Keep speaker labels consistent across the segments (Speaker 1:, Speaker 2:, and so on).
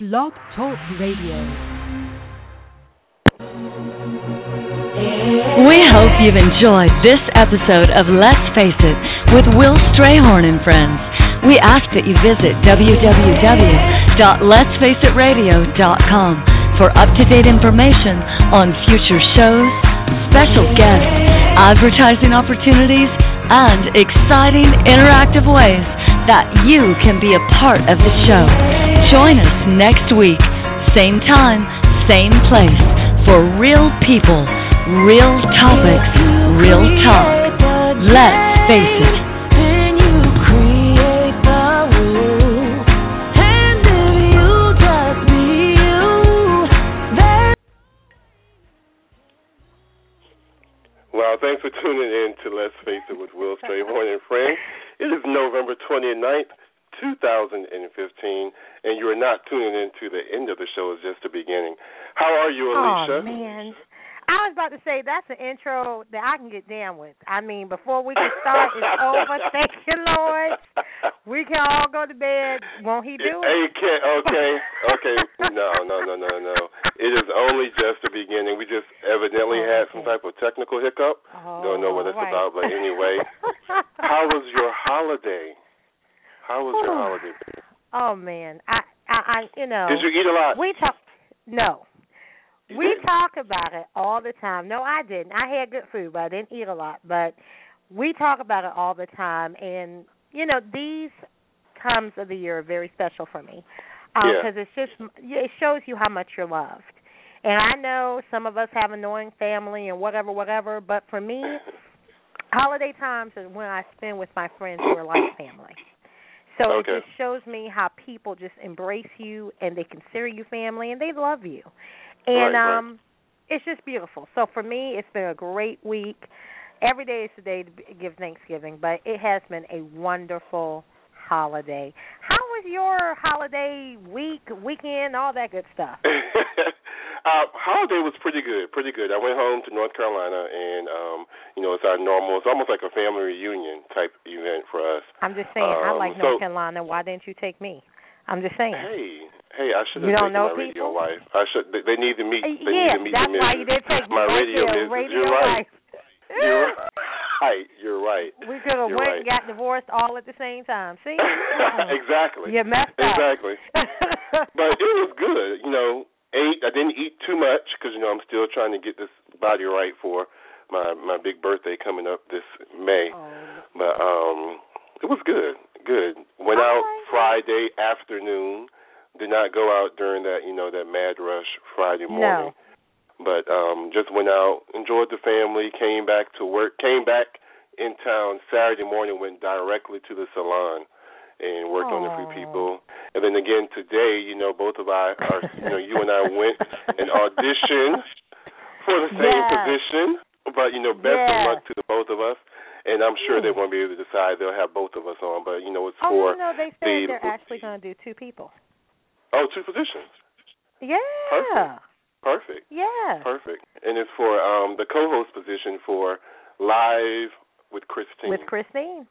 Speaker 1: Blog Talk Radio.
Speaker 2: We hope you've enjoyed this episode of Let's Face It with Will Strayhorn and Friends. We ask that you visit www.letsfaceitradio.com for up-to-date information on future shows, special guests, advertising opportunities, and exciting interactive ways that you can be a part of the show. Join us next week, same time, same place, for real people, real topics, real talk. Let's face it.
Speaker 3: Well, thanks for tuning in to Let's Face It with Will Strayhorn and Friends. It is November 29th, 2015, and you are not tuning in to the end of the show. It's just the beginning. How are you, oh, Alicia?
Speaker 4: Oh, man. I was about to say that's an intro that I can get down with. I mean, before we can start, it's over. Thank you, Lord. We can all go to bed. Won't he do it?
Speaker 3: Hey, can, okay, okay. No, no, no, no, no. It is only just the beginning. We just evidently oh, had some type of technical hiccup.
Speaker 4: Oh,
Speaker 3: Don't know what it's
Speaker 4: right.
Speaker 3: about, but anyway. How was your holiday? How was your holiday?
Speaker 4: Oh man, I, I, I, you know.
Speaker 3: Did you eat a lot?
Speaker 4: We talk. No,
Speaker 3: You
Speaker 4: we
Speaker 3: didn't?
Speaker 4: talk about it all the time. No, I didn't. I had good food, but I didn't eat a lot. But we talk about it all the time, and you know, these times of the year are very special for me um,
Speaker 3: Yeah.
Speaker 4: because it's just it shows you how much you're loved. And I know some of us have annoying family and whatever, whatever. But for me, holiday times is when I spend with my friends who are like family. So
Speaker 3: Okay.
Speaker 4: it just shows me how people just embrace you and they consider you family and they love you. And
Speaker 3: Right, right.
Speaker 4: um it's just beautiful. So for me, it's been a great week. Every day is the day to give Thanksgiving, but it has been a wonderful holiday. How was your holiday week, weekend, all that good stuff?
Speaker 3: uh, holiday was pretty good, pretty good. I went home to North Carolina, and um, you know, it's our normal. It's almost like a family reunion type event for us.
Speaker 4: I'm just saying, I
Speaker 3: Um,
Speaker 4: like
Speaker 3: so-
Speaker 4: North Carolina. Why didn't you take me? I'm just saying.
Speaker 3: Hey, hey, I should have
Speaker 4: You don't
Speaker 3: taken
Speaker 4: know
Speaker 3: my radio wife. I should. They, they need to meet.
Speaker 4: Uh,
Speaker 3: They
Speaker 4: yeah,
Speaker 3: need to meet
Speaker 4: that's why you didn't take me
Speaker 3: my
Speaker 4: right
Speaker 3: radio
Speaker 4: there,
Speaker 3: business.
Speaker 4: radio
Speaker 3: You're right.
Speaker 4: wife.
Speaker 3: You're right. You're right.
Speaker 4: We could have went
Speaker 3: right.
Speaker 4: and got divorced all at the same time. See?
Speaker 3: exactly.
Speaker 4: You messed up.
Speaker 3: Exactly. but it was good. You know, ate. I didn't eat too much because you know I'm still trying to get this body right for my my big birthday coming up this May.
Speaker 4: Oh.
Speaker 3: But um, it was good. Good. Went out Friday afternoon. Did not go out during that you know that mad rush Friday morning.
Speaker 4: No.
Speaker 3: But um, just went out, enjoyed the family, came back to work, came back in town Saturday morning, went directly to the salon and worked on a few people. And then again today, you know, both of I are you know, you and I went and auditioned for the same
Speaker 4: Yeah.
Speaker 3: position. But, you know, best
Speaker 4: Yeah.
Speaker 3: of luck to the both of us. And I'm sure they won't be able to decide they'll have both of us on, but you know, it's
Speaker 4: Oh
Speaker 3: for
Speaker 4: no, no, they said
Speaker 3: the
Speaker 4: they're actually going to do two people.
Speaker 3: Oh, two positions.
Speaker 4: Yeah.
Speaker 3: Perfect. Perfect.
Speaker 4: Yeah.
Speaker 3: Perfect. And it's for um the co-host position for Live with Christine.
Speaker 4: With Christine,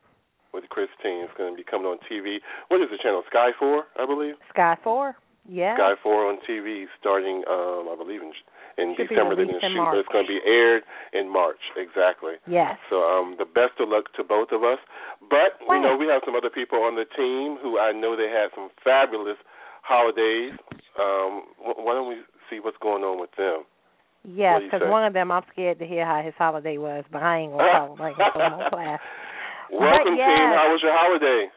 Speaker 3: With Christine. It's going to be coming on TV. What is the channel? Sky 4, I believe.
Speaker 4: Sky Four. Yeah.
Speaker 3: Sky 4 on TV starting um I believe in in
Speaker 4: Should
Speaker 3: December they're going to shoot, but it's going to be aired in March. Exactly.
Speaker 4: Yes.
Speaker 3: So um the best of luck to both of us. But you know, we have some other people on the team who I know they had some fabulous holidays. Um why don't we see what's going on with them?
Speaker 4: Yes,
Speaker 3: What do you
Speaker 4: because one of them I'm scared to hear how his holiday was, but I ain't gonna tell him like no class.
Speaker 3: Welcome
Speaker 4: yes.
Speaker 3: team. How was your holiday?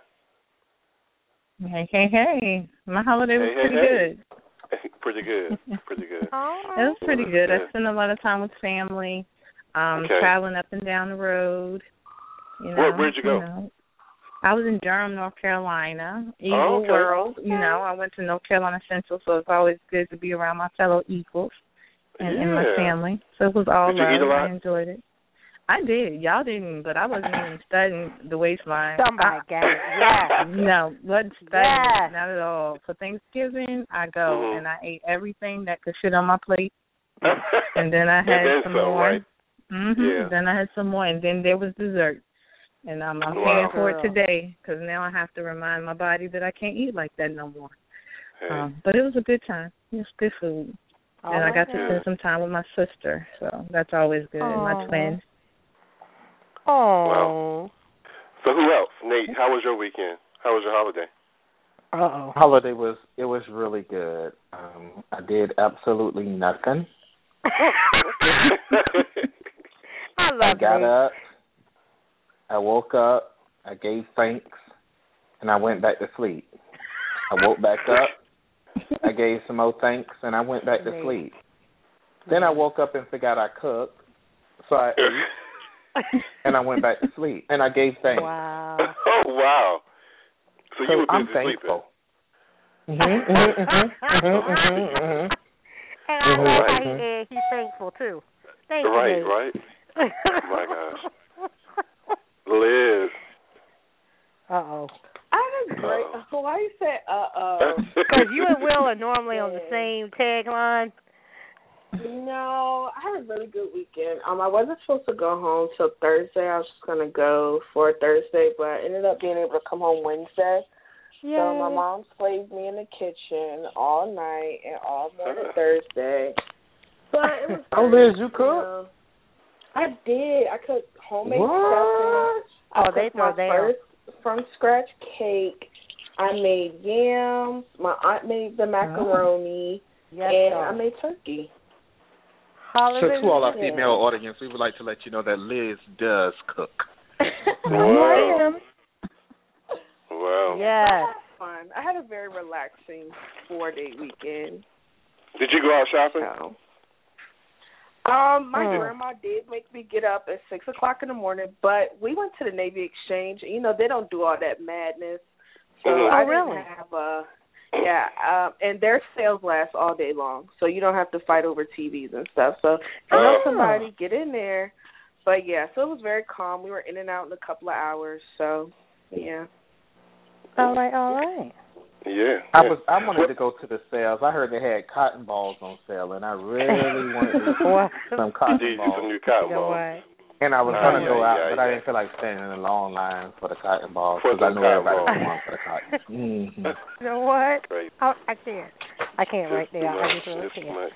Speaker 5: Hey, hey, hey. My holiday was
Speaker 3: Hey, hey,
Speaker 5: pretty
Speaker 3: hey.
Speaker 5: good.
Speaker 3: pretty good. Pretty good.
Speaker 4: Oh.
Speaker 5: It was pretty good.
Speaker 3: good.
Speaker 5: I spent a lot of time with family, um,
Speaker 3: Okay.
Speaker 5: traveling up and down the road. You know,
Speaker 3: Where- where'd you go?
Speaker 5: know. I was in Durham, North Carolina. Eagle
Speaker 3: Oh, okay.
Speaker 5: World. You know, I went to North Carolina Central, so it's always good to be around my fellow Eagles and, and my family. So it was all
Speaker 3: Did you
Speaker 5: love.
Speaker 3: eat a lot?
Speaker 5: I enjoyed it. I did. Y'all didn't, but I wasn't even studying the waistline.
Speaker 4: Somebody
Speaker 5: I-
Speaker 4: got it. Yes.
Speaker 5: No, wasn't studying.
Speaker 4: Yes.
Speaker 5: Not at all. For Thanksgiving, I go
Speaker 3: Mhm.
Speaker 5: and I ate everything that could fit on my plate, and then I had
Speaker 3: then
Speaker 5: some
Speaker 3: some,
Speaker 5: more.
Speaker 3: right?
Speaker 5: Mm-hmm.
Speaker 3: Yeah.
Speaker 5: Then I had some more, and then there was dessert. And I'm, I'm
Speaker 3: Wow.
Speaker 5: paying for it today because now I have to remind my body that I can't eat like that no more.
Speaker 3: Hey.
Speaker 5: Um, but it was a good time. It was good food.
Speaker 4: Oh,
Speaker 5: and I got to spend some time with my sister, so that's always good. And my
Speaker 4: Aw.
Speaker 5: twins.
Speaker 4: Oh.
Speaker 3: So who else? Nate, how was your weekend? How was your holiday?
Speaker 4: Uh oh.
Speaker 1: Holiday was it was really good. Um I did absolutely nothing.
Speaker 4: I love I
Speaker 1: got
Speaker 4: Nate.
Speaker 1: up, I woke up, I gave thanks, and I went back to sleep. I woke back up, I gave some more thanks, and I went back to sleep. Then I woke up and forgot I cooked, so I ate, and I went back to sleep, and I gave thanks.
Speaker 4: Wow.
Speaker 3: oh wow. So,
Speaker 1: So
Speaker 3: you were
Speaker 1: I'm thankful.
Speaker 3: sleeping.
Speaker 1: Mhm, mhm, mhm, mhm, mhm, mhm.
Speaker 4: And I love how
Speaker 1: Mhm.
Speaker 4: he, uh, he's thankful too. Thank you.
Speaker 3: Right, right. Oh my gosh. Liz.
Speaker 4: Uh oh.
Speaker 6: I had a great.
Speaker 3: Uh-oh.
Speaker 6: Why you say uh oh?
Speaker 4: Because you and Will are normally on the same tagline.
Speaker 6: No, I had a really good weekend. Um, I wasn't supposed to go home till Thursday. I was just gonna go for Thursday, but I ended up being able to come home Wednesday.
Speaker 4: Yay.
Speaker 6: So my mom slaved me in the kitchen all night and all morning. Thursday. But it was.
Speaker 1: Oh,
Speaker 6: great,
Speaker 1: Liz, you cooked?
Speaker 6: know. I did. I cooked homemade
Speaker 1: What?
Speaker 6: stuffing. I
Speaker 4: Oh, they
Speaker 6: cooked
Speaker 4: throw
Speaker 6: my
Speaker 4: down.
Speaker 6: first from scratch cake. I made yams. My aunt made the macaroni,
Speaker 4: Yes,
Speaker 6: and
Speaker 4: sir.
Speaker 6: I made turkey.
Speaker 1: So to all our female audience, we would like to let you know that Liz does cook.
Speaker 3: Wow. Wow.
Speaker 4: Yes.
Speaker 6: Fun. I had a very relaxing four day weekend.
Speaker 3: Did you go out shopping?
Speaker 6: So. Um, my
Speaker 4: Hmm.
Speaker 6: grandma did make me get up at six o'clock in the morning, but we went to the Navy Exchange. and You know they don't do all that madness, so
Speaker 3: Mhm.
Speaker 6: I
Speaker 4: Oh, really?
Speaker 6: didn't have a. Yeah, um, and their sales last all day long, so you don't have to fight over TVs and stuff. So if you know
Speaker 3: Oh.
Speaker 6: somebody, get in there. But yeah, so it was very calm. We were in and out in a couple of hours. So yeah.
Speaker 4: All right, all right.
Speaker 3: Yeah.
Speaker 1: I was I wanted to go to the sales. I heard they had cotton balls on sale, and I really wanted to
Speaker 4: What?
Speaker 1: some cotton
Speaker 3: Did you
Speaker 1: balls.
Speaker 3: some new
Speaker 4: You
Speaker 3: cotton
Speaker 4: know
Speaker 3: balls?
Speaker 4: What?
Speaker 1: And I was
Speaker 3: Nah,
Speaker 1: gonna
Speaker 3: yeah,
Speaker 1: go out,
Speaker 3: yeah,
Speaker 1: but I didn't feel like standing in a long line for the cotton balls because I knew
Speaker 3: cotton
Speaker 1: everybody was going for the cotton. hmm
Speaker 4: You know what?
Speaker 3: Great.
Speaker 4: Oh, I can't. I can't right
Speaker 3: Just
Speaker 4: there. I
Speaker 3: much.
Speaker 4: just really
Speaker 3: Just
Speaker 4: can't.
Speaker 3: much.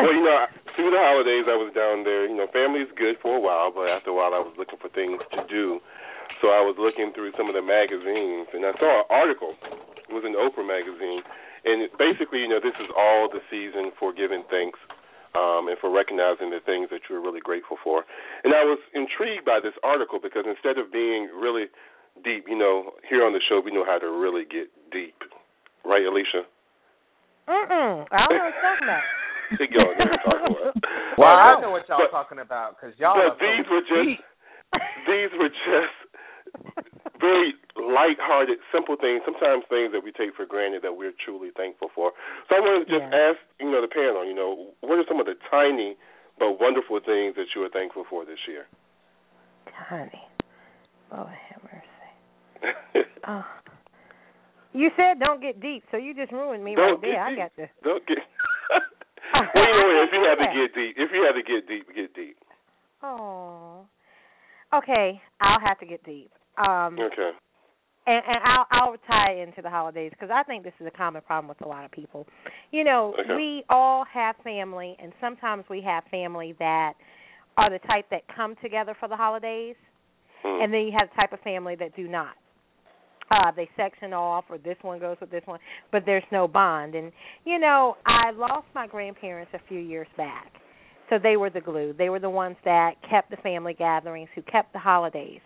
Speaker 3: Well, you know, through the holidays, I was down there. You know, family's good for a while, but after a while, I was looking for things to do. So I was looking through some of the magazines, and I saw an article. It was in Oprah magazine, and basically, you know, this is all the season for giving thanks um, and for recognizing the things that you're really grateful for. And I was intrigued by this article because instead of being really deep, you know, here on the show, we know how to really get deep, right, Alicia?
Speaker 4: Mm-mm. I don't know what you're talking about.
Speaker 3: Big y'all know what I'm talking about.
Speaker 1: Well,
Speaker 3: Uh,
Speaker 1: I know what y'all
Speaker 3: but-
Speaker 1: talking about because y'all.
Speaker 3: but
Speaker 1: are so
Speaker 3: these were just these were just very light-hearted, simple things. Sometimes things that we take for granted that we're truly thankful for. So I wanted to just
Speaker 4: Yeah.
Speaker 3: ask, you know, the panel, you know, what are some of the tiny but wonderful things that you are thankful for this year?
Speaker 4: Honey. Lord have mercy. Oh. You said don't get deep, so you just ruined me
Speaker 3: Don't
Speaker 4: right there.
Speaker 3: get
Speaker 4: I got to.
Speaker 3: Don't get. well, you know, if you had to get deep, if you had to get deep, get deep.
Speaker 4: Oh. Okay, I'll have to get deep. Um,
Speaker 3: Okay.
Speaker 4: and, and I'll I'll tie into the holidays because I think this is a common problem with a lot of people. You know,
Speaker 3: Okay.
Speaker 4: we all have family, and sometimes we have family that are the type that come together for the holidays,
Speaker 3: Hmm.
Speaker 4: and then you have the type of family that do not. Uh, they section off, or this one goes with this one, but there's no bond. And you know, I lost my grandparents a few years back, so they were the glue. They were the ones that kept the family gatherings, who kept the holidays.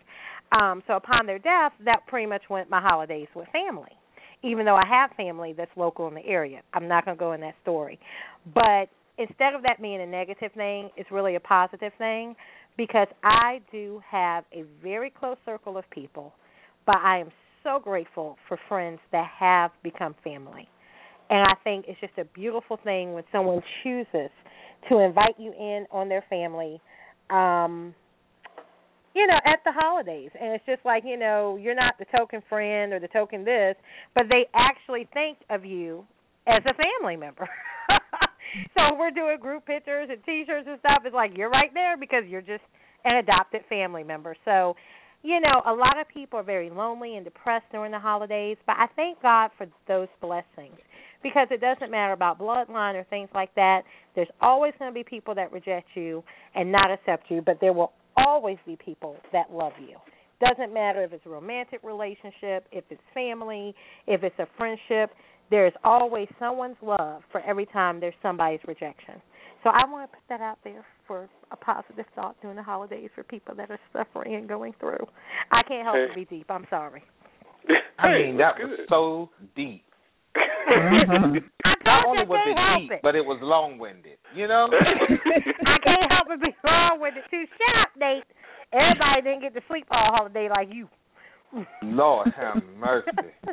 Speaker 4: Um, so upon their death, that pretty much went my holidays with family. Even though I have family that's local in the area, I'm not going to go in that story. But instead of that being a negative thing, it's really a positive thing because I do have a very close circle of people, but I am so grateful for friends that have become family. And I think it's just a beautiful thing when someone chooses to invite you in on their family um you know, at the holidays. And it's just like, you know, you're not the token friend or the token this, but they actually think of you as a family member. so we're doing group pictures and t-shirts and stuff. It's like you're right there because you're just an adopted family member. So, you know, a lot of people are very lonely and depressed during the holidays, but I thank God for those blessings because it doesn't matter about bloodline or things like that. There's always going to be people that reject you and not accept you, but there will always be people that love you. Doesn't matter if it's a romantic relationship, if it's family, if it's a friendship. There's always someone's love for every time there's somebody's rejection. So I want to put that out there for a positive thought during the holidays for people that are suffering and going through. I can't help
Speaker 3: Hey.
Speaker 4: but be deep. I'm sorry.
Speaker 1: I mean, that
Speaker 3: that's
Speaker 1: was
Speaker 3: good.
Speaker 1: so deep.
Speaker 5: Mhm.
Speaker 4: I
Speaker 1: Not only was it deep,
Speaker 4: it.
Speaker 1: but it was long-winded. You know?
Speaker 4: I can't help but be wrong with it too. Shut up, Nate. Everybody didn't get to sleep all holiday like you.
Speaker 1: Lord have mercy.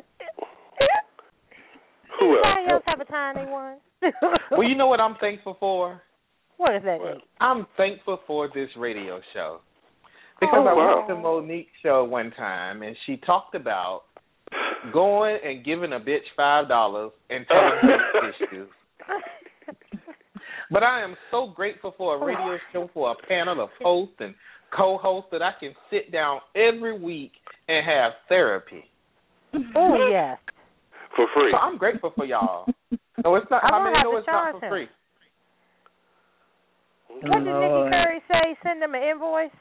Speaker 3: Who else?
Speaker 4: Anybody else have a time they won?
Speaker 1: Well, you know what I'm thankful for?
Speaker 4: what is that,
Speaker 3: What?
Speaker 4: Nate?
Speaker 1: I'm thankful for this radio show. Because
Speaker 4: Oh,
Speaker 1: I
Speaker 3: wow.
Speaker 1: went to Monique's show one time and she talked about going and giving a bitch five dollars and telling her issues. But I am so grateful for a radio show for a panel of hosts and co-hosts that I can sit down every week and have therapy.
Speaker 4: Oh yes.
Speaker 3: For free.
Speaker 1: So I'm grateful for y'all. No, it's not.
Speaker 4: I'm
Speaker 1: How
Speaker 4: gonna
Speaker 1: many know it's not for
Speaker 4: him.
Speaker 1: free?
Speaker 4: What did Nikki Curry say? Send them an invoice.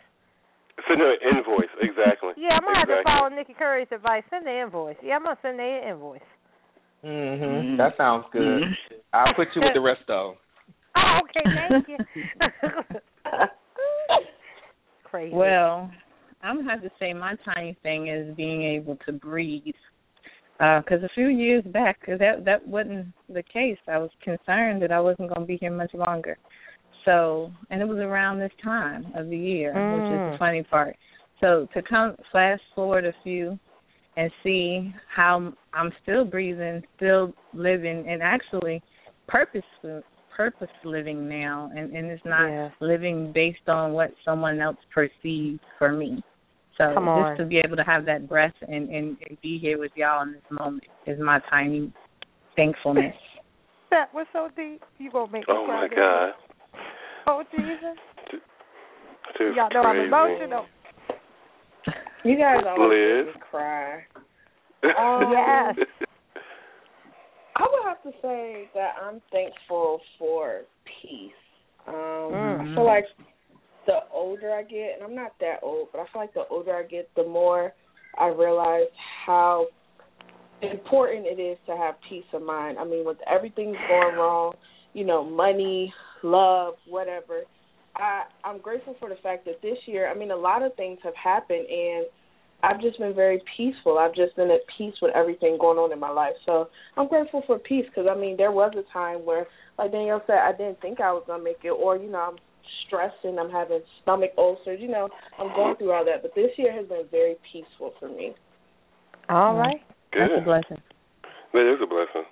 Speaker 3: Send her an invoice, exactly.
Speaker 4: Yeah, I'm gonna have to follow Nikki Curry's advice. Send the invoice. Yeah, I'm gonna send the invoice.
Speaker 1: Mhm.
Speaker 5: Mhm.
Speaker 1: That sounds good. I'll put you with the rest of them.
Speaker 4: Oh, okay, thank you. Crazy.
Speaker 5: Well, I'm gonna have to say my tiny thing is being able to breathe. Because a few years back, that that wasn't the case. I was concerned that I wasn't going to be here much longer. So, and it was around this time of the year, which is
Speaker 4: Mm.
Speaker 5: the funny part. So to come flash forward a few and see how I'm still breathing, still living, and actually purposeful purpose living now, and and it's not
Speaker 4: Yeah.
Speaker 5: living based on what someone else perceives for me. So
Speaker 4: Come on.
Speaker 5: just to be able to have that breath and, and, and be here with y'all in this moment is my tiny thankfulness.
Speaker 4: that was so deep. You gonna make me
Speaker 3: Oh
Speaker 4: cry.
Speaker 3: my
Speaker 4: baby.
Speaker 3: God.
Speaker 4: Oh Jesus.
Speaker 3: Just
Speaker 4: Y'all know
Speaker 3: crazy.
Speaker 4: I'm emotional.
Speaker 6: You guys always
Speaker 3: Liz?
Speaker 6: make me cry.
Speaker 3: Oh
Speaker 4: Yes.
Speaker 6: I would have to say that I'm thankful for peace. Um,
Speaker 4: Mm.
Speaker 6: I feel like the older I get, and I'm not that old, but I feel like the older I get, the more I realize how important it is to have peace of mind. I mean, with everything going wrong, you know, money, love, whatever. I I'm grateful for the fact that this year, I mean, a lot of things have happened, and I've just been very peaceful. I've just been at peace with everything going on in my life. So I'm grateful for peace because I mean, there was a time where, like Danielle said, I didn't think I was gonna make it, or you know, I'm stressing, I'm having stomach ulcers. You know, I'm going through all that. But this year has been very peaceful for me.
Speaker 4: All right.
Speaker 5: That's a blessing.
Speaker 3: That is a blessing.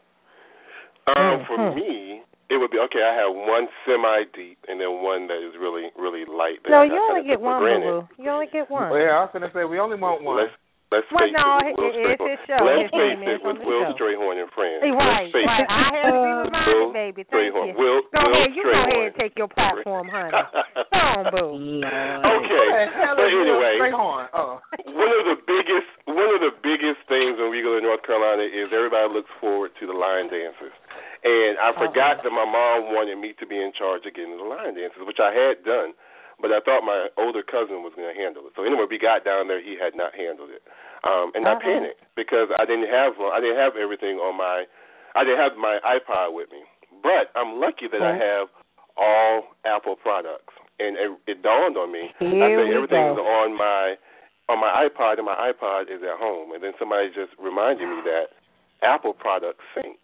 Speaker 3: Um, for
Speaker 4: Mhm.
Speaker 3: me, it would be okay. I have one semi deep, and then one that is really, really light. That
Speaker 4: No,
Speaker 3: I,
Speaker 4: you
Speaker 3: I
Speaker 4: only get one,
Speaker 3: granted.
Speaker 4: boo boo. You only get one.
Speaker 1: Well, yeah, I was gonna say we only want one.
Speaker 3: Let's let's
Speaker 4: Well,
Speaker 3: face
Speaker 4: no,
Speaker 3: it.
Speaker 4: it-
Speaker 3: Will
Speaker 4: it- it's
Speaker 3: Strayhorn.
Speaker 4: his show.
Speaker 3: Let's face
Speaker 4: name
Speaker 3: it
Speaker 4: is on
Speaker 3: with
Speaker 4: the
Speaker 3: Will. Strayhorn and friends.
Speaker 4: Hey,
Speaker 3: Let's
Speaker 4: right,
Speaker 3: face
Speaker 4: right.
Speaker 3: it.
Speaker 4: I had to be
Speaker 3: Will
Speaker 4: reminded, baby. Thank
Speaker 3: Strayhorn.
Speaker 4: you.
Speaker 3: Will,
Speaker 4: Go
Speaker 3: Will
Speaker 4: ahead. You go
Speaker 3: Strayhorn.
Speaker 4: ahead and take your platform, honey. Come on, boo.
Speaker 3: Okay,
Speaker 1: What the hell
Speaker 3: but anyway,
Speaker 1: Oh.
Speaker 3: one of the biggest one of the biggest things when we go to North Carolina is everybody looks forward to the line dances. And I forgot that my mom wanted me to be in charge of getting the line dances, which I had done, but I thought my older cousin was going to handle it. So anyway, we got down there, he had not handled it, um, and I
Speaker 4: Uh-oh.
Speaker 3: panicked because I didn't have I didn't have everything on my I didn't have my iPod with me. But I'm lucky that I have all Apple products, and it, it dawned on me. I
Speaker 4: Here
Speaker 3: say
Speaker 4: we
Speaker 3: everything is on my on my iPod, and my iPod is at home. And then somebody just reminded me that Apple products sync.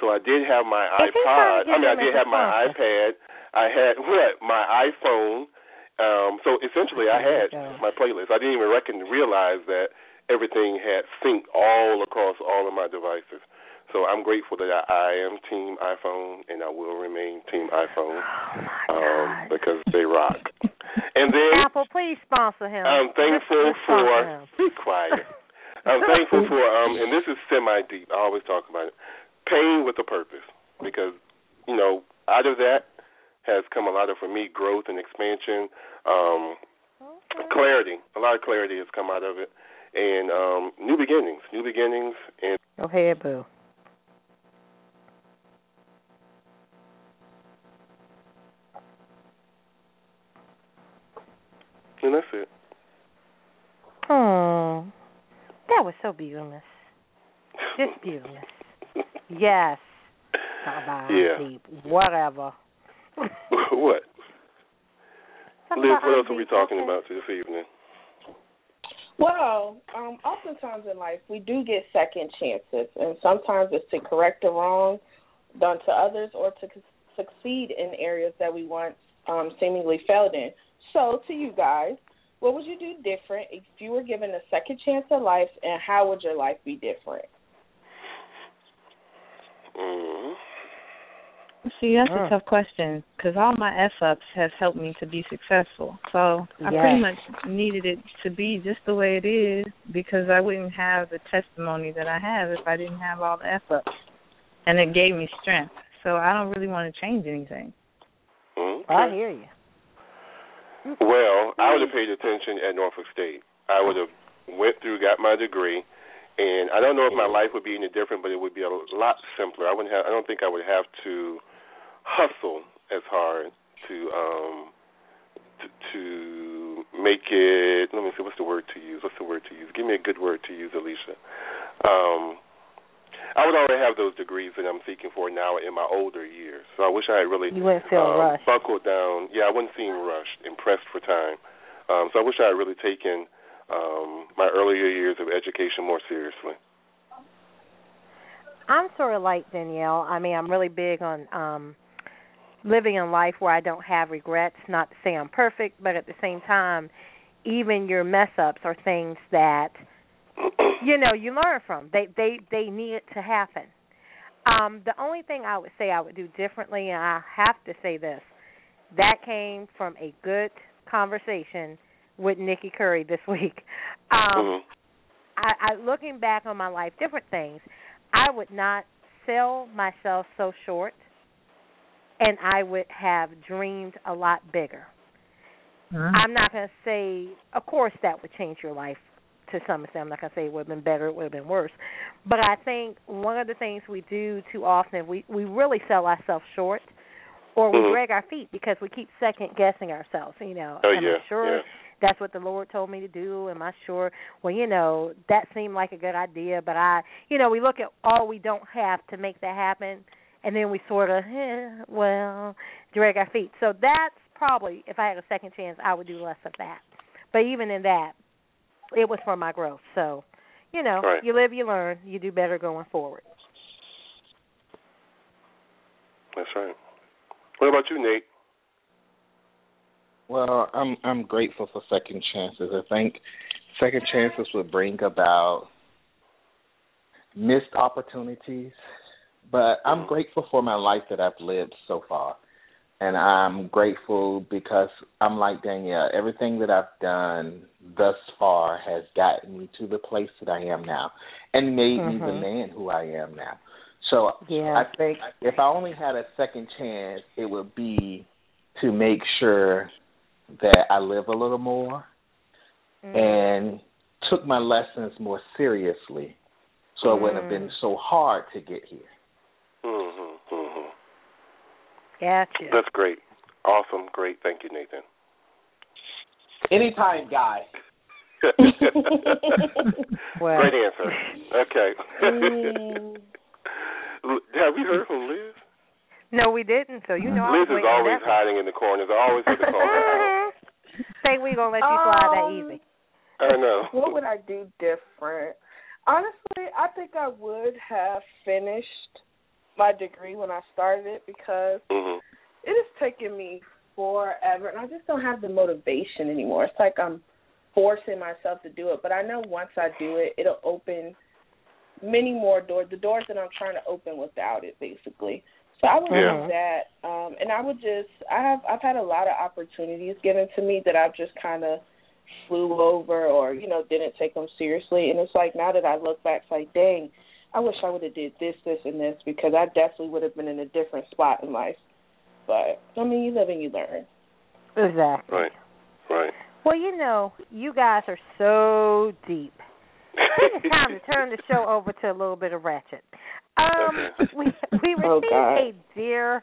Speaker 3: So I did have my
Speaker 4: If he's trying to
Speaker 3: iPod. I mean, I did have my iPad. I had what my iPhone. Um, so essentially, I had
Speaker 4: There we go.
Speaker 3: my playlist. I didn't even reckon realize that everything had synced all across all of my devices. So I'm grateful that I, I am Team iPhone, and I will remain Team iPhone
Speaker 4: Oh
Speaker 3: um, because they rock. And then
Speaker 4: Apple, please sponsor him.
Speaker 3: I'm thankful for
Speaker 4: him.
Speaker 3: be quiet. I'm thankful for um and this is semi deep. I always talk about it. Pain with a purpose. Because, you know, out of that has come a lot of for me growth and expansion, um, okay. clarity. A lot of clarity has come out of it, and um, new beginnings, new beginnings, and
Speaker 4: oh hey boo.
Speaker 3: And that's it.
Speaker 4: Oh, that was so beautiful. Just beautiful. yes. Bye-bye.
Speaker 3: Yeah.
Speaker 4: Deep. Whatever.
Speaker 3: what?
Speaker 4: Talk
Speaker 3: Liz, what else are we talking about this evening?
Speaker 6: Well, um, oftentimes in life we do get second chances, and sometimes it's to correct a wrong done to others or to succeed in areas that we once um, seemingly failed in. So, to you guys, what would you do different if you were given a second chance at life, and how would your life be different?
Speaker 3: hmm
Speaker 5: See, that's
Speaker 4: Mm.
Speaker 5: a tough question because all my f ups have helped me to be successful. So I
Speaker 4: Yes.
Speaker 5: pretty much needed it to be just the way it is because I wouldn't have the testimony that I have if I didn't have all the f ups, and it gave me strength. So I don't really want to change anything.
Speaker 3: Okay.
Speaker 4: I hear you.
Speaker 3: Well, I would have paid attention at Norfolk State. I would have went through, got my degree, and I don't know if my life would be any different, but it would be a lot simpler. I wouldn't have. I don't think I would have to hustle as hard to um to, to make it. Let me see. What's the word to use? What's the word to use? Give me a good word to use, Alicia. Um, I would already have those degrees that I'm seeking for now in my older years. So I wish I had really
Speaker 4: You wouldn't feel
Speaker 3: um, buckled down. Yeah, I wouldn't seem rushed, impressed for time. Um, so I wish I had really taken um, my earlier years of education more seriously.
Speaker 4: I'm sort of like Danielle. I mean, I'm really big on um living a life where I don't have regrets. Not to say I'm perfect, but at the same time, even your mess ups are things that you know you learn from. They they they need to happen. Um, the only thing I would say I would do differently, and I have to say this, that came from a good conversation with Nikki Curry this week. Um,
Speaker 3: Mhm.
Speaker 4: I, I looking back on my life, different things. I would not sell myself so short, and I would have dreamed a lot bigger. I'm not going to say, of course, that would change your life to some extent. I'm not going to say it would have been better, it would have been worse. But I think one of the things we do too often, we we really sell ourselves short, or we
Speaker 3: Mhm.
Speaker 4: drag our feet because we keep second guessing ourselves. You know,
Speaker 3: Oh
Speaker 4: am
Speaker 3: yeah,
Speaker 4: I sure
Speaker 3: yeah.
Speaker 4: that's what the Lord told me to do? Am I sure? Well, you know, that seemed like a good idea, but I, you know, we look at all we don't have to make that happen, and then we sort of, eh, well, drag our feet. So that's probably, if I had a second chance, I would do less of that. But even in that, it was for my growth. So, you know,
Speaker 3: Right.
Speaker 4: you live, you learn, you do better going forward.
Speaker 3: That's right. What about you, Nate?
Speaker 1: Well, I'm I'm grateful for second chances. I think second chances would bring about missed opportunities, but I'm grateful for my life that I've lived so far. And I'm grateful because I'm like Danielle, everything that I've done thus far has gotten me to the place that I am now and made me the
Speaker 4: Mhm.
Speaker 1: man who I am now. So
Speaker 4: Yeah.
Speaker 1: I think if I only had a second chance, it would be to make sure that I live a little more
Speaker 4: Mm.
Speaker 1: and took my lessons more seriously, so it wouldn't have been so hard to get here.
Speaker 3: Mhm. Mhm.
Speaker 4: Gotcha.
Speaker 3: That's great. Awesome. Great. Thank you, Nathan.
Speaker 7: Anytime, guy.
Speaker 4: Well.
Speaker 3: Great answer. Okay.
Speaker 6: Mm.
Speaker 3: Have we heard from Liz?
Speaker 4: No, we didn't. So you know, I
Speaker 3: Liz is always
Speaker 4: that one.
Speaker 3: hiding in the corners. I always have to call her out.
Speaker 4: Think we gonna let you slide that
Speaker 6: Um,
Speaker 4: easy?
Speaker 3: I know.
Speaker 6: What would I do different? Honestly, I think I would have finished my degree when I started it because
Speaker 3: Mhm.
Speaker 6: it has taken me forever and I just don't have the motivation anymore. It's like I'm forcing myself to do it. But I know once I do it it'll open many more doors the doors that I'm trying to open without it basically. So I would
Speaker 3: Yeah.
Speaker 6: do that. Um and I would just I have I've had a lot of opportunities given to me that I've just kinda flew over or, you know, didn't take them seriously and it's like now that I look back it's like, dang, I wish I would have did this, this and this because I definitely would have been in a different spot in life. But I mean you live and you learn.
Speaker 4: Exactly.
Speaker 3: Right. Right.
Speaker 4: Well, you know, you guys are so deep. I think it's time to turn the show over to a little bit of ratchet. Um, we we
Speaker 6: Oh,
Speaker 4: received
Speaker 6: God.
Speaker 4: a dear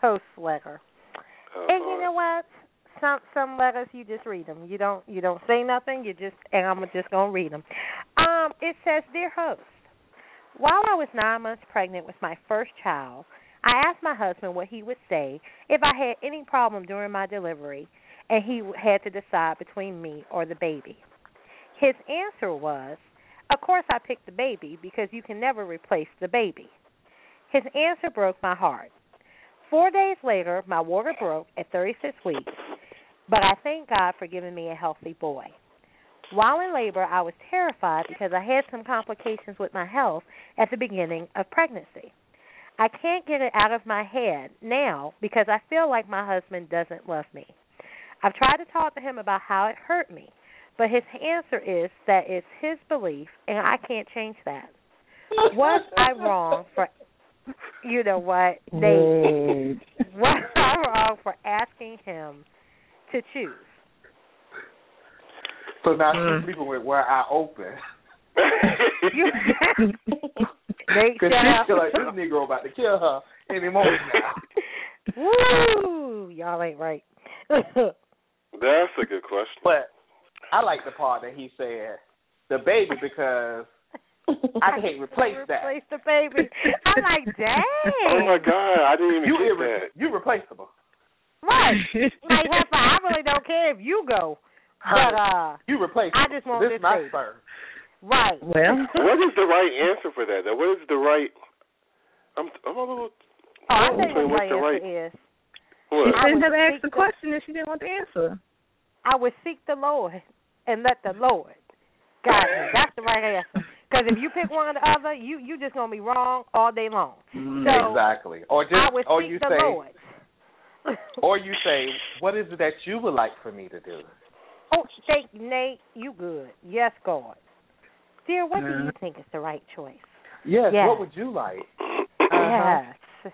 Speaker 4: host letter,
Speaker 3: Oh,
Speaker 4: and you know what? some some letters you just read them. You don't you don't say nothing. You just and I'm just gonna read them. Um, it says, "Dear host, while I was nine months pregnant with my first child, I asked my husband what he would say if I had any problem during my delivery, and he had to decide between me or the baby. His answer was, "Of course I picked the baby because you can never replace the baby." His answer broke my heart. Four days later, my water broke at 36 weeks, but I thank God for giving me a healthy boy. While in labor, I was terrified because I had some complications with my health at the beginning of pregnancy. I can't get it out of my head now because I feel like my husband doesn't love me. I've tried to talk to him about how it hurt me, but his answer is that it's his belief and I can't change that. Was I wrong for you know what they was I wrong for asking him to choose?
Speaker 1: So now she's
Speaker 5: Mm.
Speaker 1: sleeping with where I open.
Speaker 4: You, Nate,
Speaker 1: Because
Speaker 4: shut
Speaker 1: she
Speaker 4: up.
Speaker 1: feel like this Negro about to kill her any moment now.
Speaker 4: Woo! Y'all ain't right.
Speaker 3: That's a good question.
Speaker 1: But I like the part that he said the baby because I can't replace that.
Speaker 4: Replace the baby. I'm like, dang.
Speaker 3: Oh my God, I didn't even
Speaker 1: You
Speaker 3: get
Speaker 1: irre-
Speaker 3: that.
Speaker 1: you replaceable.
Speaker 4: Right. Like, Heifer, I really don't care if you go. But, uh,
Speaker 1: You replaceable.
Speaker 4: I just want
Speaker 1: this
Speaker 4: this
Speaker 1: my
Speaker 4: baby.
Speaker 1: sperm.
Speaker 4: right.
Speaker 5: well,
Speaker 3: What is the right answer for that? though? What is the right? I'm. I'm a little.
Speaker 4: Oh, I tell you
Speaker 3: What's
Speaker 4: what
Speaker 3: the
Speaker 4: my
Speaker 3: right-
Speaker 4: answer is.
Speaker 5: she
Speaker 3: What?
Speaker 4: I
Speaker 5: shouldn't have asked the
Speaker 4: the-
Speaker 5: question if she didn't want the answer.
Speaker 4: I would seek the Lord and let the Lord guide me. That's the right answer. Because if you pick one or the other, you you just gonna be wrong all day long. So
Speaker 1: exactly. Or just
Speaker 4: I would
Speaker 1: or
Speaker 4: seek
Speaker 1: you
Speaker 4: the
Speaker 1: say
Speaker 4: Lord.
Speaker 1: or you say, What is it that you would like for me to do?
Speaker 4: Oh, thank Nate, you good. Yes, God. Dear, what do you think is the right choice?
Speaker 1: Yes,
Speaker 4: Yes.
Speaker 1: what would you like? Uh-huh.
Speaker 4: Yes.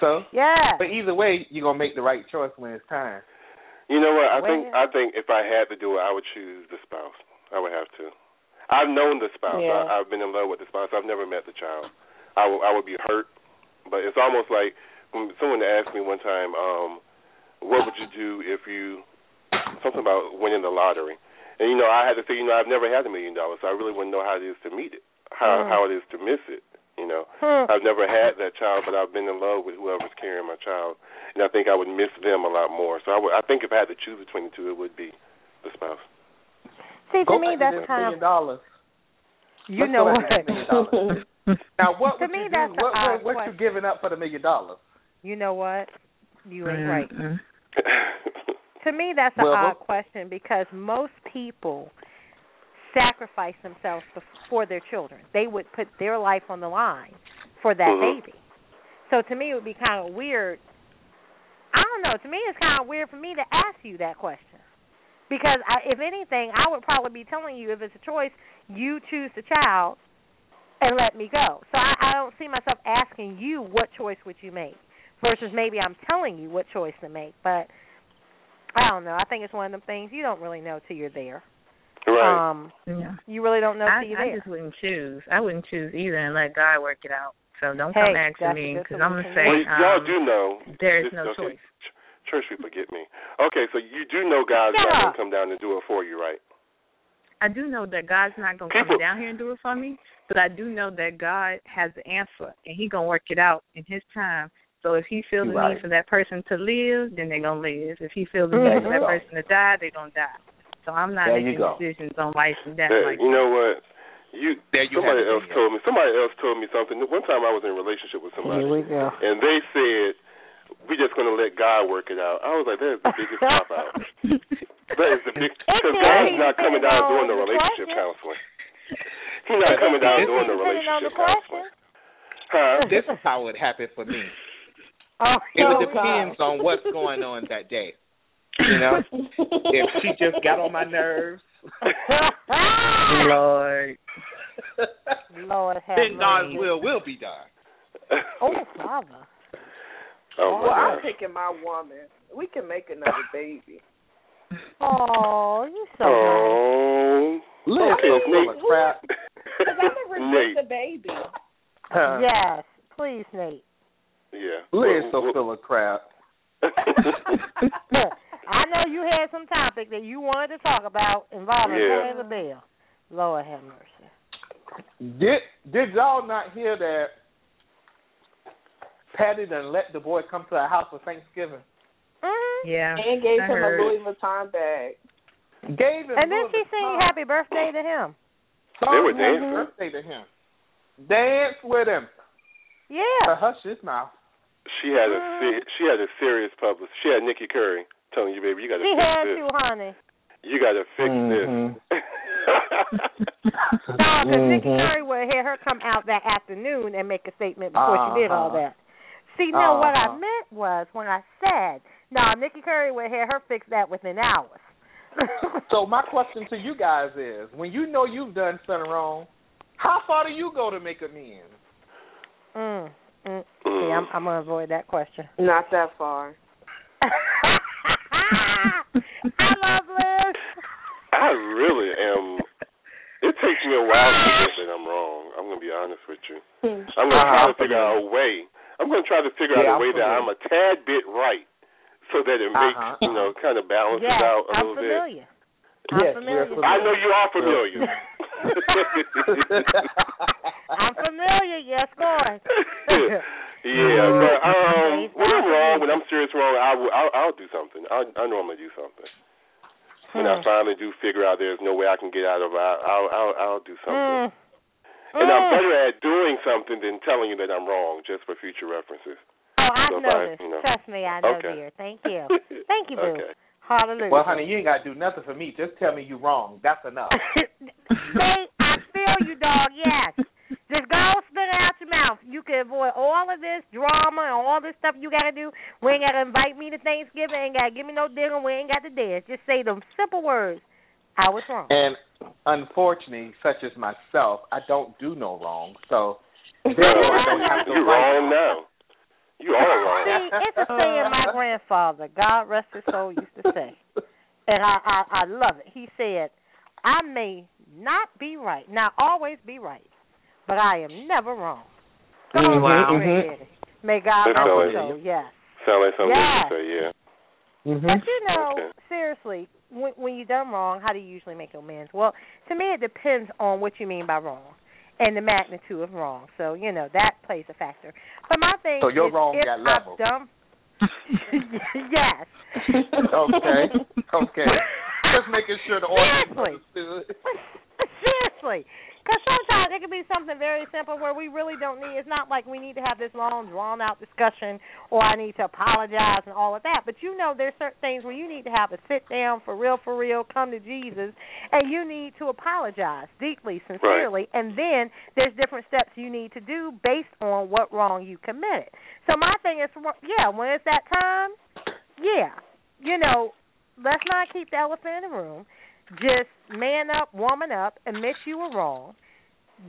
Speaker 1: So
Speaker 4: Yes.
Speaker 1: but either way you're gonna make the right choice when it's time.
Speaker 3: You know what? I think
Speaker 4: Well-
Speaker 3: I think if I had to do it, I would choose the spouse. I would have to. I've known the spouse.
Speaker 6: Yeah.
Speaker 3: I, I've been in love with the spouse. I've never met the child. I would I would be hurt, but it's almost like when someone asked me one time, um, "What would you do if you something about winning the lottery?" And you know, I had to say, you know, I've never had a million dollars, so I really wouldn't know how it is to meet it, how
Speaker 4: Mm.
Speaker 3: how it is to miss it. You know,
Speaker 4: Hmm.
Speaker 3: I've never had that child, but I've been in love with whoever's carrying my child, and I think I would miss them a lot more. So I would, I think if I had to choose between the two, it would be the spouse.
Speaker 4: See, to
Speaker 1: Go
Speaker 4: me, that's kind of
Speaker 1: dollars.
Speaker 4: you
Speaker 1: Let's
Speaker 4: know what.
Speaker 1: back to that million dollars. Now what
Speaker 4: To me,
Speaker 1: you
Speaker 4: that's
Speaker 1: do?
Speaker 4: an
Speaker 1: What
Speaker 4: odd
Speaker 1: what, what you giving up for the million dollars?
Speaker 4: You know what? You ain't right. To me, that's an
Speaker 1: Well,
Speaker 4: odd question because most people sacrifice themselves for their children. They would put their life on the line for that
Speaker 3: Mhm.
Speaker 4: baby. So to me, it would be kind of weird. I don't know. To me, it's kind of weird for me to ask you that question because, I, if anything, I would probably be telling you if it's a choice, you choose the child and let me go. So I, I don't see myself asking you what choice would you make versus maybe I'm telling you what choice to make, but. I don't know. I think it's one of them things you don't really know till you're there.
Speaker 3: right.
Speaker 4: Um,
Speaker 5: Yeah.
Speaker 4: you really don't know
Speaker 5: I,
Speaker 4: till you're
Speaker 5: I
Speaker 4: there.
Speaker 5: just wouldn't choose. I wouldn't choose either and let God work it out. So don't
Speaker 4: Hey,
Speaker 5: come asking me because I'm gonna say
Speaker 3: well, y'all
Speaker 5: um,
Speaker 3: do know
Speaker 5: there is no
Speaker 3: okay,
Speaker 5: choice.
Speaker 3: ch- Church people get me. Okay, so you do know God's
Speaker 4: Shut
Speaker 3: not gonna come down and do it for you, right?
Speaker 5: I do know that God's not gonna come down here and do it for me, but I do know that God has the answer and He gonna work it out in His time. So if He feels the
Speaker 1: Right.
Speaker 5: need for that person to live, then they're gonna live. If He feels the
Speaker 1: There
Speaker 5: need for that person to die, they're gonna die. So I'm not
Speaker 1: There
Speaker 5: making decisions on life and death
Speaker 3: Hey,
Speaker 5: like
Speaker 3: you know what? You
Speaker 1: There you
Speaker 3: somebody
Speaker 1: have it,
Speaker 3: else told me. Somebody else told me something. One time I was in a relationship with somebody,
Speaker 4: we go.
Speaker 3: and they said we just gonna let God work it out. I was like, that is the biggest cop out. That is the big because
Speaker 4: depends.
Speaker 3: God's not coming down
Speaker 4: Depends
Speaker 3: doing the relationship counseling. He's not coming down
Speaker 1: It
Speaker 3: doing the relationship counseling. Huh?
Speaker 1: This is how it happened for me.
Speaker 4: Oh,
Speaker 1: It
Speaker 4: oh,
Speaker 1: depends on what's going on that day. You know, if she just got on my nerves,
Speaker 4: God.
Speaker 5: Lord.
Speaker 4: Lord have
Speaker 1: then God's
Speaker 4: mercy.
Speaker 1: will will be done.
Speaker 4: Oh, Father.
Speaker 3: Oh
Speaker 6: well, I'm
Speaker 3: God.
Speaker 6: picking my woman. We can make another baby.
Speaker 4: Oh, you so nice.
Speaker 3: Oh.
Speaker 1: Liz
Speaker 3: Okay,
Speaker 1: so full
Speaker 3: Nate.
Speaker 1: of crap.
Speaker 6: Because I never
Speaker 3: Nate.
Speaker 6: get the baby.
Speaker 1: Uh,
Speaker 4: Yes, please, Nate.
Speaker 3: Yeah.
Speaker 1: Liz so
Speaker 3: Well,
Speaker 1: full of crap.
Speaker 4: I I know you had some topic that you wanted to talk about involving
Speaker 3: Yeah.
Speaker 4: Patti LaBelle. Lord have mercy.
Speaker 1: Did did y'all not hear that Patty done let the boy come to our house for Thanksgiving?
Speaker 4: Mm-hmm.
Speaker 5: Yeah.
Speaker 6: And gave
Speaker 5: I
Speaker 6: him
Speaker 5: heard.
Speaker 6: a Louis Vuitton bag.
Speaker 1: Gave him
Speaker 4: And then
Speaker 1: Louis
Speaker 4: she sang happy birthday to him.
Speaker 1: Sung
Speaker 3: They were
Speaker 1: happy
Speaker 3: dancing.
Speaker 1: birthday to him. Dance with him.
Speaker 4: Yeah.
Speaker 1: To hush his mouth.
Speaker 3: She had a se- she had a serious publicist. She had Nikki Curry telling you, baby, you got to fix it.
Speaker 4: She
Speaker 3: fix
Speaker 4: had
Speaker 3: this.
Speaker 4: to, honey.
Speaker 3: You got to fix
Speaker 1: Mhm.
Speaker 3: this.
Speaker 4: No, because Nikki
Speaker 1: Mhm.
Speaker 4: Curry would have had her come out that afternoon and make a statement before she did all
Speaker 1: Uh-huh.
Speaker 4: that. See, no, what I
Speaker 1: Uh-huh.
Speaker 4: meant was when I said, no, Nikki Curry would have had her fix that within hours.
Speaker 1: So my question to you guys is, when you know you've done something wrong, how far do you go to make amends?
Speaker 4: mm, mm. See, I'm, I'm gonna avoid that question.
Speaker 6: Not that far.
Speaker 4: I love Liz.
Speaker 3: I really am. It takes me a while to admit that I'm wrong. I'm gonna be honest with you. I'm gonna
Speaker 1: Uh-huh,
Speaker 3: try to figure out a way. I'm gonna try to figure
Speaker 1: Yeah,
Speaker 3: out a
Speaker 1: I'm
Speaker 3: way that I'm a tad bit right, so that it makes
Speaker 1: Uh-huh,
Speaker 3: you know kind of balances
Speaker 4: yes,
Speaker 3: out a
Speaker 4: I'm
Speaker 3: little bit.
Speaker 4: Familiar. I'm
Speaker 1: Yes,
Speaker 4: familiar.
Speaker 1: we're
Speaker 3: I know you are familiar.
Speaker 4: I'm familiar. Yes, Lord.
Speaker 3: yeah, but um, when I'm wrong, when I'm serious wrong, I will. I'll, I'll do something. I I normally do something. When I
Speaker 4: Hmm.
Speaker 3: finally do figure out there's no way I can get out of it, I'll I'll I'll, I'll do something.
Speaker 4: Mm.
Speaker 3: And I'm
Speaker 4: Mm.
Speaker 3: better at doing something than telling you that I'm wrong, just for future references.
Speaker 4: Oh, I
Speaker 3: So if
Speaker 4: know
Speaker 3: I-
Speaker 4: this.
Speaker 3: you know.
Speaker 4: Trust me, I know,
Speaker 3: Okay.
Speaker 4: dear. Thank you. Thank you, boo.
Speaker 3: Okay.
Speaker 4: Hallelujah.
Speaker 1: well, honey, you ain't got to do nothing for me. Just tell me you're wrong. That's enough.
Speaker 4: See, I feel you, dog. Yes. Just go spit it out your mouth. You can avoid all of this drama and all this stuff you got to do. We ain't got to invite me to Thanksgiving. Ain't got to give me no dinner. We ain't got to dance. Just say them simple words. I was wrong.
Speaker 1: And unfortunately, such as myself, I don't do no wrong. So therefore, I don't have to
Speaker 3: You're
Speaker 1: write.
Speaker 3: wrong now. You are wrong.
Speaker 4: See, it's a saying my grandfather, God rest his soul, used to say, and I, I I love it. He said, "I may not be right, not always be right, but I am never wrong." Come on,
Speaker 1: Mhm,
Speaker 4: Rick
Speaker 1: mhm.
Speaker 4: May God
Speaker 3: That's
Speaker 4: rest
Speaker 3: all
Speaker 4: his soul. Yes.
Speaker 3: Sound like something
Speaker 4: Yes.
Speaker 3: you say, yeah.
Speaker 1: Mm-hmm.
Speaker 4: But you know,
Speaker 3: Okay.
Speaker 4: seriously, when when you done wrong, how do you usually make amends? Well, to me, it depends on what you mean by wrong and the magnitude of wrong. So you know that plays a factor. But my thing
Speaker 1: So your
Speaker 4: is,
Speaker 1: wrong
Speaker 4: if
Speaker 1: got
Speaker 4: I've
Speaker 1: levels.
Speaker 4: done, yes.
Speaker 1: okay. Okay. Just making sure the audience
Speaker 4: Seriously.
Speaker 1: understood.
Speaker 4: Seriously. Because sometimes it can be something very simple where we really don't need. It's not like we need to have this long, drawn out discussion, or I need to apologize and all of that. But you know, there's certain things where you need to have a sit down, for real, for real, come to Jesus, and you need to apologize deeply, sincerely, and then there's different steps you need to do based on what wrong you committed. So my thing is, yeah, when it's that time, yeah, you know, let's not keep the elephant in the room. Just man up, woman up, admit you were wrong,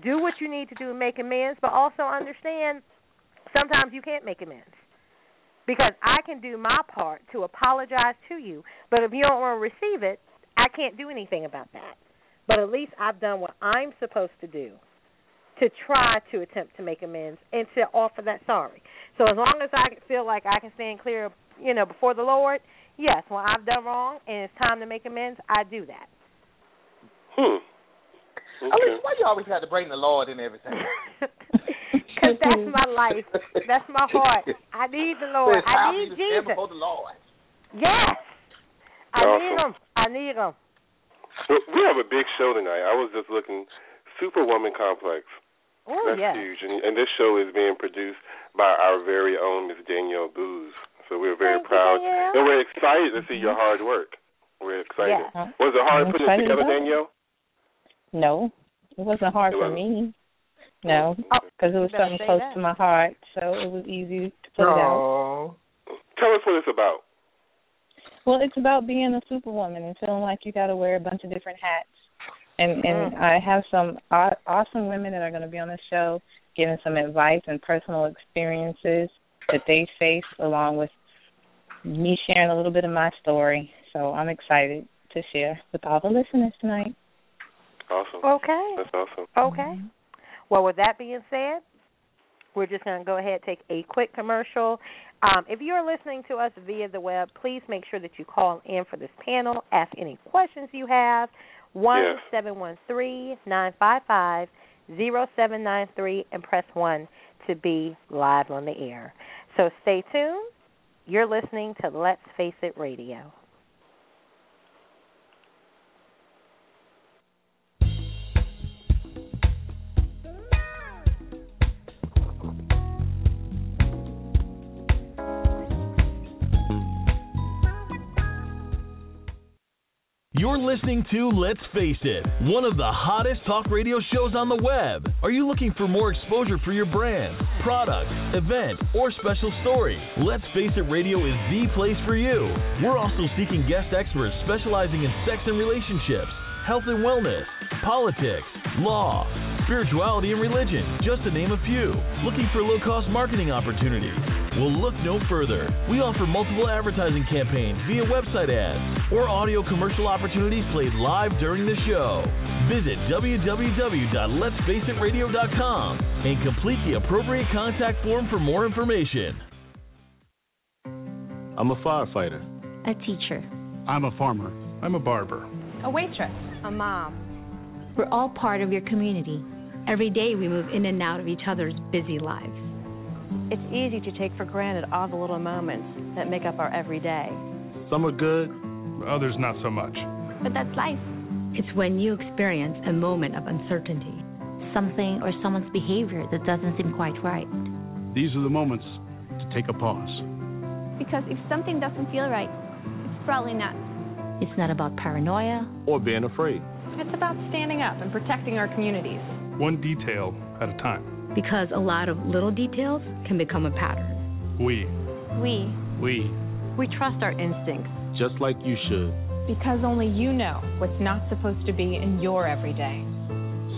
Speaker 4: do what you need to do to make amends, but also understand sometimes you can't make amends. Because I can do my part to apologize to you, but if you don't want to receive it, I can't do anything about that. But at least I've done what I'm supposed to do to try to attempt to make amends and to offer that sorry. So as long as I feel like I can stand clear, you know, before the Lord, yes, when I've done wrong and it's time to make amends, I do that.
Speaker 3: Hmm.
Speaker 1: I
Speaker 3: Okay.
Speaker 1: mean, why you always have to bring the Lord in everything?
Speaker 4: Because that's my life. That's my heart. I need the Lord. I need
Speaker 1: you
Speaker 4: Jesus.
Speaker 1: before the Lord.
Speaker 4: Yes. I
Speaker 3: Awesome.
Speaker 4: need him. I need him.
Speaker 3: Well, we have a big show tonight. I was just looking. Superwoman Complex.
Speaker 4: Oh,
Speaker 3: That's
Speaker 4: yes.
Speaker 3: huge. And, and this show is being produced by our very own Miss Danielle Booz. So we're very
Speaker 4: Thank
Speaker 3: proud.
Speaker 4: Danielle.
Speaker 3: and we're excited to see your hard work. We're excited.
Speaker 4: Yeah.
Speaker 3: Was it hard
Speaker 5: I'm
Speaker 3: putting it together,
Speaker 5: about.
Speaker 3: Danielle?
Speaker 5: No, it wasn't hard
Speaker 3: It
Speaker 5: for
Speaker 3: wasn't.
Speaker 5: me. No,
Speaker 4: Oh,
Speaker 5: because it was something close
Speaker 4: that.
Speaker 5: to my heart, so it was easy to put it out.
Speaker 1: Oh.
Speaker 3: Tell us what it's about.
Speaker 5: Well, it's about being a superwoman and feeling like you got to wear a bunch of different hats. And and
Speaker 4: Mm.
Speaker 5: I have some awesome women that are going to be on the show, giving some advice and personal experiences that they face, along with me sharing a little bit of my story. So I'm excited to share with all the listeners tonight.
Speaker 3: Awesome.
Speaker 4: Okay.
Speaker 3: That's awesome.
Speaker 4: Okay. Well, with that being said, We're just going to go ahead and take a quick commercial. Um, if you're listening to us via the web, please make sure that you call in for this panel, ask any questions you have. One seven one three nine five five zero seven nine three and press one to be live on the air. So stay tuned. You're listening to Let's Face It Radio.
Speaker 7: You're listening to Let's Face It, one of the hottest talk radio shows on the web. Are you looking for more exposure for your brand, product, event, or special story? Let's Face It Radio is the place for you. We're also seeking guest experts specializing in sex and relationships, health and wellness, politics, law, spirituality, and religion, just to name a few. Looking for low cost marketing opportunities? Well, look no further. We offer multiple advertising campaigns via website ads or audio commercial opportunities played live during the show. Visit www.letsfaceitradio.com and complete the appropriate contact form for more information.
Speaker 8: I'm a firefighter.
Speaker 9: A teacher.
Speaker 10: I'm a farmer.
Speaker 11: I'm a barber.
Speaker 12: A waitress.
Speaker 13: A mom.
Speaker 9: We're all part of your community. Every day we move in and out of each other's busy lives.
Speaker 13: It's easy to take for granted all the little moments that make up our everyday.
Speaker 8: Some are good,
Speaker 11: others not so much.
Speaker 9: But that's life. It's when you experience a moment of uncertainty, something or someone's behavior that doesn't seem quite right.
Speaker 10: These are the moments to take a pause.
Speaker 12: Because if something doesn't feel right, it's probably not.
Speaker 9: It's not about paranoia
Speaker 8: or being afraid.
Speaker 12: It's about standing up and protecting our communities.
Speaker 11: One detail at a time
Speaker 9: because a lot of little details can become a pattern.
Speaker 11: We.
Speaker 12: We.
Speaker 8: We.
Speaker 13: We trust our instincts.
Speaker 8: Just like you should.
Speaker 12: Because only you know what's not supposed to be in your everyday.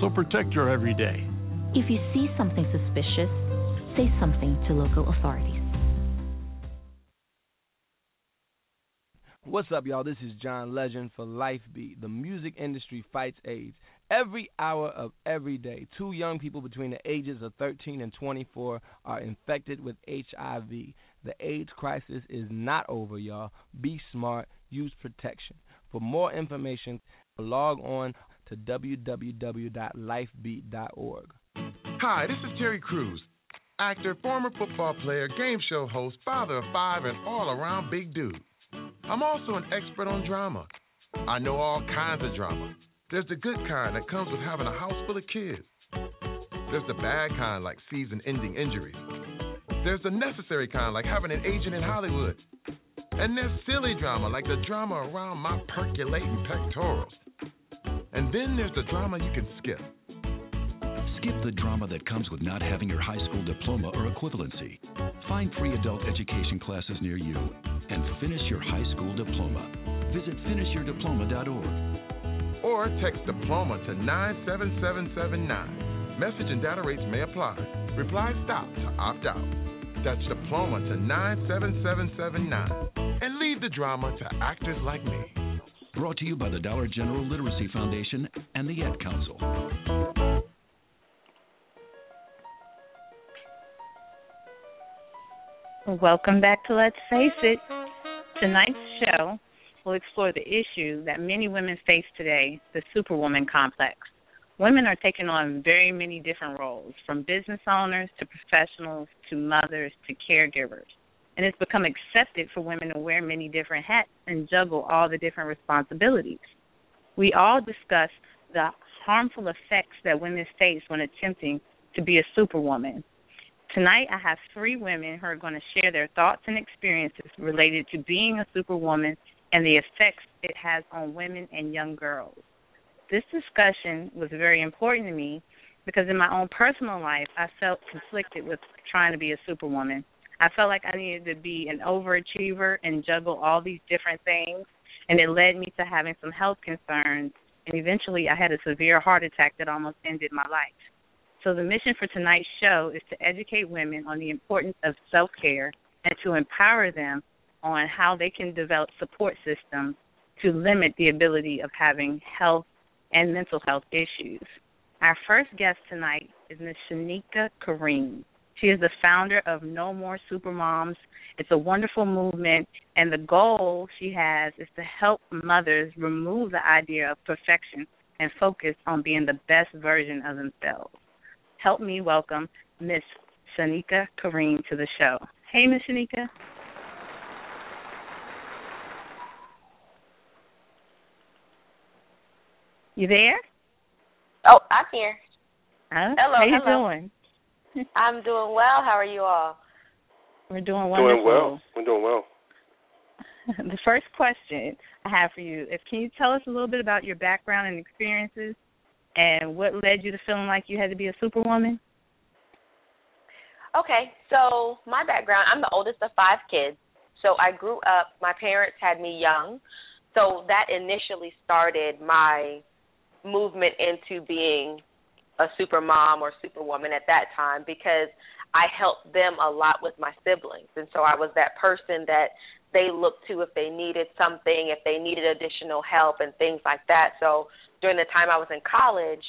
Speaker 10: So protect your everyday.
Speaker 9: If you see something suspicious, say something to local authorities.
Speaker 14: What's up, y'all? This is John Legend for Lifebeat. The music industry fights AIDS. Every hour of every day, two young people between the ages of 13 and 24 are infected with HIV. The AIDS crisis is not over, y'all. Be smart, use protection. For more information, log on to www.lifebeat.org.
Speaker 15: Hi, this is Terry Crews, actor, former football player, game show host, father of five, and all around big dude. I'm also an expert on drama. I know all kinds of drama there's the good kind that comes with having a house full of kids. There's the bad kind like season ending injuries. There's the necessary kind like having an agent in Hollywood. And there's silly drama like the drama around my percolating pectorals. And then there's the drama you can skip.
Speaker 16: Skip the drama that comes with not having your high school diploma or equivalency. Find free adult education classes near you and finish your high school diploma. Visit finishyourdiploma.org
Speaker 15: or text diploma to 97779. Message and data rates may apply. Reply stop to opt out. That's diploma to 97779. And leave the drama to actors like me.
Speaker 16: Brought to you by the Dollar General Literacy Foundation and the Ad Council.
Speaker 5: Welcome back to Let's Face It. Tonight's show will explore the issue that many women face today the superwoman complex. Women are taking on very many different roles, from business owners to professionals to mothers to caregivers. And it's become accepted for women to wear many different hats and juggle all the different responsibilities. We all discuss the harmful effects that women face when attempting to be a superwoman. Tonight, I have three women who are going to share their thoughts and experiences related to being a superwoman and the effects it has on women and young girls. This discussion was very important to me because in my own personal life, I felt conflicted with trying to be a superwoman. I felt like I needed to be an overachiever and juggle all these different things, and it led me to having some health concerns. And eventually, I had a severe heart attack that almost ended my life. So, the mission for tonight's show is to educate women on the importance of self care and to empower them on how they can develop support systems to limit the ability of having health and mental health issues. Our first guest tonight is Ms. Shineka Karim. She is the founder of No More Super Moms. It's a wonderful movement, and the goal she has is to help mothers remove the idea of perfection and focus on being the best version of themselves. Help me welcome Ms. Shineka Karim to the show. Hey, Ms. Shineka. You there?
Speaker 17: Oh, I'm here.
Speaker 5: Huh?
Speaker 17: Hello.
Speaker 5: How you
Speaker 17: hello.
Speaker 5: doing?
Speaker 17: I'm doing well. How are you all?
Speaker 5: We're doing wonderful.
Speaker 3: Doing well. We're doing well.
Speaker 5: the first question I have for you is can you tell us a little bit about your background and experiences and what led you to feeling like you had to be a superwoman?
Speaker 17: Okay, so my background, I'm the oldest of five kids. So I grew up, my parents had me young. So that initially started my movement into being a super mom or superwoman at that time because I helped them a lot with my siblings. And so I was that person that they looked to if they needed something, if they needed additional help and things like that. So during the time I was in college,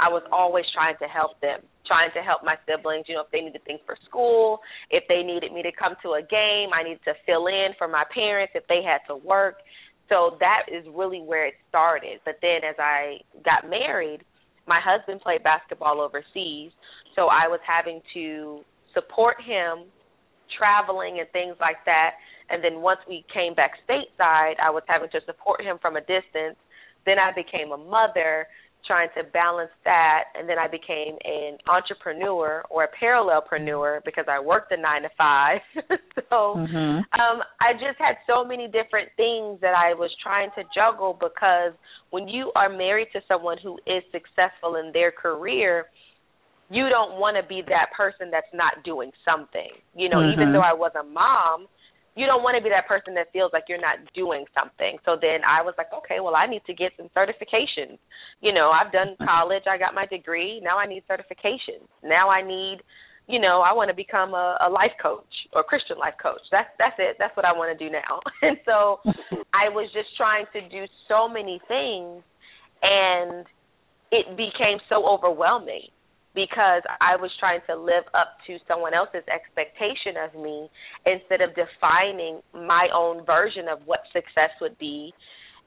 Speaker 17: I was always trying to help them, trying to help my siblings, you know, if they needed things for school, if they needed me to come to a game, I needed to fill in for my parents if they had to work. So that is really where it started. But then as I got married, my husband played basketball overseas, so I was having to support him traveling and things like that. And then once we came back stateside, I was having to support him from a distance. Then I became a mother trying to balance that and then I became an entrepreneur or a parallelpreneur because I worked a 9 to 5. so
Speaker 5: mm-hmm.
Speaker 17: um I just had so many different things that I was trying to juggle because when you are married to someone who is successful in their career, you don't want to be that person that's not doing something. You know,
Speaker 5: mm-hmm.
Speaker 17: even though I was a mom, you don't want to be that person that feels like you're not doing something. So then I was like, okay, well, I need to get some certifications. You know, I've done mm-hmm. college, I got my degree. Now I need certifications. Now I need, you know, I want to become a, a life coach or Christian life coach. That's that's it. That's what I want to do now. And so mm-hmm. I was just trying to do so many things, and it became so overwhelming because I was trying to live up to someone else's expectation of me instead of defining my own version of what success would be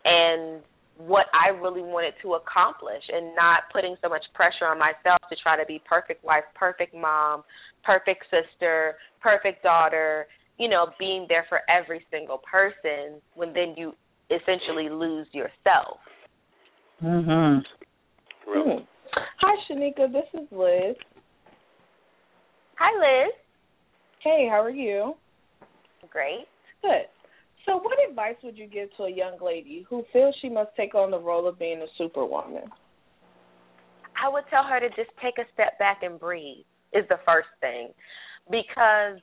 Speaker 17: and what I really wanted to accomplish and not putting so much pressure on myself to try to be perfect wife, perfect mom, perfect sister, perfect daughter, you know, being there for every single person when then you essentially lose yourself.
Speaker 5: Mhm.
Speaker 3: Really?
Speaker 6: Hi, Shineka. This is Liz.
Speaker 17: Hi, Liz.
Speaker 6: Hey, how are you?
Speaker 17: Great.
Speaker 6: Good. So, what advice would you give to a young lady who feels she must take on the role of being a superwoman?
Speaker 17: I would tell her to just take a step back and breathe, is the first thing. Because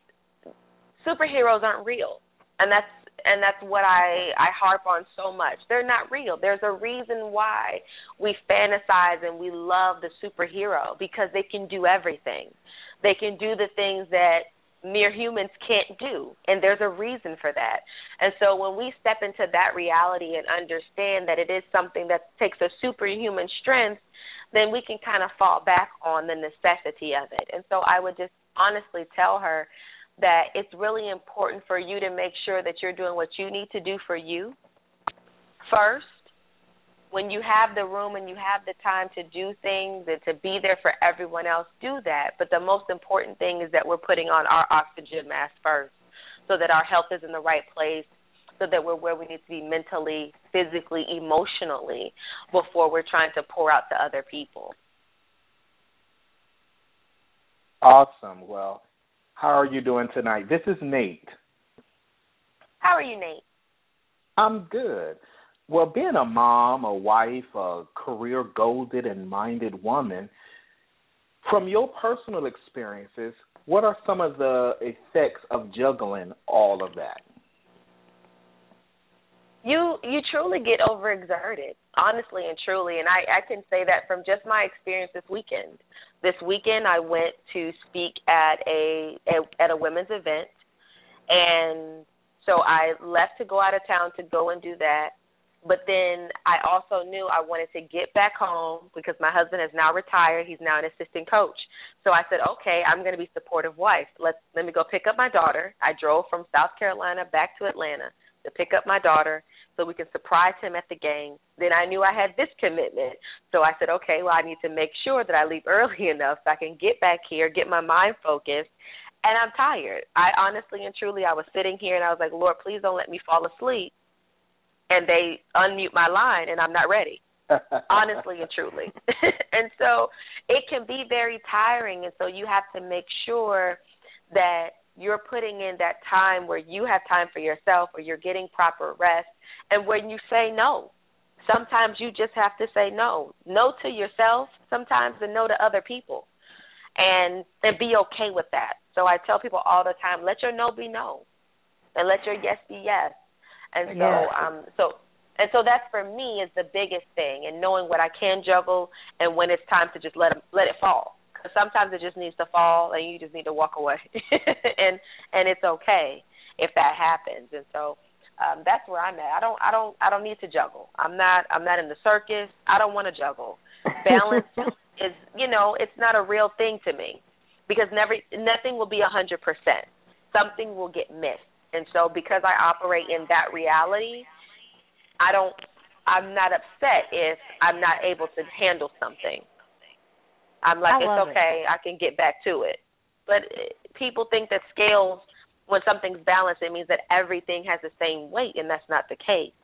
Speaker 17: superheroes aren't real. And that's and that's what I I harp on so much. They're not real. There's a reason why we fantasize and we love the superhero because they can do everything. They can do the things that mere humans can't do, and there's a reason for that. And so when we step into that reality and understand that it is something that takes a superhuman strength, then we can kind of fall back on the necessity of it. And so I would just honestly tell her that it's really important for you to make sure that you're doing what you need to do for you first. When you have the room and you have the time to do things and to be there for everyone else, do that. But the most important thing is that we're putting on our oxygen mask first so that our health is in the right place, so that we're where we need to be mentally, physically, emotionally before we're trying to pour out to other people.
Speaker 1: Awesome. Well, how are you doing tonight? This is Nate.
Speaker 17: How are you, Nate?
Speaker 1: I'm good. Well, being a mom, a wife, a career golded and minded woman, from your personal experiences, what are some of the effects of juggling all of that?
Speaker 17: You you truly get overexerted, honestly and truly, and I I can say that from just my experience this weekend. This weekend I went to speak at a at a women's event, and so I left to go out of town to go and do that. But then I also knew I wanted to get back home because my husband is now retired. He's now an assistant coach. So I said, okay, I'm going to be supportive wife. Let's let me go pick up my daughter. I drove from South Carolina back to Atlanta to pick up my daughter so we can surprise him at the game. Then I knew I had this commitment. So I said, okay, well, I need to make sure that I leave early enough so I can get back here, get my mind focused. And I'm tired. I honestly and truly, I was sitting here and I was like, Lord, please don't let me fall asleep. And they unmute my line and I'm not ready. honestly and truly. and so it can be very tiring. And so you have to make sure that you're putting in that time where you have time for yourself or you're getting proper rest and when you say no sometimes you just have to say no. No to yourself sometimes and no to other people. And and be okay with that. So i tell people all the time let your no be no and let your yes be yes. And so
Speaker 4: yes.
Speaker 17: um so and so that's for me is the biggest thing and knowing what i can juggle and when it's time to just let them, let it fall. Because sometimes it just needs to fall and you just need to walk away. And and it's okay if that happens. And so um that's where i'm at. I don't i don't i don't need to juggle. I'm not i'm not in the circus. I don't want to juggle. Balance is you know it's not a real thing to me because never nothing will be a hundred percent. Something will get missed. And so because i operate in that reality i don't i'm not upset if i'm not able to handle something. I'm like,
Speaker 4: I
Speaker 17: it's okay.
Speaker 4: It.
Speaker 17: I can get back to it. But uh, people think that scales, when something's balanced, it means that everything has the same weight, and that's not the case.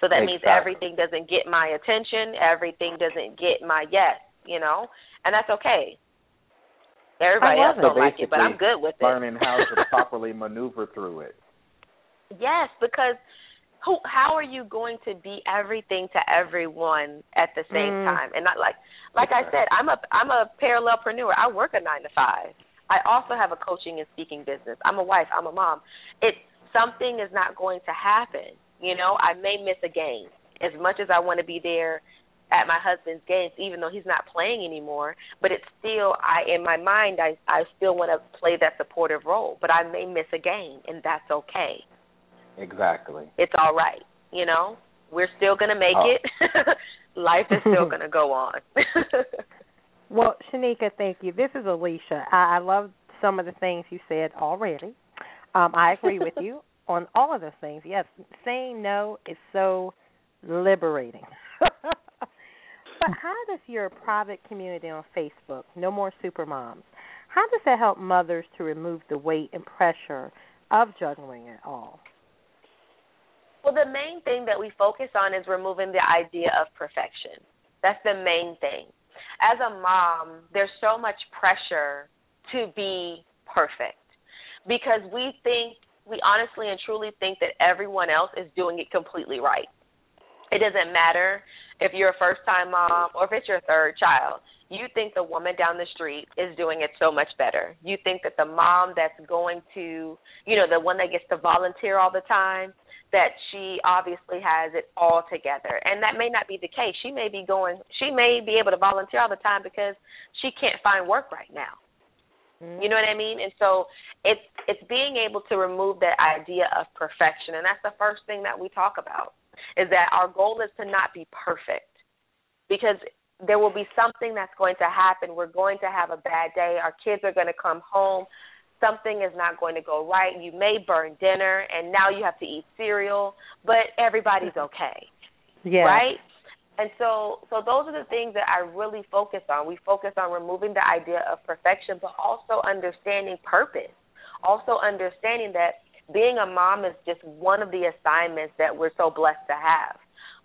Speaker 17: So that
Speaker 1: exactly.
Speaker 17: means everything doesn't get my attention, everything doesn't get my yes, you know, and that's okay. Everybody else
Speaker 1: so
Speaker 17: don't like it, but I'm good with
Speaker 1: learning
Speaker 17: it.
Speaker 1: Learning how to properly maneuver through it.
Speaker 17: Yes, because who how are you going to be everything to everyone at the same
Speaker 4: mm.
Speaker 17: time and not like like i said i'm a i'm a parallelpreneur i work a nine to five i also have a coaching and speaking business i'm a wife i'm a mom it something is not going to happen you know i may miss a game as much as i want to be there at my husband's games even though he's not playing anymore but it's still i in my mind i i still want to play that supportive role but i may miss a game and that's okay
Speaker 1: Exactly.
Speaker 17: It's all right. You know, we're still going to make
Speaker 1: oh.
Speaker 17: it. Life is still going to go on.
Speaker 4: well, Shineka, thank you. This is Alicia. I, I love some of the things you said already. Um, I agree with you on all of those things. Yes, saying no is so liberating. but how does your private community on Facebook, No More Super Moms, how does that help mothers to remove the weight and pressure of juggling it all?
Speaker 17: Well, the main thing that we focus on is removing the idea of perfection. That's the main thing. As a mom, there's so much pressure to be perfect because we think, we honestly and truly think that everyone else is doing it completely right. It doesn't matter if you're a first time mom or if it's your third child. You think the woman down the street is doing it so much better. You think that the mom that's going to, you know, the one that gets to volunteer all the time, that she obviously has it all together. And that may not be the case. She may be going she may be able to volunteer all the time because she can't find work right now. Mm-hmm. You know what I mean? And so it's it's being able to remove that idea of perfection and that's the first thing that we talk about is that our goal is to not be perfect. Because there will be something that's going to happen. We're going to have a bad day. Our kids are going to come home something is not going to go right. You may burn dinner and now you have to eat cereal, but everybody's mm-hmm. okay.
Speaker 4: Yeah.
Speaker 17: Right? And so so those are the things that I really focus on. We focus on removing the idea of perfection but also understanding purpose. Also understanding that being a mom is just one of the assignments that we're so blessed to have.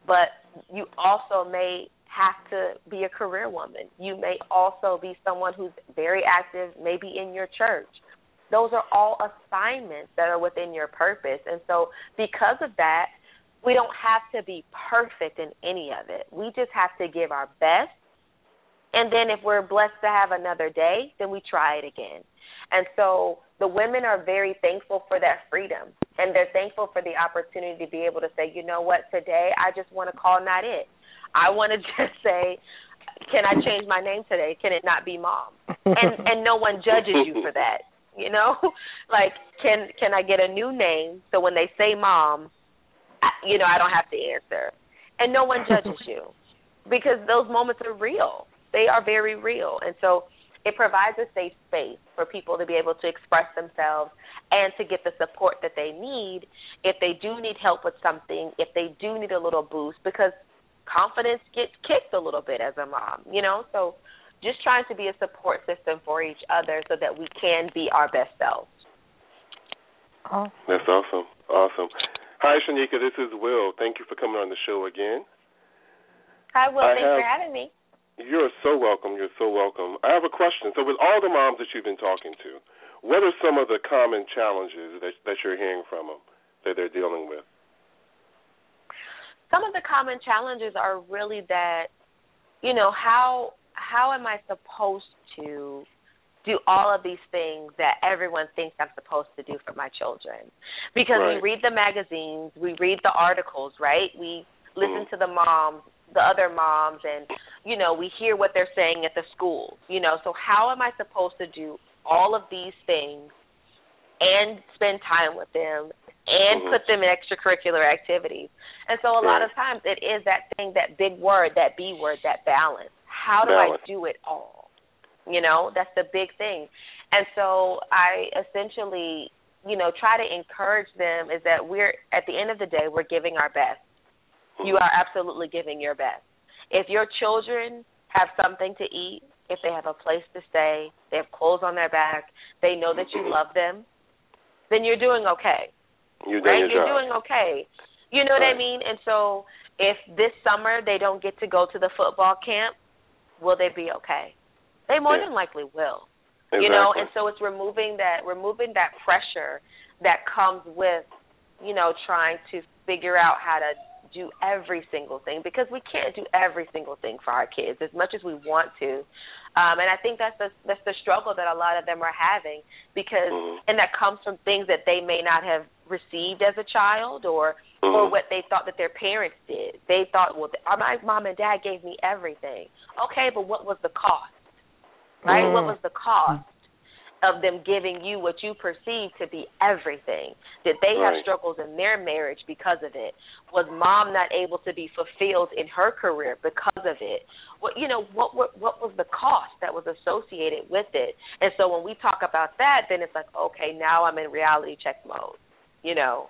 Speaker 17: But you also may have to be a career woman. You may also be someone who's very active, maybe in your church those are all assignments that are within your purpose. And so, because of that, we don't have to be perfect in any of it. We just have to give our best. And then, if we're blessed to have another day, then we try it again. And so, the women are very thankful for that freedom. And they're thankful for the opportunity to be able to say, you know what, today I just want to call not it. I want to just say, can I change my name today? Can it not be mom? And and no one judges you for that you know? Like can can i get a new name so when they say mom I, you know i don't have to answer. And no one judges you because those moments are real. They are very real. And so it provides a safe space for people to be able to express themselves and to get the support that they need if they do need help with something, if they do need a little boost, because confidence gets kicked a little bit as a mom, you know? So just trying to be a support system for each other so that we can be our best selves.
Speaker 3: Awesome. That's awesome. Awesome. Hi, Shineka. This is Will. Thank you for coming on the show again.
Speaker 17: Hi, Will.
Speaker 3: I
Speaker 17: Thanks
Speaker 3: have,
Speaker 17: for having me.
Speaker 3: You're so welcome. You're so welcome. I have a question. So, with all the moms that you've been talking to, what are some of the common challenges that that you're hearing from them that they're dealing with?
Speaker 17: Some of the common challenges are really that, you know, how how am I supposed to do all of these things that everyone thinks I'm supposed to do for my children? Because
Speaker 3: right.
Speaker 17: we read the magazines, we read the articles, right? We listen mm-hmm. to the moms the other moms and you know we hear what they're saying at the schools you know so how am i supposed to do all of these things and spend time with them and
Speaker 3: mm-hmm.
Speaker 17: put them in extracurricular activities and so a
Speaker 3: right.
Speaker 17: lot of times it is that thing that big word that b word that balance how do
Speaker 3: balance.
Speaker 17: i do it all you know that's the big thing and so i essentially you know try to encourage them is that we're at the end of the day we're giving our best you mm-hmm. are absolutely giving your best. If your children have something to eat, if they have a place to stay, they have clothes on their back, they know that you love them, then you're doing okay.
Speaker 3: You're
Speaker 17: right?
Speaker 3: Your
Speaker 17: you're
Speaker 3: job.
Speaker 17: doing okay. You know
Speaker 3: right.
Speaker 17: what I mean? And so if this summer they don't get to go to the football camp, will they be okay? They more
Speaker 3: yeah.
Speaker 17: than likely will.
Speaker 3: Exactly.
Speaker 17: You know, and so it's removing that removing that pressure that comes with, you know, trying to figure out how to do every single thing because we can't do every single thing for our kids as much as we want to. Um, and I think that's the that's the struggle that a lot of them are having because
Speaker 3: mm-hmm.
Speaker 17: and that comes from things that they may not have received as a child or
Speaker 3: mm-hmm.
Speaker 17: or what they thought that their parents did. They thought, well, my mom and dad gave me everything. Okay, but what was the cost? Right?
Speaker 3: Mm-hmm.
Speaker 17: What was the cost? of them giving you what you perceive to be everything. Did they have struggles in their marriage because of it? Was mom not able to be fulfilled in her career because of it? What you know, what what what was the cost that was associated with it? And so when we talk about that, then it's like, okay, now I'm in reality check mode. You know.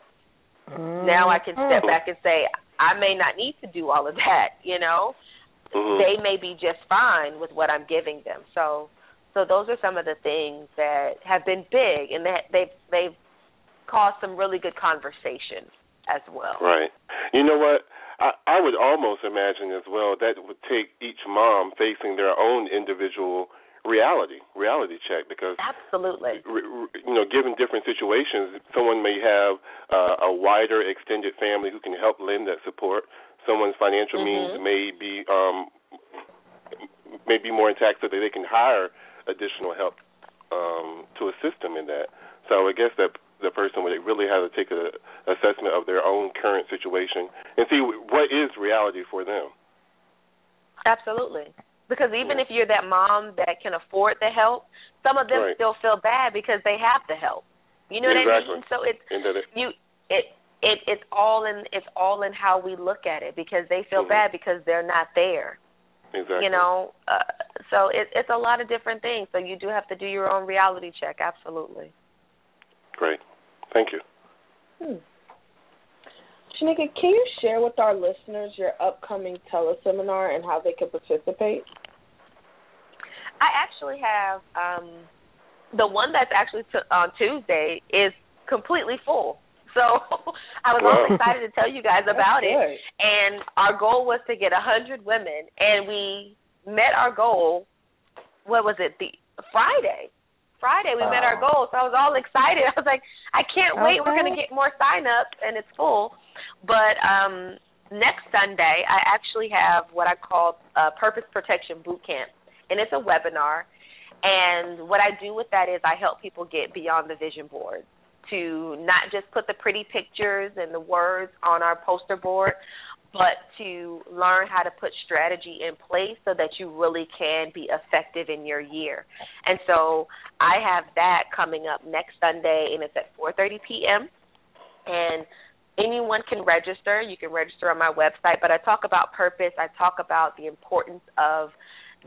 Speaker 4: Mm-hmm.
Speaker 17: Now I can step back and say, I may not need to do all of that, you know.
Speaker 3: Mm-hmm.
Speaker 17: They may be just fine with what I'm giving them. So so those are some of the things that have been big, and that they've they've caused some really good conversation as well.
Speaker 3: Right. You know what? I, I would almost imagine as well that would take each mom facing their own individual reality reality check because
Speaker 17: absolutely
Speaker 3: you know given different situations someone may have uh, a wider extended family who can help lend that support someone's financial
Speaker 17: mm-hmm.
Speaker 3: means may be um may be more intact so that they can hire additional help um, to assist them in that. So I guess that the person would really have to take a assessment of their own current situation and see what is reality for them.
Speaker 17: Absolutely. Because even yeah. if you're that mom that can afford the help, some of them
Speaker 3: right.
Speaker 17: still feel bad because they have the help. You know
Speaker 3: exactly.
Speaker 17: what I mean? So it's
Speaker 3: it,
Speaker 17: you it it it's all in it's all in how we look at it because they feel
Speaker 3: mm-hmm.
Speaker 17: bad because they're not there.
Speaker 3: Exactly.
Speaker 17: You know, uh, so it, it's a lot of different things. So you do have to do your own reality check. Absolutely.
Speaker 3: Great. Thank you.
Speaker 6: Hmm. Shineka, can you share with our listeners your upcoming teleseminar and how they can participate?
Speaker 17: I actually have um, the one that's actually t- on Tuesday is completely full. So I was all excited to tell you guys about it. And our goal was to get a hundred women, and we met our goal. What was it? The Friday. Friday we wow. met our goal, so I was all excited. I was like, I can't wait.
Speaker 6: Okay.
Speaker 17: We're gonna get more sign-ups, and it's full. But um next Sunday, I actually have what I call a Purpose Protection Boot Camp, and it's a webinar. And what I do with that is I help people get beyond the vision board to not just put the pretty pictures and the words on our poster board, but to learn how to put strategy in place so that you really can be effective in your year. And so I have that coming up next Sunday, and it's at 4:30 p.m. And anyone can register. You can register on my website, but I talk about purpose. I talk about the importance of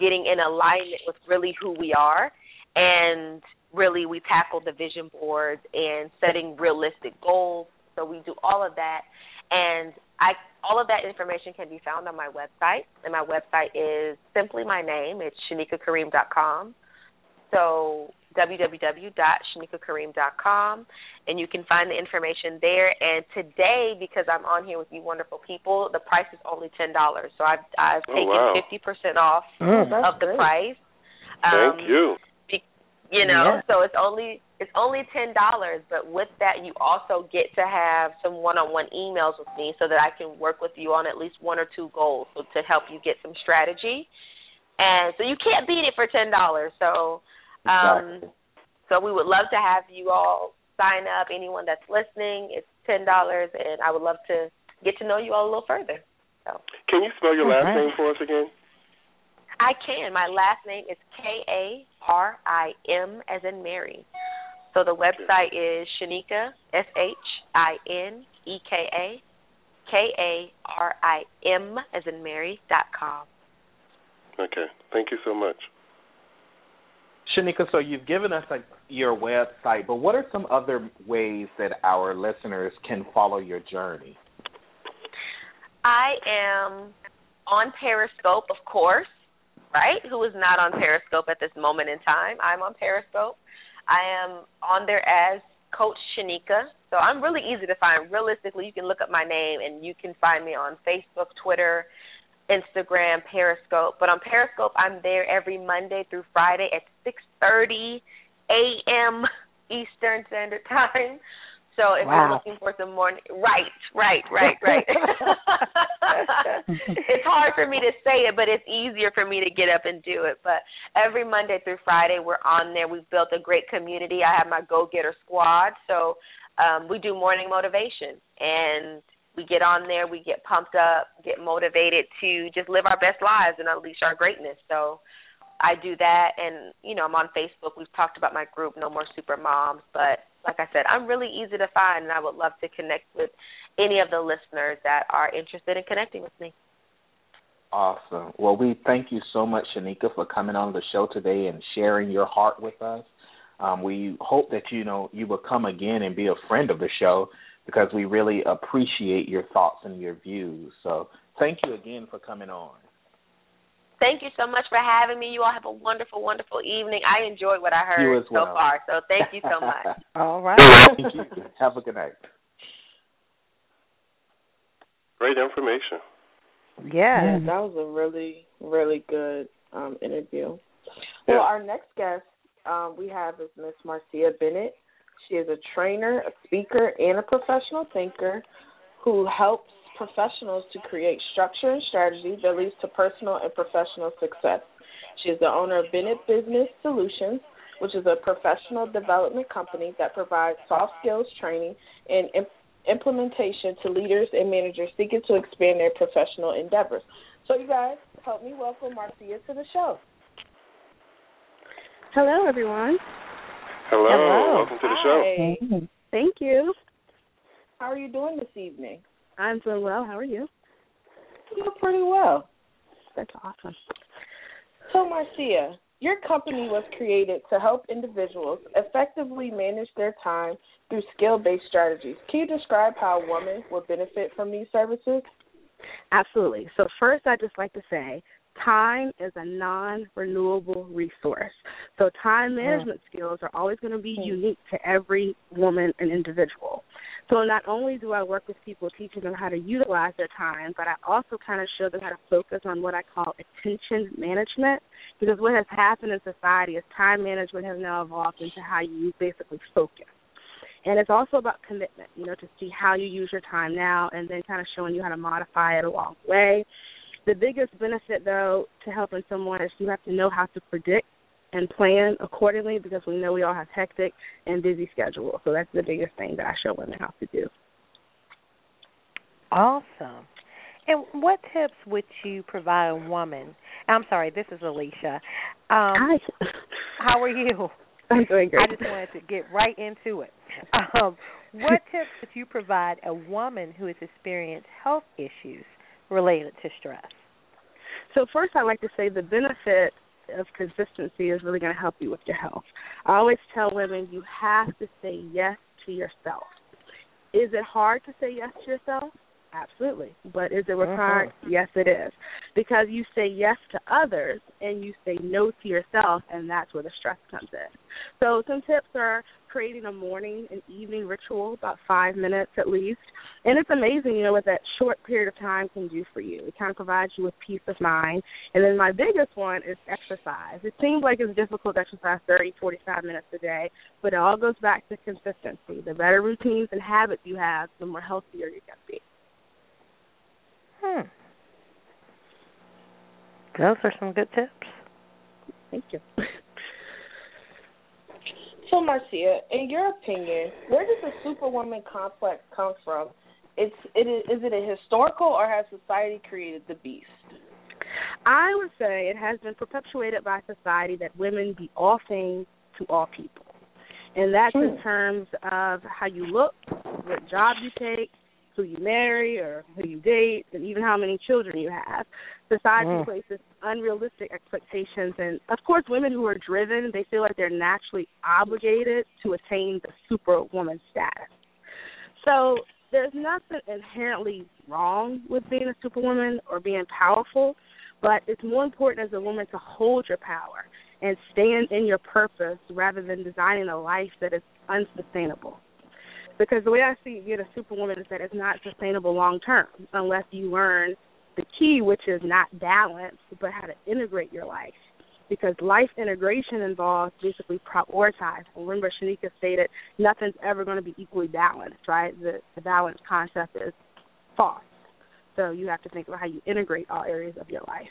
Speaker 17: getting in alignment with really who we are and really we tackle the vision boards and setting realistic goals. So we do all of that and I all of that information can be found on my website, and my website is simply my name. It's shinekakarim.com. So www.shinekakarim.com, and you can find the information there. And today, because I'm on here with you wonderful people, the price is only ten dollars. So I've I've
Speaker 3: Oh,
Speaker 17: taken
Speaker 3: wow.
Speaker 17: fifty percent off
Speaker 3: Oh,
Speaker 17: of the price.
Speaker 3: Thank
Speaker 17: Um,
Speaker 3: you.
Speaker 17: be- You know,
Speaker 3: Yeah.
Speaker 17: so it's only it's only ten dollars, but with that you also get to have some one on one emails with me so that I can work with you on at least one or two goals so to help you get some strategy. And so you can't beat it for ten dollars. So um so we would love to have you all sign up, anyone that's listening. It's ten dollars and I would love to get to know you all a little further. So
Speaker 3: Can you spell your last
Speaker 17: Okay.
Speaker 3: name for us again?
Speaker 17: I can. My last name is K A R I M as in Mary. So the website is Shineka S H I N E K A K A R I M as in Mary dot com.
Speaker 3: Okay. Thank you so much.
Speaker 1: Shineka, so you've given us your website, but what are some other ways that our listeners can follow your journey?
Speaker 17: I am on Periscope, of course, right? Who is not on Periscope at this moment in time? I'm on Periscope. I am on there as Coach Shineka. So I'm really easy to find. Realistically, you can look up my name and you can find me on Facebook, Twitter, Instagram, Periscope. But on Periscope, I'm there every Monday through Friday at 6:30 a.m. Eastern Standard Time. So if
Speaker 4: Wow.
Speaker 17: you're looking for some morning, right, right, right, right. it's hard for me to say it, but it's easier for me to get up and do it. But every Monday through Friday, we're on there. We've built a great community. I have my Go Getter Squad, so um, we do morning motivation, and we get on there. We get pumped up, get motivated to just live our best lives and unleash our greatness. So. I do that, and you know I'm on Facebook. We've talked about my group, No More Super Moms, but like I said, I'm really easy to find, and I would love to connect with any of the listeners that are interested in connecting with me.
Speaker 1: Awesome. Well, we thank you so much, Shineka, for coming on the show today and sharing your heart with us. Um, we hope that you know you will come again and be a friend of the show because we really appreciate your thoughts and your views. So, thank you again for coming on.
Speaker 17: Thank you so much for having me. You all have a wonderful, wonderful evening. I enjoyed what I heard
Speaker 1: You as well.
Speaker 17: so far, so thank you so much.
Speaker 4: All right.
Speaker 1: Thank you. Have a good night.
Speaker 3: Great information.
Speaker 6: Yeah,
Speaker 4: Yeah.
Speaker 6: that was a really, really good um, interview. Well, our next guest um, we have is Miss Marcia Bennett. She is a trainer, a speaker, and a professional thinker who helps professionals to create structure and strategy that leads to personal and professional success. She is the owner of Bennett Business Solutions, which is a professional development company that provides soft skills training and imp- implementation to leaders and managers seeking to expand their professional endeavors. So, you guys, help me welcome Marcia to the show.
Speaker 18: Hello, everyone.
Speaker 3: Hello.
Speaker 6: Hello.
Speaker 3: Welcome to the show.
Speaker 6: Hi.
Speaker 18: Thank you.
Speaker 6: How are you doing this evening?
Speaker 18: I'm doing well. How are you?
Speaker 6: Doing pretty well.
Speaker 18: That's awesome.
Speaker 6: So, Marcia, your company was created to help individuals effectively manage their time through skill based strategies. Can you describe how women woman would benefit from these services?
Speaker 18: Absolutely. So first, I'd just like to say time is a non-renewable resource. So time management skills are always going to be hmm. unique to every woman and individual. So not only do I work with people teaching them how to utilize their time, but I also kind of show them how to focus on what I call attention management. Because what has happened in society is time management has now evolved into how you basically focus. And it's also about commitment, you know, to see how you use your time now and then kind of showing you how to modify it along the way. The biggest benefit, though, to helping someone is you have to know how to predict and plan accordingly because we know we all have hectic and busy schedules. So that's the biggest thing that I show women how to do.
Speaker 4: Awesome. And what tips would you provide a woman? I'm sorry, this is Alicia. Um,
Speaker 18: Hi.
Speaker 4: How are you?
Speaker 18: I'm doing great.
Speaker 4: I just wanted to get right into it. Um, what tips would you provide a woman who has experienced health issues related to stress?
Speaker 18: So first, I like to say the benefit of consistency is really going to help you with your health. I always tell women you have to say yes to yourself. Is it hard to say yes to yourself? Absolutely. But is it required?
Speaker 4: Uh-huh.
Speaker 18: Yes, it is. Because you say yes to others and you say no to yourself, and that's where the stress comes in. So, some tips are creating a morning and evening ritual, about five minutes at least. And it's amazing, you know, what that short period of time can do for you. It kind of provides you with peace of mind. And then my biggest one is exercise. It seems like it's difficult to exercise 30, 45 minutes a day, but it all goes back to consistency. The better routines and habits you have, the more healthier you're going to be.
Speaker 4: Hmm. Those are some good tips.
Speaker 18: Thank you.
Speaker 6: So, Marcia, in your opinion, where does the superwoman complex come from? It's it is is it a historical or has society created the beast?
Speaker 18: I would say it has been perpetuated by society that women be all things to all people. And that's in terms of how you look, what job you take, who you marry or who you date, and even how many children you have. Society
Speaker 4: Mm.
Speaker 18: places unrealistic expectations, and of course, women who are driven, they feel like they're naturally obligated to attain the superwoman status. So there's nothing inherently wrong with being a superwoman or being powerful, but it's more important as a woman to hold your power and stand in your purpose rather than designing a life that is unsustainable because the way I see being a superwoman is that it's not sustainable long term unless you learn the key, which is not balance, but how to integrate your life. Because life integration involves basically prioritizing. Remember, Shineka stated nothing's ever going to be equally balanced, right? The, the balance concept is false. So you have to think about how you integrate all areas of your life.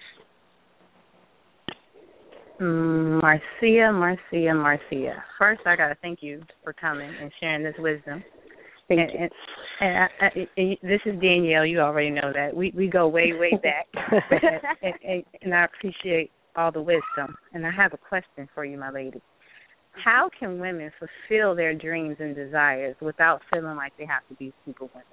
Speaker 5: Mm, Marcia, Marcia, Marcia. First, I got to thank you for coming and sharing this wisdom.
Speaker 18: Thank
Speaker 5: and,
Speaker 18: you.
Speaker 5: And, and, I, I, and this is Danielle. You already know that. We we go way way back, and, and, and I appreciate all the wisdom. And I have a question for you, my lady. How can women fulfill their dreams and desires without feeling like they have to be superwomen?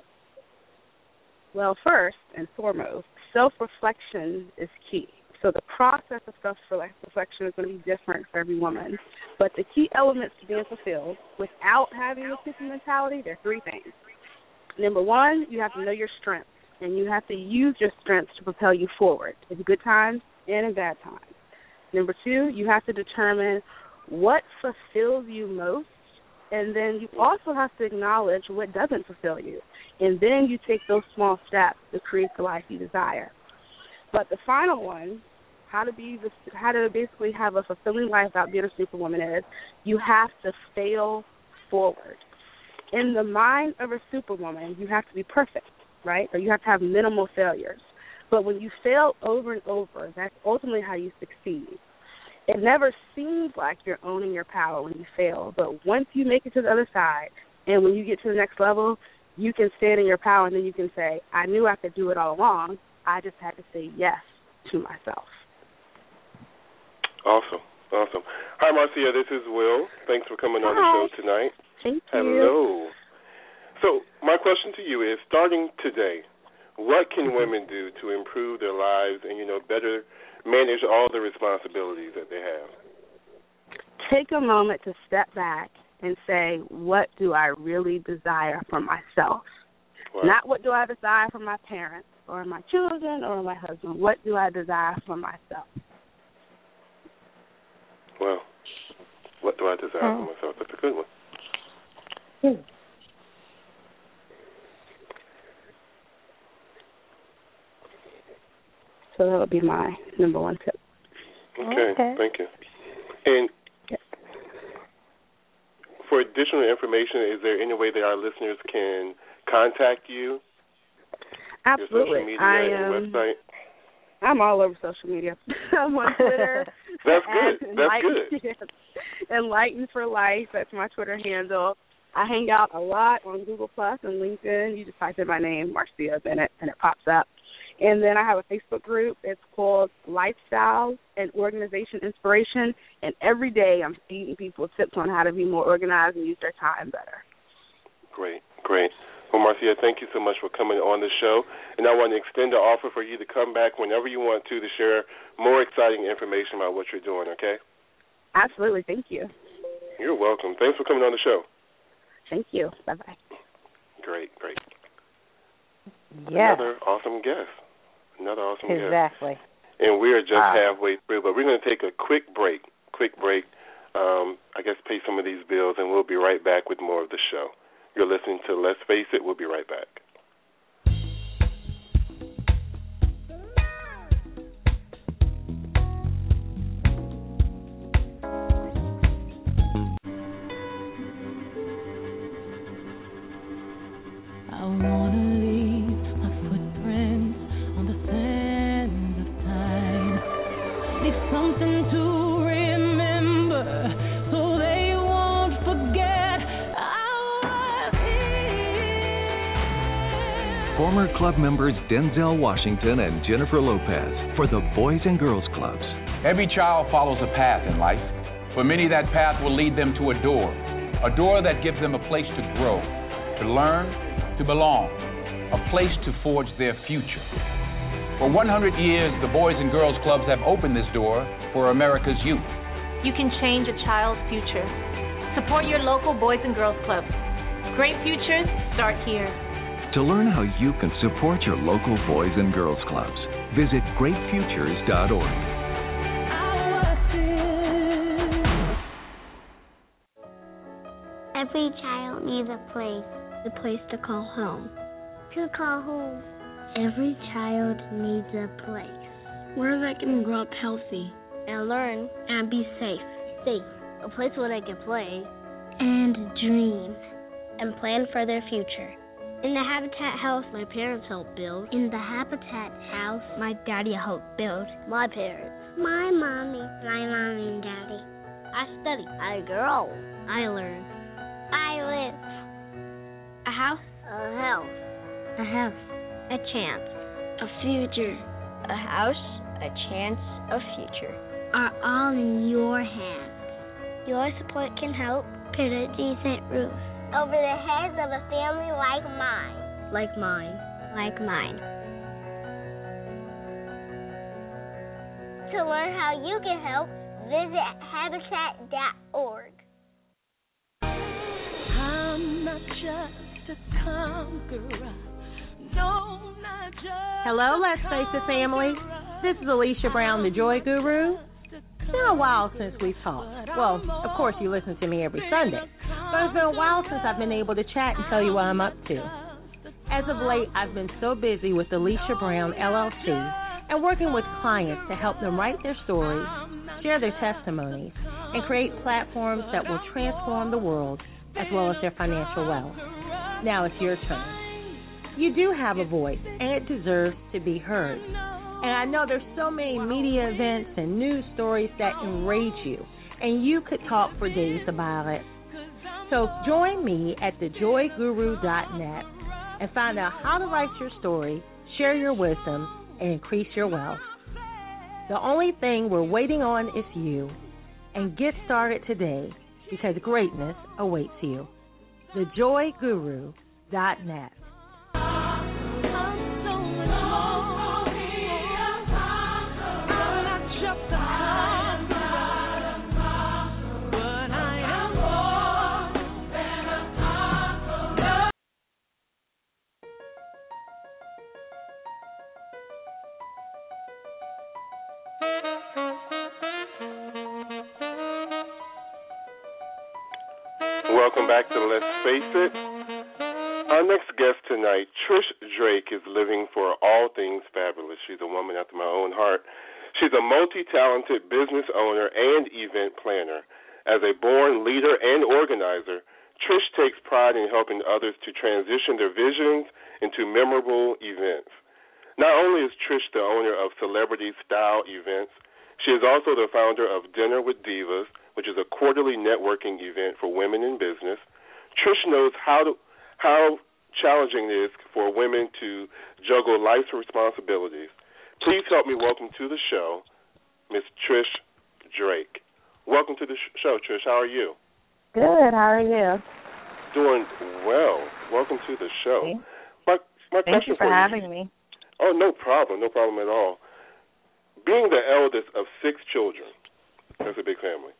Speaker 18: Well, first and foremost, self reflection is key. So the process of self reflection is going to be different for every woman. But the key elements to being fulfilled without having a super mentality, there are three things. Number one, you have to know your strengths, and you have to use your strengths to propel you forward in good times and in bad times. Number two, you have to determine what fulfills you most, and then you also have to acknowledge what doesn't fulfill you. And then you take those small steps to create the life you desire. But the final one, how to be the, how to basically have a fulfilling life without being a superwoman is you have to fail forward. In the mind of a superwoman, you have to be perfect, right? Or you have to have minimal failures. But when you fail over and over, that's ultimately how you succeed. It never seems like you're owning your power when you fail, but once you make it to the other side, and when you get to the next level, you can stand in your power, and then you can say, "I knew I could do it all along. I just had to say yes to myself."
Speaker 3: Awesome, awesome. Hi, Marcia. This is Will. Thanks for coming on the show tonight.
Speaker 18: Thank you.
Speaker 3: Hello. So, my question to you is: starting today, what can mm-hmm. women do to improve their lives and you know better manage all the responsibilities that they have?
Speaker 18: Take a moment to step back and say, "What do I really desire for myself?"
Speaker 3: Wow.
Speaker 18: Not what do I desire for my parents or my children or my husband. What do I desire for myself?
Speaker 3: Well, what do I desire
Speaker 18: Oh.
Speaker 3: for myself? That's a good one. Hmm.
Speaker 18: So that would be my number one tip.
Speaker 3: Okay,
Speaker 18: Okay.
Speaker 3: thank you. And for additional information, is there any way that our listeners can contact you? Your social
Speaker 18: Absolutely.
Speaker 3: media
Speaker 18: I
Speaker 3: and
Speaker 18: am.
Speaker 3: website?
Speaker 18: I'm all over social media. I'm on Twitter.
Speaker 3: That's good. That's
Speaker 18: Enlighten- Enlightened for Life. That's my Twitter handle. I hang out a lot on Google Plus and LinkedIn. You just type in my name, Marcia Bennett, and it pops up. And then I have a Facebook group. It's called Lifestyle and Organization Inspiration. And every day I'm feeding people tips on how to be more organized and use their time better.
Speaker 3: Great, great. Well, Well, Marcia, thank you so much for coming on the show. And I want to extend the offer for you to come back whenever you want to to share more exciting information about what you're doing, okay?
Speaker 18: Absolutely. Thank you.
Speaker 3: You're welcome. Thanks for coming on the show.
Speaker 18: Thank you. Bye bye.
Speaker 3: Great, great.
Speaker 4: Yeah.
Speaker 3: Another awesome guest. Another awesome
Speaker 4: exactly.
Speaker 3: guest.
Speaker 4: Exactly.
Speaker 3: And we are just
Speaker 4: uh,
Speaker 3: halfway through, but we're going to take a quick break. Quick break. Um, I guess pay some of these bills, and we'll be right back with more of the show. You're listening to Let's Face It. We'll be right back.
Speaker 19: Former club members Denzel Washington and Jennifer Lopez for the Boys and Girls Clubs.
Speaker 20: Every child follows a path in life. For many, that path will lead them to a door, a door that gives them a place to grow, to learn, to belong, a place to forge their future. For 100 years, the Boys and Girls Clubs have opened this door for America's youth.
Speaker 21: You can change a child's future. Support your local Boys and Girls Clubs. Great futures start here.
Speaker 19: To learn how you can support your local Boys and Girls Clubs, visit greatfutures.org.
Speaker 22: Every child needs a place, a place to call home. To call home. Every child needs a place
Speaker 23: where they can grow up healthy
Speaker 22: and learn
Speaker 23: and be safe.
Speaker 22: Safe. A place where they can play
Speaker 23: and dream
Speaker 22: and plan for their future. In the Habitat house my parents helped build.
Speaker 23: In the Habitat house my daddy helped build.
Speaker 22: My parents.
Speaker 23: My mommy. My mommy and daddy.
Speaker 22: I study. I grow.
Speaker 23: I learn.
Speaker 22: I live.
Speaker 23: A house.
Speaker 22: A house.
Speaker 23: A house.
Speaker 22: A chance.
Speaker 23: A future.
Speaker 22: A house. A chance. A future.
Speaker 23: Are all in your hands.
Speaker 22: Your support can help
Speaker 23: put a decent roof
Speaker 22: over the heads of a family like mine.
Speaker 23: Like mine.
Speaker 22: Like mine. To learn how you can help, visit habitat.org.
Speaker 24: I'm not just a conqueror. No, not just
Speaker 4: Hello, Let's Face It family. This is Alicia Brown, the Joy Guru. It's been a while since we've talked. Well, of course, you listen to me every Sunday. But it's been a while since I've been able to chat and tell you what I'm up to. As of late, I've been so busy with Alicia Brown LLC and working with clients to help them write their stories, share their testimonies, and create platforms that will transform the world as well as their financial wealth. Now it's your turn. You do have a voice, and it deserves to be heard. And I know there's so many media events and news stories that enrage you, and you could talk for days about it. So join me at thejoyguru.net and find out how to write your story, share your wisdom, and increase your wealth. The only thing we're waiting on is you. And get started today because greatness awaits you. Thejoyguru.net.
Speaker 3: Welcome back to Let's Face It. Our next guest tonight, Trish Drake, is living for all things fabulous. She's a woman after my own heart. She's a multi talented business owner and event planner. As a born leader and organizer, Trish takes pride in helping others to transition their visions into memorable events. Not only is Trish the owner of Celebrity Style Events, she is also the founder of Dinner with Divas, which is a quarterly networking event for women in business. Trish knows how to, how challenging it is for women to juggle life's responsibilities. Please help me welcome to the show Miss Trish Drake. Welcome to the show, Trish. How are you?
Speaker 25: Good. How are you?
Speaker 3: Doing well. Welcome to the show.
Speaker 18: Thank,
Speaker 3: my my
Speaker 18: thank you for,
Speaker 3: for
Speaker 18: having
Speaker 3: you,
Speaker 18: me.
Speaker 3: Oh, no problem. No problem at all. Being the eldest of six children, that's a big family.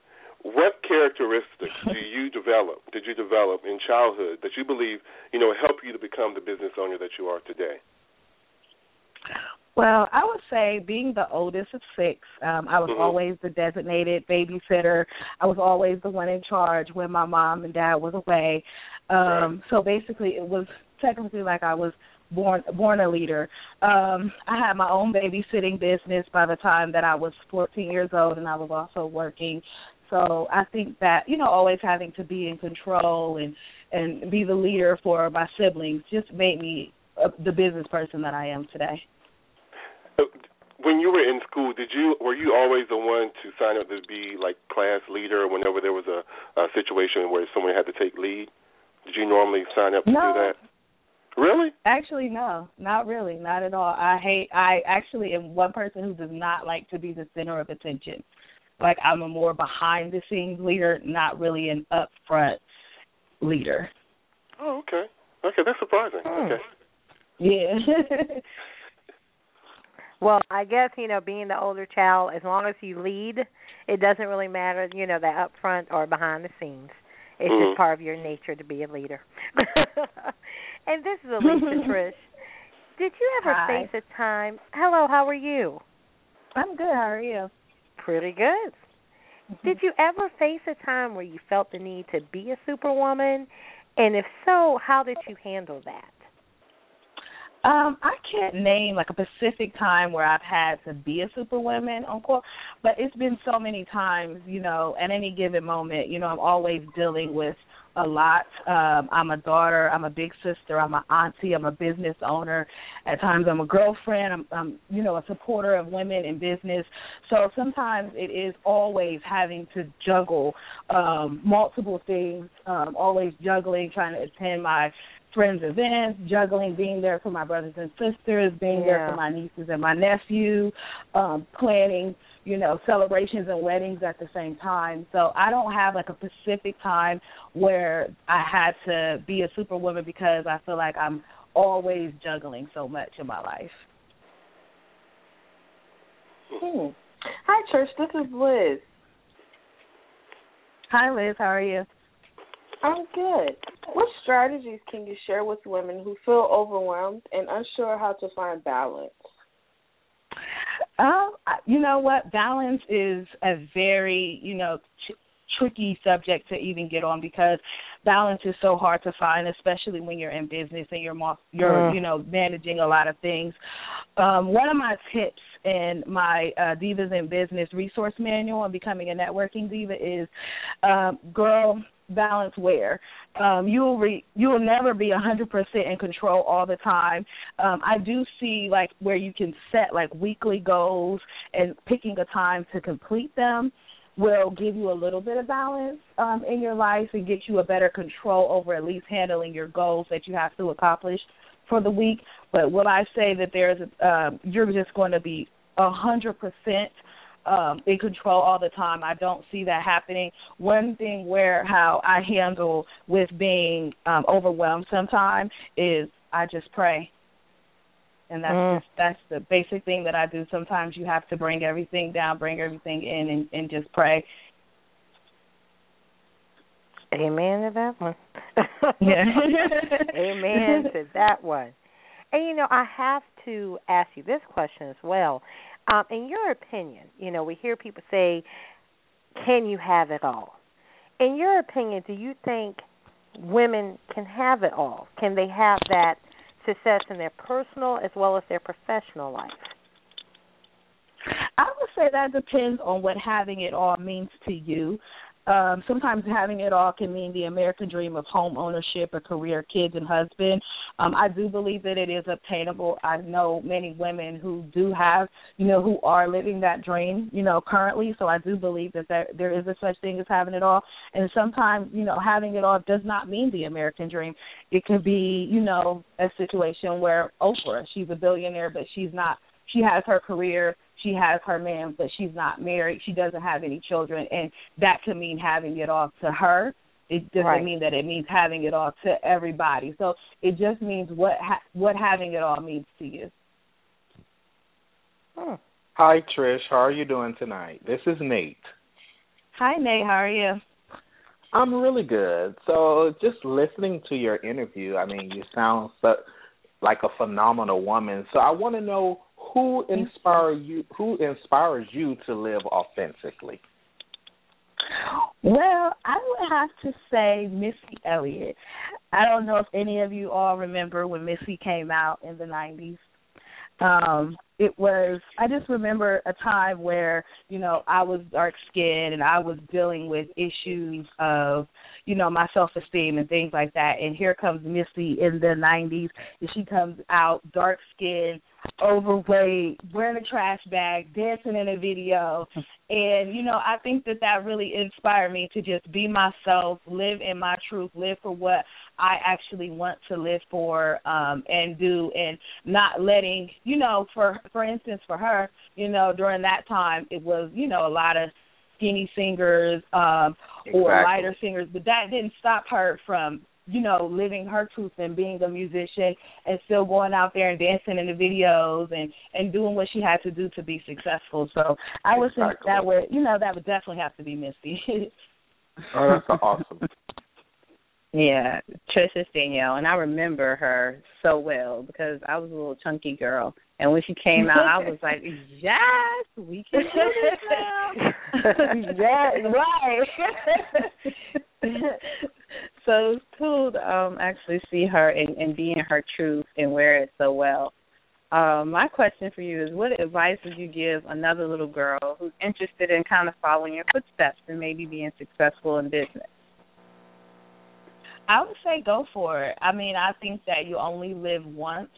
Speaker 3: What characteristics do you develop? Did you develop in childhood that you believe you know help you to become the business owner that you are today?
Speaker 18: Well, I would say being the oldest of six, um, I was
Speaker 3: Mhm.
Speaker 18: always the designated babysitter. I was always the one in charge when my mom and dad was away. Um, so basically it was technically like I was born born a leader. Um, I had my own babysitting business by the time that I was 14 years old, and I was also working. So I think that you know always having to be in control and and be the leader for my siblings just made me uh, the business person that I am today.
Speaker 3: When you were in school, did you were you always the one to sign up to be like class leader whenever there was a, a situation where someone had to take lead? Did you normally sign up to
Speaker 18: No.
Speaker 3: do that? Really?
Speaker 18: Actually, no, not really, not at all. I hate. I actually am one person who does not like to be the center of attention. Like I'm a more behind the scenes leader, not really an upfront leader.
Speaker 3: Oh, okay. Okay, that's surprising.
Speaker 4: Hmm.
Speaker 3: Okay.
Speaker 18: Yeah.
Speaker 4: Well, I guess you know, being the older child, as long as you lead, it doesn't really matter, you know, the up front or behind the scenes. It's
Speaker 3: Mhm.
Speaker 4: just part of your nature to be a leader. and this is Alicia Trish. Did you ever
Speaker 18: Hi.
Speaker 4: face a time? Hello, how are you?
Speaker 18: I'm good. How are you?
Speaker 4: Pretty good. Did you ever face a time where you felt the need to be a superwoman? And if so, how did you handle that?
Speaker 18: Um, I can't name like a specific time where I've had to be a superwoman court, but it's been so many times, you know, at any given moment, you know, I'm always dealing with a lot. Um, I'm a daughter, I'm a big sister, I'm an auntie, I'm a business owner. At times I'm a girlfriend, I'm, I'm you know, a supporter of women in business. So sometimes it is always having to juggle um multiple things, um, always juggling, trying to attend my friends' events, juggling being there for my brothers and sisters, being there for my nieces and my nephew, um, planning, you know, celebrations and weddings at the same time. So I don't have like a specific time where I had to be a superwoman because I feel like I'm always juggling so much in my life.
Speaker 6: Hmm. Hi, Trish. This is Liz.
Speaker 18: Hi, Liz. How are you?
Speaker 6: I'm good. What strategies can you share with women who feel overwhelmed and unsure how to find balance?
Speaker 18: I- you know what? Balance is a very, you know, tr- tricky subject to even get on because balance is so hard to find, especially when you're in business and you're mo- you're,
Speaker 4: Mm.
Speaker 18: you know, managing a lot of things. Um, one of my tips in my uh, Divas in Business resource manual on becoming a networking diva is, um, girl, balance where um you'll re- you'll never be a hundred percent in control all the time. Um i do see like where you can set like weekly goals and picking a time to complete them will give you a little bit of balance um in your life and get you a better control over at least handling your goals that you have to accomplish for the week but will i say that there's um you're just going to be a hundred percent um in control all the time. I don't see that happening. One thing where how I handle with being um overwhelmed sometimes is I just pray. And that's
Speaker 4: Mm.
Speaker 18: just that's the basic thing that I do. Sometimes you have to bring everything down, bring everything in and, and just pray.
Speaker 4: Amen to that one.
Speaker 18: Yeah.
Speaker 4: Amen to that one. And you know, I have to ask you this question as well. Um, in your opinion, you know, we hear people say, "Can you have it all?" In your opinion, do you think women can have it all? Can they have that success in their personal as well as their professional life?
Speaker 18: I would say that depends on what having it all means to you. Um, sometimes having it all can mean the American dream of home ownership, a career, kids, and husband. Um, I do believe that it is obtainable. I know many women who do have, you know, who are living that dream, you know, currently. So I do believe that there, there is a such thing as having it all. And sometimes, you know, having it all does not mean the American dream. It could be, you know, a situation where Oprah, she's a billionaire, but she's not. She has her career she has her man, but she's not married. She doesn't have any children, and that could mean having it all to her. It doesn't
Speaker 4: right.
Speaker 18: mean that it means having it all to everybody. So it just means what ha- what having it all means to you.
Speaker 1: Hi, Trish. How are you doing tonight? This is Nate.
Speaker 18: Hi, Nate. How are you?
Speaker 1: I'm really good. So, just listening to your interview, I mean, you sound so, like a phenomenal woman. So, I want to know who inspire you. Who inspires you to live authentically?
Speaker 18: Well, I would have to say Missy Elliott. I don't know if any of you all remember when Missy came out in the 90s. Um, it was I just remember a time where, you know, I was dark skinned and I was dealing with issues of, you know, my self esteem and things like that. And here comes Missy in the nineties and she comes out dark skinned, overweight, wearing a trash bag, dancing in a video. And, you know, I think that that really inspired me to just be myself, live in my truth, live for what I actually want to live for um and do and not letting, you know, for for instance for her, you know, during that time it was, you know, a lot of skinny singers um
Speaker 1: exactly.
Speaker 18: or lighter singers, but that didn't stop her from you know, living her truth and being a musician and still going out there and dancing in the videos and and doing what she had to do to be successful. So I would
Speaker 1: exactly.
Speaker 18: think that would you know that would definitely have to be Missy.
Speaker 1: oh, that's awesome.
Speaker 18: Yeah, Trisha Danielle, and I remember her so well because I was a little chunky girl, and when she came out, I was like, "Yes, we can do this now." yes, right. so it's cool to um actually see her and, and be in her truth and wear it so well. Um, my question for you is what advice would you give another little girl who's interested in kind of following your footsteps and maybe being successful in business? I would say go for it. I mean, I think that you only live once.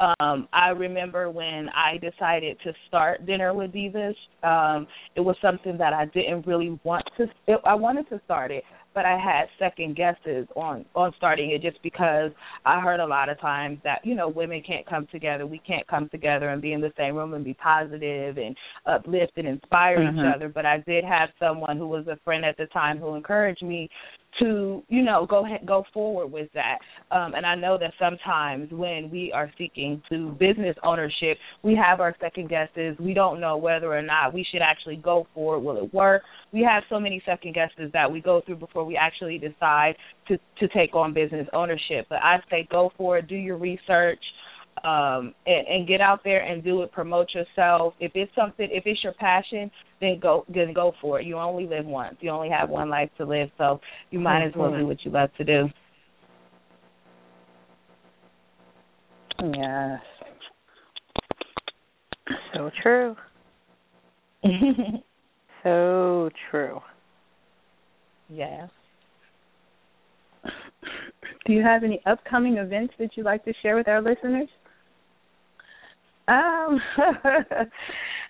Speaker 18: Um, I remember when I decided to start Dinner with Divas, um, it was something that I didn't really want to it, I wanted to start it, but I had second guesses on on starting it just because I heard a lot of times that, you know, women can't come together. We can't come together and be in the same room and be positive and uplift and inspire
Speaker 5: Mhm.
Speaker 18: each other, but I did have someone who was a friend at the time who encouraged me to you know go ahead, go forward with that. Um and i know that sometimes when we are seeking to business ownership we have our second guesses. We don't know whether or not we should actually go for it will it work? We have so many second guesses that we go through before we actually decide to to take on business ownership. But i say go for it. Do your research um and, and get out there and do it. Promote yourself. If it's something if it's your passion then go then go for it. You only live once. You only have one life to live so you might as well do what you love to do. Yes.
Speaker 4: So true. so true.
Speaker 18: yes. Do you have any upcoming events that you'd like to share with our listeners um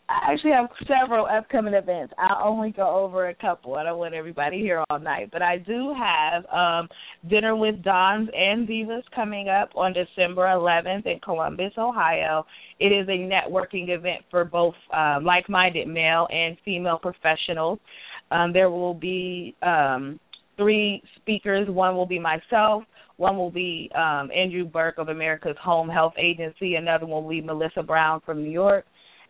Speaker 18: I actually have several upcoming events. I'll only go over a couple. I don't want everybody here all night, but I do have um dinner with Dons and Divas coming up on December 11th in Columbus, Ohio. It is a networking event for both uh, like-minded male and female professionals. Um, there will be um, three speakers. One will be myself. One will be um, Andrew Burke of America's Home Health Agency. Another one will be Melissa Brown from New York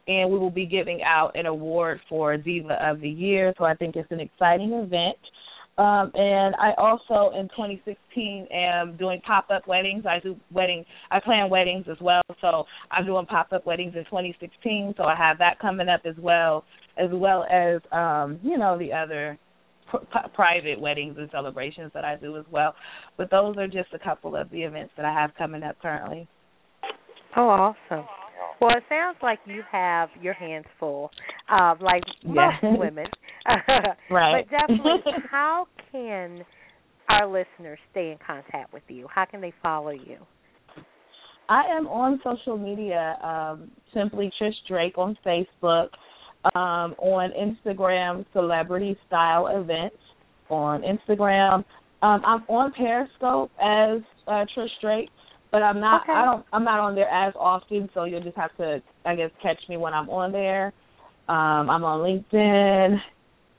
Speaker 18: and we will be giving out an award for Diva of the Year. So I think it's an exciting event. Um, and I also in 2016 am doing pop-up weddings. I do wedding. I plan weddings as well. So I'm doing pop-up weddings in 2016. So I have that coming up as well, as well as um, you know the other pr- private weddings and celebrations that I do as well. But those are just a couple of the events that I have coming up currently.
Speaker 4: Oh, awesome. Well, it sounds like you have your hands full, uh, like most
Speaker 18: Yeah.
Speaker 4: women.
Speaker 18: Right.
Speaker 4: But definitely, how can our listeners stay in contact with you? How can they follow you?
Speaker 18: I am on social media, um, simply Trish Drake on Facebook, um, on Instagram, Celebrity Style Events on Instagram. Um, I'm on Periscope as uh, Trish Drake, but I'm not.
Speaker 4: Okay.
Speaker 18: I don't. I'm not on there as often, so you'll just have to, I guess, catch me when I'm on there. Um, I'm on LinkedIn,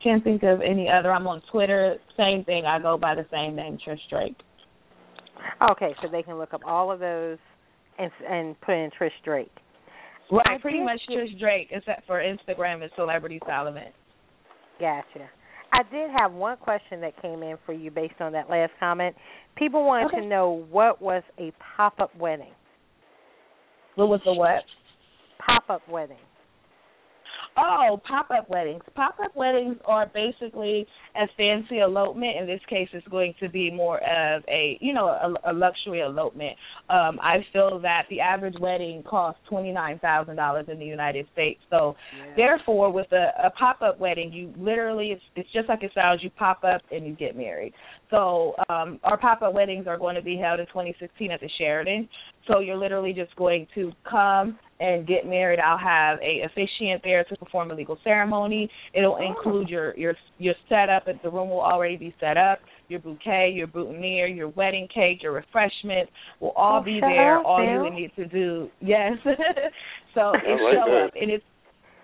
Speaker 18: can't think of any other. I'm on Twitter, same thing. I go by the same name, Trish Drake.
Speaker 4: Okay, so they can look up all of those and and put in Trish Drake.
Speaker 18: Right, I pretty much Trish Drake, except for Instagram is Celebrity Event.
Speaker 4: Gotcha. I did have one question that came in for you based on that last comment. People wanted
Speaker 18: okay.
Speaker 4: to know what was a pop up wedding.
Speaker 18: What was the what?
Speaker 4: Pop up wedding.
Speaker 18: Oh, pop up weddings. Pop up weddings are basically a fancy elopement. In this case, it's going to be more of a you know a, a luxury elopement. Um, I feel that the average wedding costs twenty nine thousand dollars in the United States. So, yeah. therefore, with a, a pop up wedding, you literally it's, it's just like it sounds. You pop up and you get married. So, um, our pop up weddings are going to be held in 2016 at the Sheraton. So you're literally just going to come and get married. I'll have a officiant there to perform a legal ceremony. It'll oh. include your your your setup. The room will already be set up. Your bouquet, your boutonniere, your wedding cake, your refreshments will all
Speaker 4: oh,
Speaker 18: be there.
Speaker 4: Up,
Speaker 18: all you would need to do, yes. so
Speaker 3: it
Speaker 18: like show
Speaker 3: that.
Speaker 18: up, and it's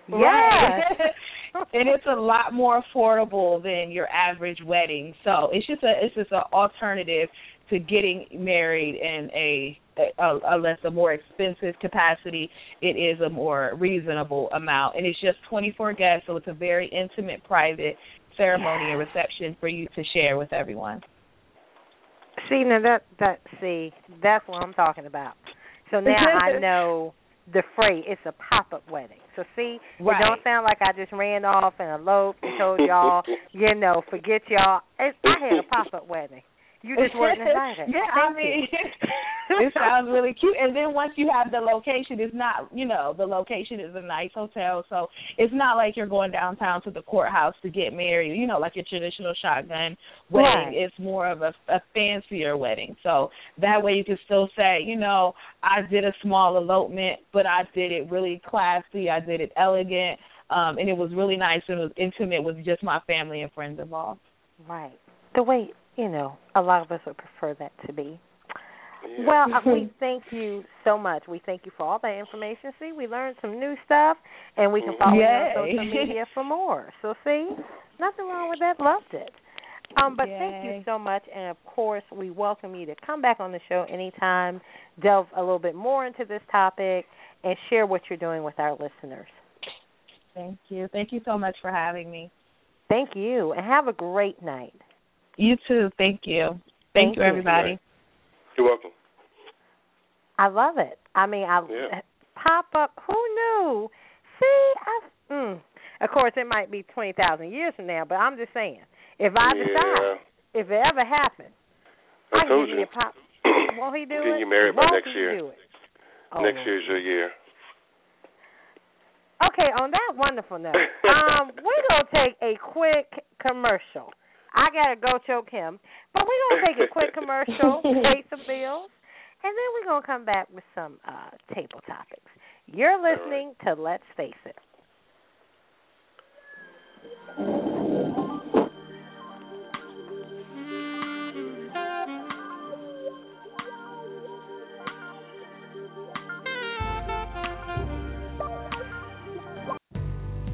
Speaker 4: yes.
Speaker 18: and it's a lot more affordable than your average wedding. So it's just a it's just an alternative to getting married in a, a, a less a more expensive capacity. It is a more reasonable amount, and it's just 24 guests, so it's a very intimate, private ceremony and reception for you to share with everyone.
Speaker 4: See now that that see that's what I'm talking about. So now I know the phrase. It's a pop up wedding. So see,
Speaker 18: right.
Speaker 4: it don't sound like I just ran off and eloped and told y'all, you know, forget y'all. It, I had a pop up wedding. You just weren't invited.
Speaker 18: yeah,
Speaker 4: Thank
Speaker 18: I mean, it sounds really cute. And then once you have the location, it's not, you know, the location is a nice hotel, so it's not like you're going downtown to the courthouse to get married. You know, like a traditional shotgun wedding.
Speaker 4: Right.
Speaker 18: It's more of a, a fancier wedding. So that way you can still say, you know, I did a small elopement, but I did it really classy. I did it elegant. Um, and it was really nice and it was intimate with just my family and friends involved.
Speaker 4: Right. The way you know, a lot of us would prefer that to be.
Speaker 3: Yeah.
Speaker 4: Well, uh, we thank you so much. We thank you for all that information. See, we learned some new stuff, and we can follow you on social media for more. So, see, nothing wrong with that. Loved it. Um, but
Speaker 18: Yay.
Speaker 4: thank you so much, and of course, we welcome you to come back on the show anytime, delve a little bit more into this topic, and share what you're doing with our listeners.
Speaker 18: Thank you. Thank you so much for having me.
Speaker 4: Thank you, and have a great night.
Speaker 18: You too. Thank you. Thank,
Speaker 4: Thank
Speaker 18: you,
Speaker 4: you.
Speaker 18: everybody.
Speaker 3: You're welcome.
Speaker 4: I love it. I mean, I
Speaker 3: Yeah.
Speaker 4: pop up. Who knew? See, I, mm, of course, it might be twenty thousand years from now, but I'm just saying, if I
Speaker 3: yeah.
Speaker 4: decide, if it ever happens,
Speaker 3: I
Speaker 4: can
Speaker 3: told you.
Speaker 4: you a pop. Won't he do
Speaker 3: Getting
Speaker 4: it?
Speaker 3: you married by
Speaker 4: Won't
Speaker 3: next year.
Speaker 4: Do? Oh,
Speaker 3: Next year's your year.
Speaker 4: Okay, on that wonderful note, um, we're gonna take a quick commercial. I gotta go choke him, but we're gonna take a quick commercial, pay some bills, and then we're gonna come back with some uh table topics. You're listening to Let's Face It.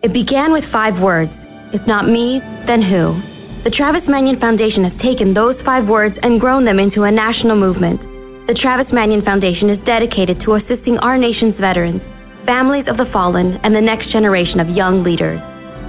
Speaker 26: It began with five words If not me, then who? The Travis Manion Foundation has taken those five words and grown them into a national movement. The Travis Manion Foundation is dedicated to assisting our nation's veterans, families of the fallen, and the next generation of young leaders.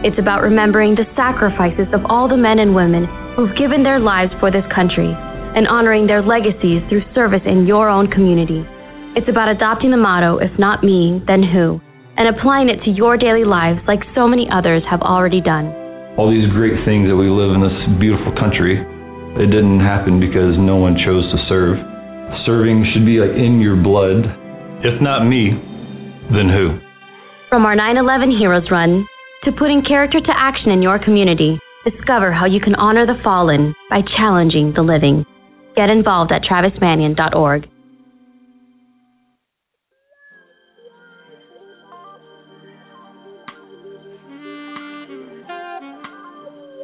Speaker 26: It's about remembering the sacrifices of all the men and women who've given their lives for this country and honoring their legacies through service in your own community. It's about adopting the motto, if not me, then who, and applying it to your daily lives like so many others have already done.
Speaker 27: All these great things that we live in this beautiful country, it didn't happen because no one chose to serve. Serving should be like in your blood. If not me, then who?
Speaker 26: From our 9 11 Heroes Run to putting character to action in your community, discover how you can honor the fallen by challenging the living. Get involved at travismanion.org.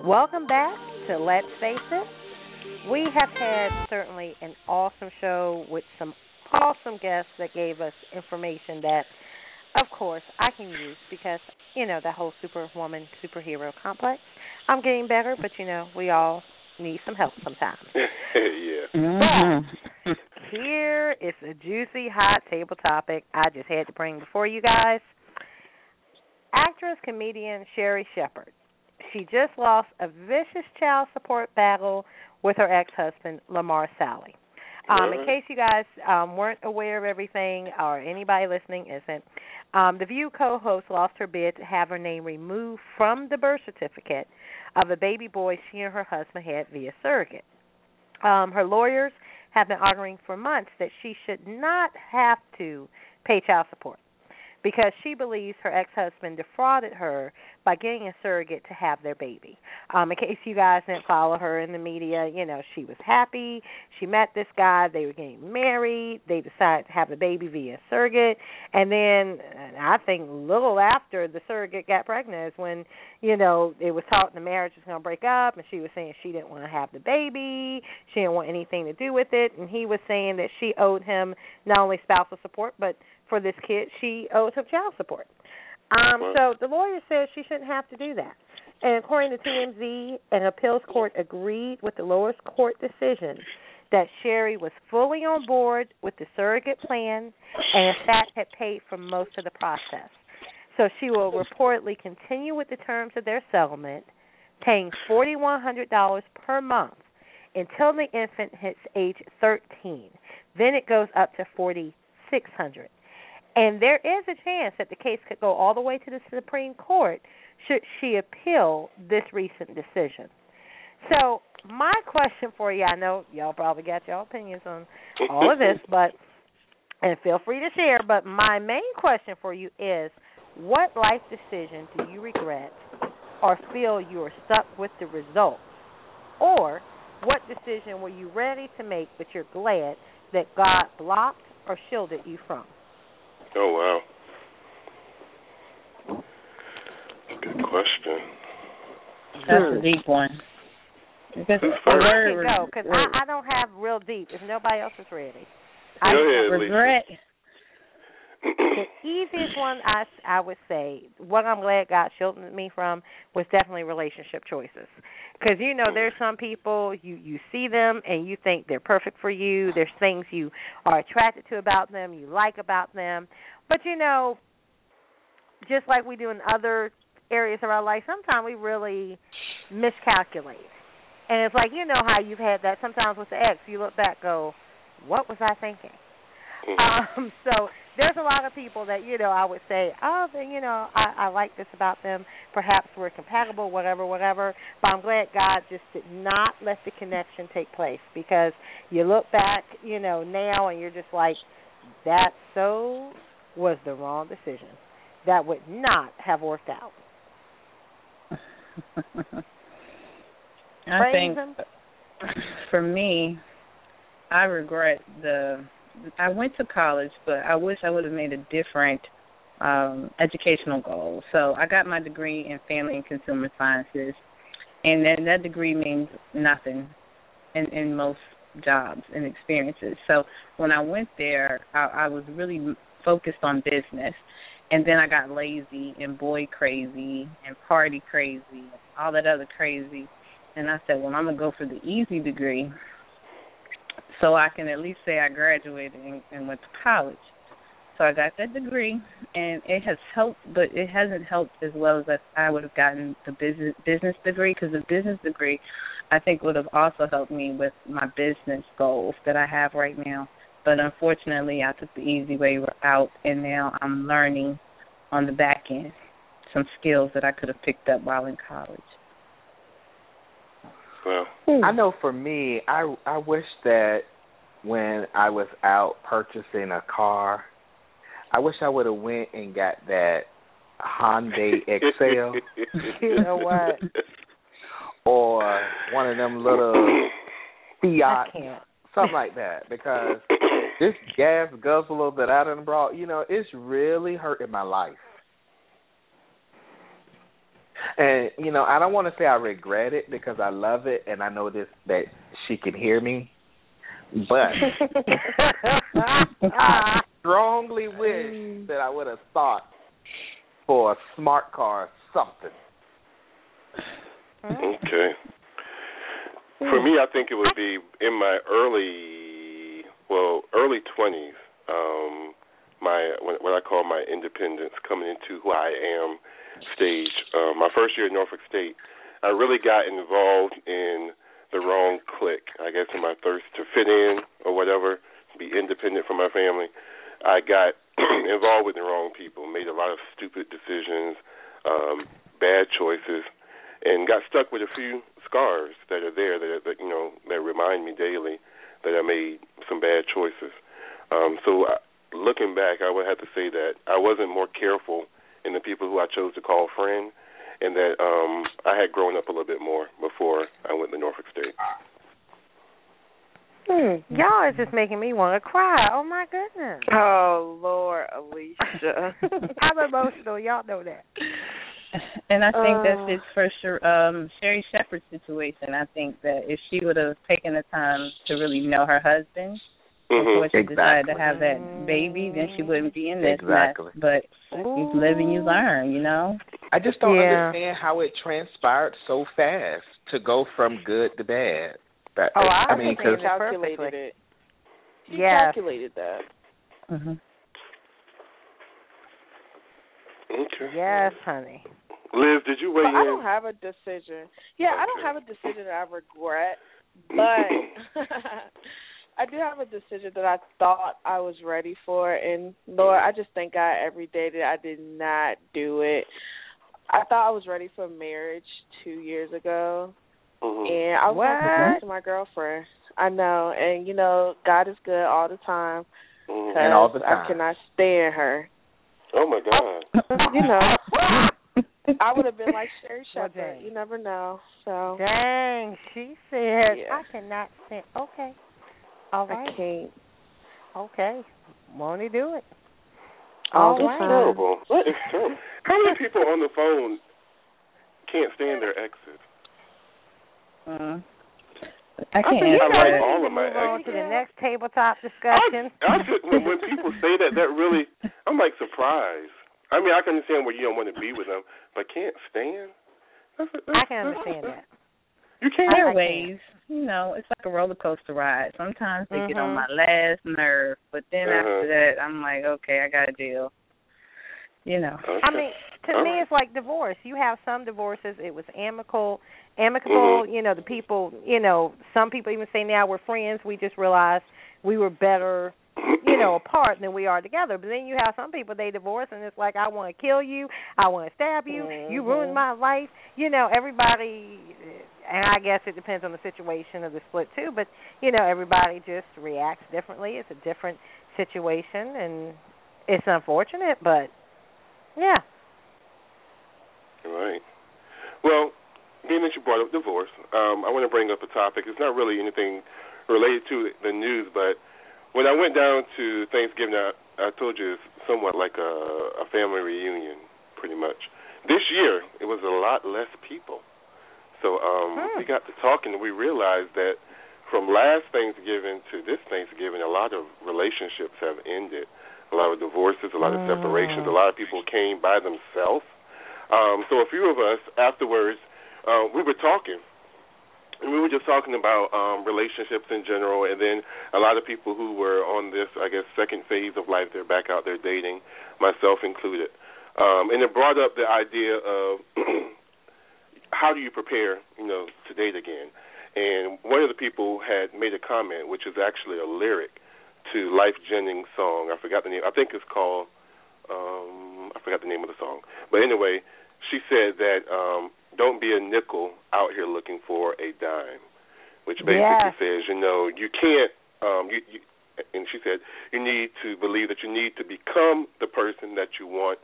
Speaker 4: Welcome back to Let's Face It. We have had certainly an awesome show with some awesome guests that gave us information that of course, I can use because you know that whole superwoman superhero complex. I'm getting better, but you know we all need some help sometimes.
Speaker 3: yeah.
Speaker 4: Mm-hmm. here is a juicy hot table topic I just had to bring before you guys. Actress comedian Sherri Shepherd. She just lost a vicious child support battle with her ex-husband Lamar Sally. Um, in case you guys um, weren't aware of everything, or anybody listening isn't, um, the View co-host lost her bid to have her name removed from the birth certificate of a baby boy she and her husband had via surrogate. Um, her lawyers have been arguing for months that she should not have to pay child support because she believes her ex-husband defrauded her by getting a surrogate to have their baby. Um, in case you guys didn't follow her in the media, you know she was happy. She met this guy. They were getting married. They decided to have a baby via surrogate, and then I think a little after the surrogate got pregnant is when you know it was thought the marriage was going to break up, and she was saying she didn't want to have the baby. She didn't want anything to do with it, and he was saying that she owed him not only spousal support but for this kid, she owes him child support. Um, so the lawyer says she shouldn't have to do that. And according to TMZ, an appeals court agreed with the lower court decision that Sherri was fully on board with the surrogate plan and, in fact, had paid for most of the process. So she will reportedly continue with the terms of their settlement, paying $4,100 per month until the infant hits age 13. Then it goes up to 4600 and there is a chance that the case could go all the way to the Supreme Court should she appeal this recent decision. So, my question for you, I know y'all probably got your opinions on all of this, but and feel free to share, but my main question for you is what life decision do you regret or feel you are stuck with the results? Or what decision were you ready to make but you're glad that God blocked or shielded you from?
Speaker 3: Oh wow. Good question.
Speaker 5: That's a deep one.
Speaker 3: Because
Speaker 4: Who's? I can go because I, I don't have real deep. If nobody else is ready,
Speaker 3: I
Speaker 4: go
Speaker 3: ahead,
Speaker 4: regret. the easiest one I I would say what I'm glad God shielded me from was definitely relationship choices. Because you know there's some people you you see them and you think they're perfect for you. There's things you are attracted to about them, you like about them, but you know, just like we do in other areas of our life, sometimes we really miscalculate. And it's like you know how you've had that sometimes with the ex. You look back, go, what was I thinking? Um, so there's a lot of people that you know I would say, oh, then you know I, I like this about them. Perhaps we're compatible, whatever, whatever. But I'm glad God just did not let the connection take place because you look back, you know, now and you're just like, that so was the wrong decision. That would not have worked out.
Speaker 5: I think for me, I regret the I went to college, but I wish I would have made a different um educational goal. So I got my degree in family and consumer sciences, and then that degree means nothing in in most jobs and experiences. So when I went there, I, I was really focused on business, and then I got lazy and boy crazy and party crazy, all that other crazy, and I said, well, I'm gonna go for the easy degree so I can at least say I graduated and, and went to college. so I got that degree, and it has helped, but it hasn't helped as well as I would have gotten the business business degree. Because the business degree, I think, would have also helped me with my business goals that I have right now. But unfortunately, I took the easy way out, and now I'm learning on the back end some skills that I could have picked up while in college.
Speaker 3: Well, hmm.
Speaker 1: I know for me, I I wish that when I was out purchasing a car, I wish I would have went and got that Hyundai Excel.
Speaker 4: you know what?
Speaker 1: Or one of them little Fiat, something like that, because this gas guzzler that I done brought, you know, it's really hurting my life. And you know, I don't want to say I regret it because I love it and I know this that she can hear me. But I strongly wish that I would have thought for a smart car something.
Speaker 3: Okay. For me, I think it would be in my early, well, early twenties. Um, my what I call my independence, coming into who I am stage. Um, my first year at Norfolk State, I really got involved in the wrong clique. I guess in my thirst to fit in or whatever, be independent from my family. I got involved with the wrong people, made a lot of stupid decisions, um, bad choices, and got stuck with a few scars that are there that, that you know that remind me daily that I made some bad choices. Um, so uh, looking back, I would have to say that I wasn't more careful in the people who I chose to call friend, and that um, I had grown up a little bit more before I went to Norfolk State.
Speaker 4: Hmm. Y'all is just making me want to cry. Oh my goodness.
Speaker 6: Oh Lord, Alicia.
Speaker 4: I'm emotional. Y'all know that.
Speaker 5: And I think
Speaker 6: Uh.
Speaker 5: that's it for sure. Um, Sherri Shepherd's situation. I think that if she would have taken the time to really know her husband before she decided to have that baby, then she wouldn't be in this
Speaker 1: Exactly.
Speaker 5: mess. But you live and you learn, you know.
Speaker 1: I just don't
Speaker 4: Yeah.
Speaker 1: understand how it transpired so fast to go from good to bad. That,
Speaker 6: Oh, I,
Speaker 1: I mean,
Speaker 6: think
Speaker 1: because
Speaker 6: she calculated it. She
Speaker 4: Yes.
Speaker 6: calculated that.
Speaker 5: hmm
Speaker 3: Okay.
Speaker 4: Yes, honey.
Speaker 3: Liz, did you weigh
Speaker 6: But I don't have a decision. Yeah, I don't have a decision that I regret, but I do have a decision that I thought I was ready for, and Lord, I just thank God every day that I did not do it. I thought I was ready for marriage two years ago,
Speaker 3: Mhm.
Speaker 6: and I was
Speaker 4: What?
Speaker 6: going to propose my girlfriend. I know, and you know, God is good all the time.
Speaker 3: Mhm.
Speaker 1: And all the time, I
Speaker 6: cannot stand her.
Speaker 3: Oh my God.
Speaker 6: You know, I would have been like Sherri
Speaker 4: Well,
Speaker 6: Shepherd.
Speaker 4: dang.
Speaker 6: You never know. So
Speaker 4: Dang, she said
Speaker 6: Yeah.
Speaker 4: I cannot stand. Okay, all right,
Speaker 6: I can't.
Speaker 4: okay, won't he do it?
Speaker 6: All
Speaker 4: All
Speaker 6: the
Speaker 4: right.
Speaker 3: Terrible. That is terrible. How many people on the phone can't stand their exes?
Speaker 5: Mm.
Speaker 3: I
Speaker 5: I can't
Speaker 3: think I
Speaker 5: answer
Speaker 3: like all of my
Speaker 4: Move on
Speaker 3: exes.
Speaker 4: to the next tabletop discussion.
Speaker 3: I, I just, when, when people say that, that really, I'm like surprised. I mean, I can understand where you don't want to be with them, but can't stand. That's, that's,
Speaker 4: I can
Speaker 3: that's-
Speaker 4: understand that.
Speaker 3: You can't.
Speaker 5: There are ways, you know, it's like a roller coaster ride. Sometimes they get on
Speaker 4: Mhm.
Speaker 5: my last nerve, but then
Speaker 3: Uh-huh.
Speaker 5: after that, I'm like, okay, I got a deal. You know.
Speaker 3: Okay.
Speaker 4: I mean, to
Speaker 3: All
Speaker 4: me,
Speaker 3: right.
Speaker 4: it's like divorce. You have some divorces; it was amicable, amicable.
Speaker 3: Mhm.
Speaker 4: You know, the people. You know, some people even say now we're friends. We just realized we were better, you know, apart than we are together. But then you have some people they divorce, and it's like I want to kill you, I want to stab you, you ruined my life. You know, everybody. And I guess it depends on the situation of the split too. But you know, everybody just reacts differently. It's a different situation, and it's unfortunate, but yeah.
Speaker 3: Right. Well, being that you brought up divorce, um, I want to bring up a topic. It's not really anything related to the news, but when I went down to Thanksgiving, I, I told you it's somewhat like a, a family reunion, pretty much. This year, it was a lot less people. So um,
Speaker 4: Hmm.
Speaker 3: we got to talking, and we realized that from last Thanksgiving to this Thanksgiving, a lot of relationships have ended. A lot of divorces, a lot of separations. A lot of people came by themselves. Um, so a few of us afterwards, uh, we were talking, and we were just talking about um relationships in general and then a lot of people who were on this i guess second phase of life they're back out there dating myself included um and it brought up the idea of how do you prepare you know to date again and one of the people had made a comment which is actually a lyric to Lyfe Jennings song i forgot the name i think it's called um i forgot the name of the song but anyway she said that um don't be a nickel out here looking for a dime, which basically
Speaker 4: Yes.
Speaker 3: says, you know, you can't. Um, you, you, and she said you need to believe that you need to become the person that you want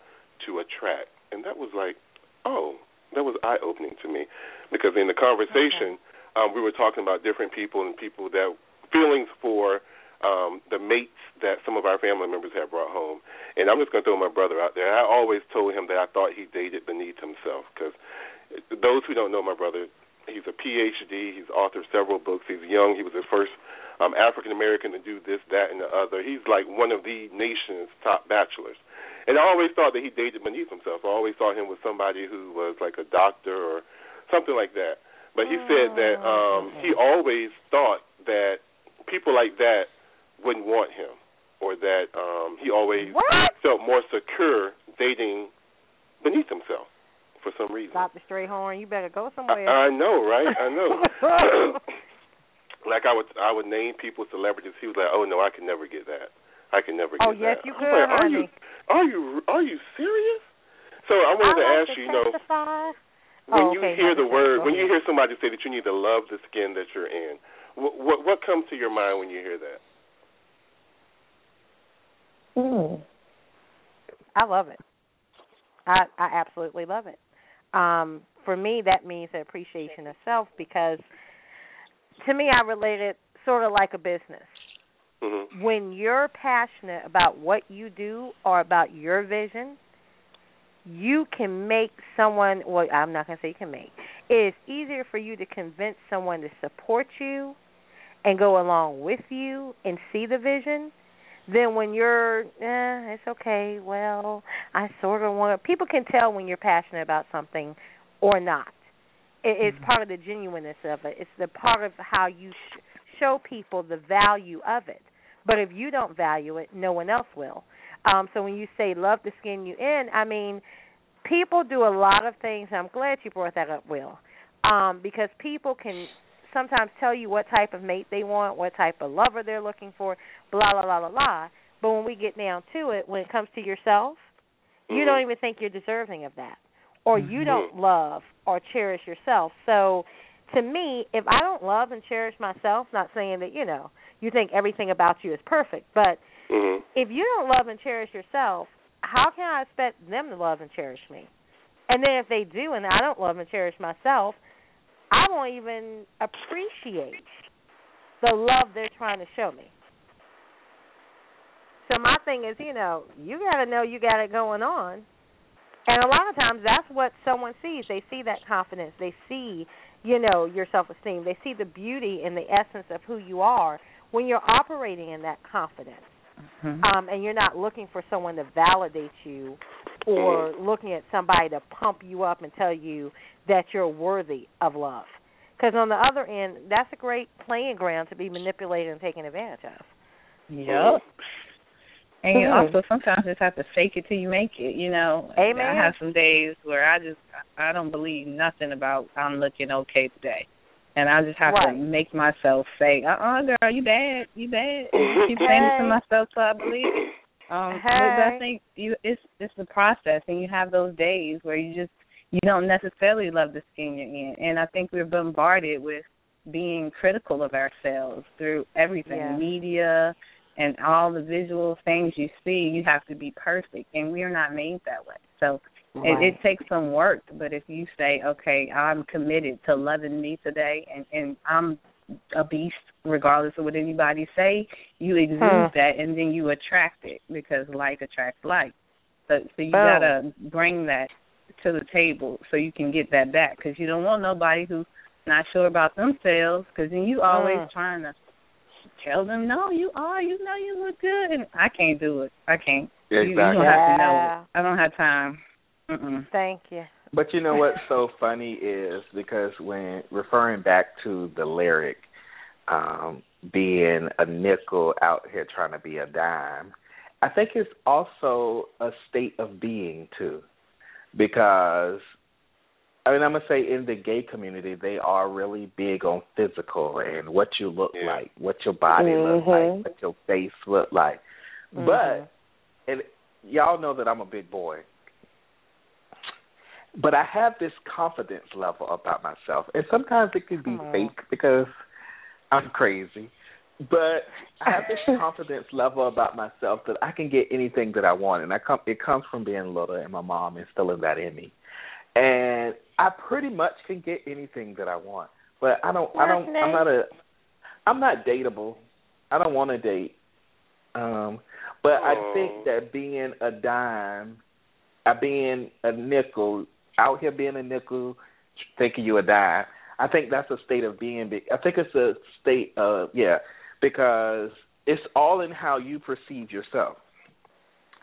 Speaker 3: to attract, and that was like, oh, that was eye opening to me, because in the conversation um, we were talking about different people and people that feelings for um, the mates that some of our family members have brought home. And I'm just going to throw my brother out there. I always told him that I thought he dated beneath himself because those who don't know my brother, he's a PhD. He's authored several books. He's young. He was the first um, African American to do this, that, and the other. He's like one of the nation's top bachelors. And I always thought that he dated beneath himself. I always thought him with somebody who was like a doctor or something like that. But he said that um he always thought that people like that wouldn't want him or that um he always felt more secure dating beneath himself for some reason.
Speaker 4: Dr. Strayhorn, you better go
Speaker 3: I,
Speaker 4: somewhere.
Speaker 3: I know, right? I know. like I would I would name people celebrities. He was like, "Oh no, I can never get that. I can never
Speaker 4: Oh,
Speaker 3: get
Speaker 4: yes,
Speaker 3: that."
Speaker 4: you
Speaker 3: I was
Speaker 4: could,
Speaker 3: like, are you are you are you serious? So I wanted to
Speaker 4: I like
Speaker 3: ask
Speaker 4: to
Speaker 3: you, you know, when
Speaker 4: Oh,
Speaker 3: you
Speaker 4: okay,
Speaker 3: hear
Speaker 4: Dr.
Speaker 3: the word, when you hear somebody say that you need to love the skin that you're in, what what, what comes to your mind when you hear that?
Speaker 4: Mm. I love it. I I absolutely love it. Um, for me, that means the appreciation of self because to me, I relate it sort of like a business.
Speaker 3: Mm-hmm.
Speaker 4: When you're passionate about what you do or about your vision, you can make someone. Well, I'm not going to say you can make. It is easier for you to convince someone to support you and go along with you and see the vision than when you're, eh, it's okay. Well, I sort of want. People can tell when you're passionate about something or not. It, it's part of the genuineness of it. It's the part of how you sh- show people the value of it. But if you don't value it, no one else will. Um, so when you say love the skin you in, I mean, people do a lot of things. I'm glad you brought that up, Will, um, because people can sometimes tell you what type of mate they want, what type of lover they're looking for, blah blah blah blah blah. But when we get down to it, when it comes to yourself, you don't even think you're deserving of that, or you don't love or cherish yourself. So, to me, if I don't love and cherish myself, not saying that you know you think everything about you is perfect, but
Speaker 3: Mm-hmm.
Speaker 4: if you don't love and cherish yourself, how can I expect them to love and cherish me? And then if they do and I don't love and cherish myself, I won't even appreciate the love they're trying to show me. So my thing is, you know, you got to know you got it going on. And a lot of times that's what someone sees. They see that confidence. They see, you know, your self-esteem. They see the beauty and the essence of who you are when you're operating in that confidence um, and you're not looking for someone to validate you or looking at somebody to pump you up and tell you that you're worthy of love. Because on the other end, that's a great playing ground to be manipulated and taken advantage of.
Speaker 5: Yep. And you
Speaker 4: Mhm.
Speaker 5: also sometimes just have to fake it till you make it. You know,
Speaker 4: Amen.
Speaker 5: I have some days where I just I don't believe nothing about I'm looking okay today, and I just have to make myself say, "Uh, uh girl, you bad, you bad." And I keep saying it to myself till I believe it. Um, but I think you it's it's the process, and you have those days where you just you don't necessarily love the skin you're in, and I think we're bombarded with being critical of ourselves through everything,
Speaker 4: Yeah.
Speaker 5: media and all the visual things you see. You have to be perfect, and we are not made that way. So
Speaker 4: Right.
Speaker 5: it takes some work, but if you say, okay, I'm committed to loving me today, and and I'm a beast, regardless of what anybody say, you exude
Speaker 4: Huh.
Speaker 5: that, and then you attract it because like attracts like. So so you
Speaker 4: Boom.
Speaker 5: gotta bring that to the table so you can get that back because you don't want nobody who's not sure about themselves because then you always
Speaker 4: Mm.
Speaker 5: trying to tell them no you are you know you look good and I can't do it I can't you, you don't have to know it I don't have time Mm-mm.
Speaker 4: Thank you.
Speaker 1: But you know what's so funny is because when referring back to the lyric, um, being a nickel out here trying to be a dime, I think it's also a state of being too, because I mean I'm gonna say in the gay community they are really big on physical and what you look
Speaker 3: Yeah.
Speaker 1: like, what your body looks
Speaker 18: Mhm.
Speaker 1: like, what your face look like,
Speaker 18: Mhm.
Speaker 1: but and y'all know that I'm a big boy. But I have this confidence level about myself. And sometimes it can be
Speaker 4: Aw.
Speaker 1: fake because I'm crazy. But I have this confidence level about myself that I can get anything that I want and I come it comes from being little and my mom instilling that in me. And I pretty much can get anything that I want. But I don't I don't I'm not a I'm not dateable. I don't want to date. Um but I think that being a dime, uh, being a nickel, out here being a nickel, thinking you a dime, I think that's a state of being. I think it's a state of yeah, because it's all in how you perceive yourself.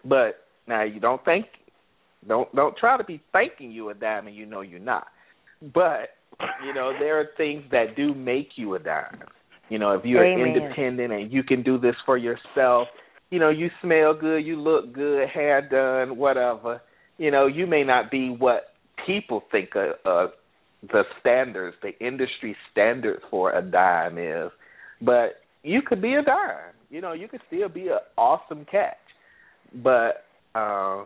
Speaker 1: But now you don't think, don't don't try to be thinking you a dime and you know you're not. But you know there are things that do make you a dime. You know if you're
Speaker 4: Amen.
Speaker 1: independent and you can do this for yourself. You know you smell good, you look good, hair done, whatever. You know you may not be what people think uh, uh, the standards, the industry standard for a dime is, but you could be a dime. You know, you could still be an awesome catch. But uh,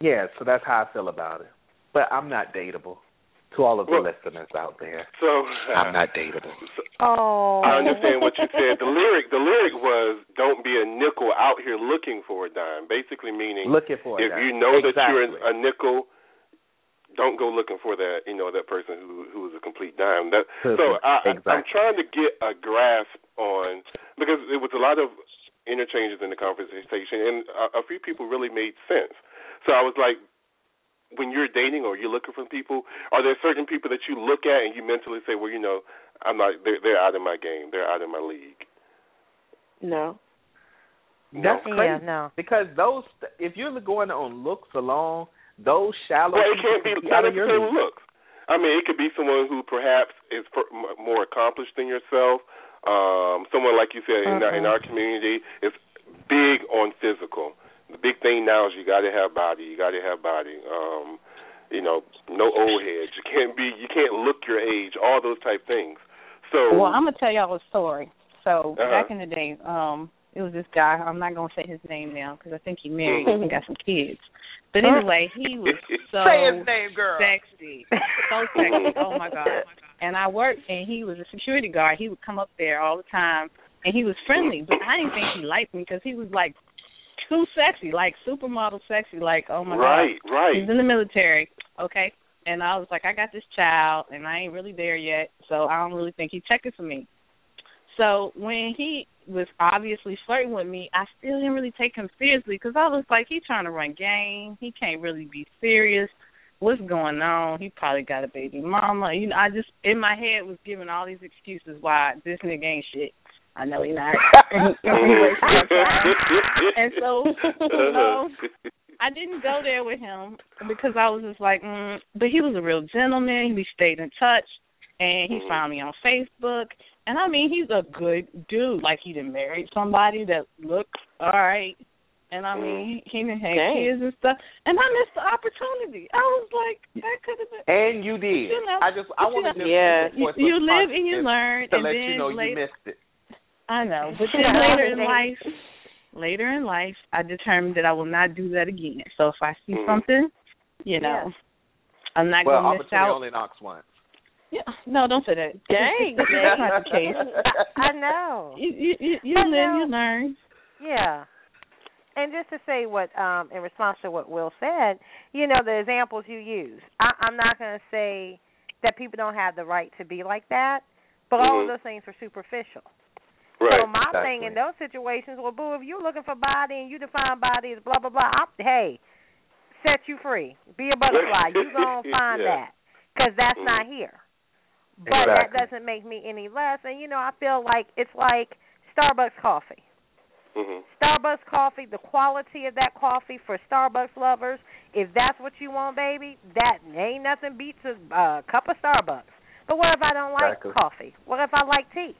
Speaker 1: yeah, so that's how I feel about it. But I'm not dateable. To all of the
Speaker 3: Well-
Speaker 1: listeners out there,
Speaker 3: So
Speaker 1: I'm not dateable.
Speaker 4: Oh.
Speaker 3: I understand what you said. The lyric, the lyric was, "Don't be a nickel out here looking for a dime." Basically meaning,
Speaker 1: Looking for a
Speaker 3: if
Speaker 1: dime.
Speaker 3: you know that you're a nickel, don't go looking for that. You know that person who who is a complete dime. That so I, I- I'm trying to get a grasp on because it was a lot of interchanges in the conversation, and a, a few people really made sense. So I was like, when you're dating or you're looking for people, are there certain people that you look at and you mentally say, well, you know, I'm not, they're, they're out of my game, they're out of my league.
Speaker 18: No.
Speaker 1: That's
Speaker 4: Yeah,
Speaker 1: crazy.
Speaker 4: no.
Speaker 1: Because those, if you're going on looks alone, those shallow.
Speaker 3: Well, it can't be
Speaker 1: could
Speaker 3: not
Speaker 1: out of your
Speaker 3: necessarily looks. I mean, it could be someone who perhaps is per, more accomplished than yourself. Um, someone like you said in, our, in
Speaker 4: Mhm.
Speaker 3: our community is big on physical. The big thing now is you got to have body. You got to have body. Um, you know, no old heads. You can't be. You can't look your age. All those type things. So
Speaker 5: Well, I'm gonna tell y'all a story. So
Speaker 3: Uh-huh.
Speaker 5: back in the day, um, it was this guy. I'm not gonna say his name now because I think he married and got some kids. But anyway, he was so
Speaker 1: Say his name, girl.
Speaker 5: sexy, so sexy. Oh my god! And I worked, and he was a security guard. He would come up there all the time, and he was friendly. But I didn't think he liked me because he was like too sexy, like supermodel sexy. Like oh my
Speaker 3: right,
Speaker 5: god,
Speaker 3: right. Right.
Speaker 5: He's in the military, okay? And I was like, I got this child, and I ain't really there yet, so I don't really think he's checking for me. So when he was obviously flirting with me, I still didn't really take him seriously because I was like, he's trying to run game. He can't really be serious. What's going on? He probably got a baby mama. You know, I just in my head was giving all these excuses why this nigga ain't shit. I know he not. And so, you know, I didn't go there with him because I was just like, mm. but he was a real gentleman. We stayed in touch, and he found me on Facebook. And I mean, he's a good dude. Like he done married somebody that looked all right. And I mean, he, he done had
Speaker 18: Dang.
Speaker 5: kids and stuff. And I missed the opportunity. I was like, that could have been.
Speaker 1: And you did.
Speaker 5: You know,
Speaker 1: I just I
Speaker 5: but you
Speaker 1: wanted
Speaker 5: know,
Speaker 1: to
Speaker 18: Yeah.
Speaker 5: You, you live and you learn,
Speaker 1: to
Speaker 5: and
Speaker 1: let
Speaker 5: then
Speaker 1: you know
Speaker 5: later,
Speaker 1: you missed it.
Speaker 5: I know, but then later in life, later in life, I determined that I will not do that again. So if I see
Speaker 1: Mhm.
Speaker 5: something, you know, I'm not
Speaker 1: well,
Speaker 5: gonna miss out.
Speaker 1: Well, opportunity
Speaker 5: out.
Speaker 1: only knocks once.
Speaker 5: Yeah, no, don't say that.
Speaker 4: Dang.
Speaker 5: that's not the case.
Speaker 4: I know.
Speaker 5: You you you, you
Speaker 4: I
Speaker 5: live,
Speaker 4: know.
Speaker 5: you learn.
Speaker 4: Yeah. And just to say what, um, in response to what Will said, you know, the examples you use. I, I'm not going to say that people don't have the right to be like that, but all of
Speaker 3: Mhm.
Speaker 4: those things are superficial.
Speaker 3: right.
Speaker 4: so my
Speaker 1: exactly.
Speaker 4: thing in those situations, well, boo, if you're looking for body and you define body as blah blah blah, I'm, hey, set you free. Be a butterfly. you gonna find
Speaker 3: Yeah.
Speaker 4: that because that's
Speaker 3: Mhm.
Speaker 4: not here. But that doesn't make me any less. And you know, I feel like it's like Starbucks coffee.
Speaker 3: Mhm.
Speaker 4: Starbucks coffee, the quality of that coffee for Starbucks lovers, if that's what you want, baby, that ain't nothing beats a uh, cup of Starbucks. But what if I don't like
Speaker 1: Exactly.
Speaker 4: coffee? What if I like tea?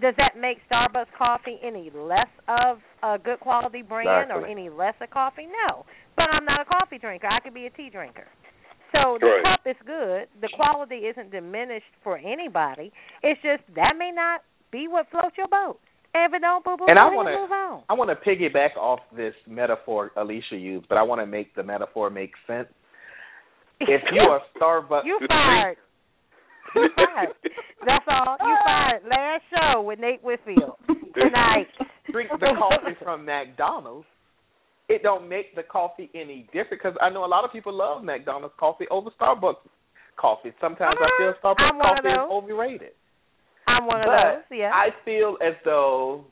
Speaker 4: Does that make Starbucks coffee any less of a good quality brand or any less of coffee? No. But I'm not a coffee drinker. I could be a tea drinker. So the
Speaker 3: Right.
Speaker 4: cup is good. The quality isn't diminished for anybody. It's just that may not be what floats your boat. And don't, boo boo,
Speaker 1: And I
Speaker 4: want to move on.
Speaker 1: I want to piggyback off this metaphor Alicia used, but I want to make the metaphor make sense. If you are Starbucks,
Speaker 4: You fired. You fired. That's all. You fired. Last show with Nate Whitfield. tonight. night.
Speaker 1: drink the coffee from McDonald's, it don't make the coffee any different because I know a lot of people love McDonald's coffee over Starbucks coffee. Sometimes I feel Starbucks
Speaker 4: one of
Speaker 1: coffee is overrated.
Speaker 4: I'm one of
Speaker 1: but
Speaker 4: those. Yeah.
Speaker 1: I feel as though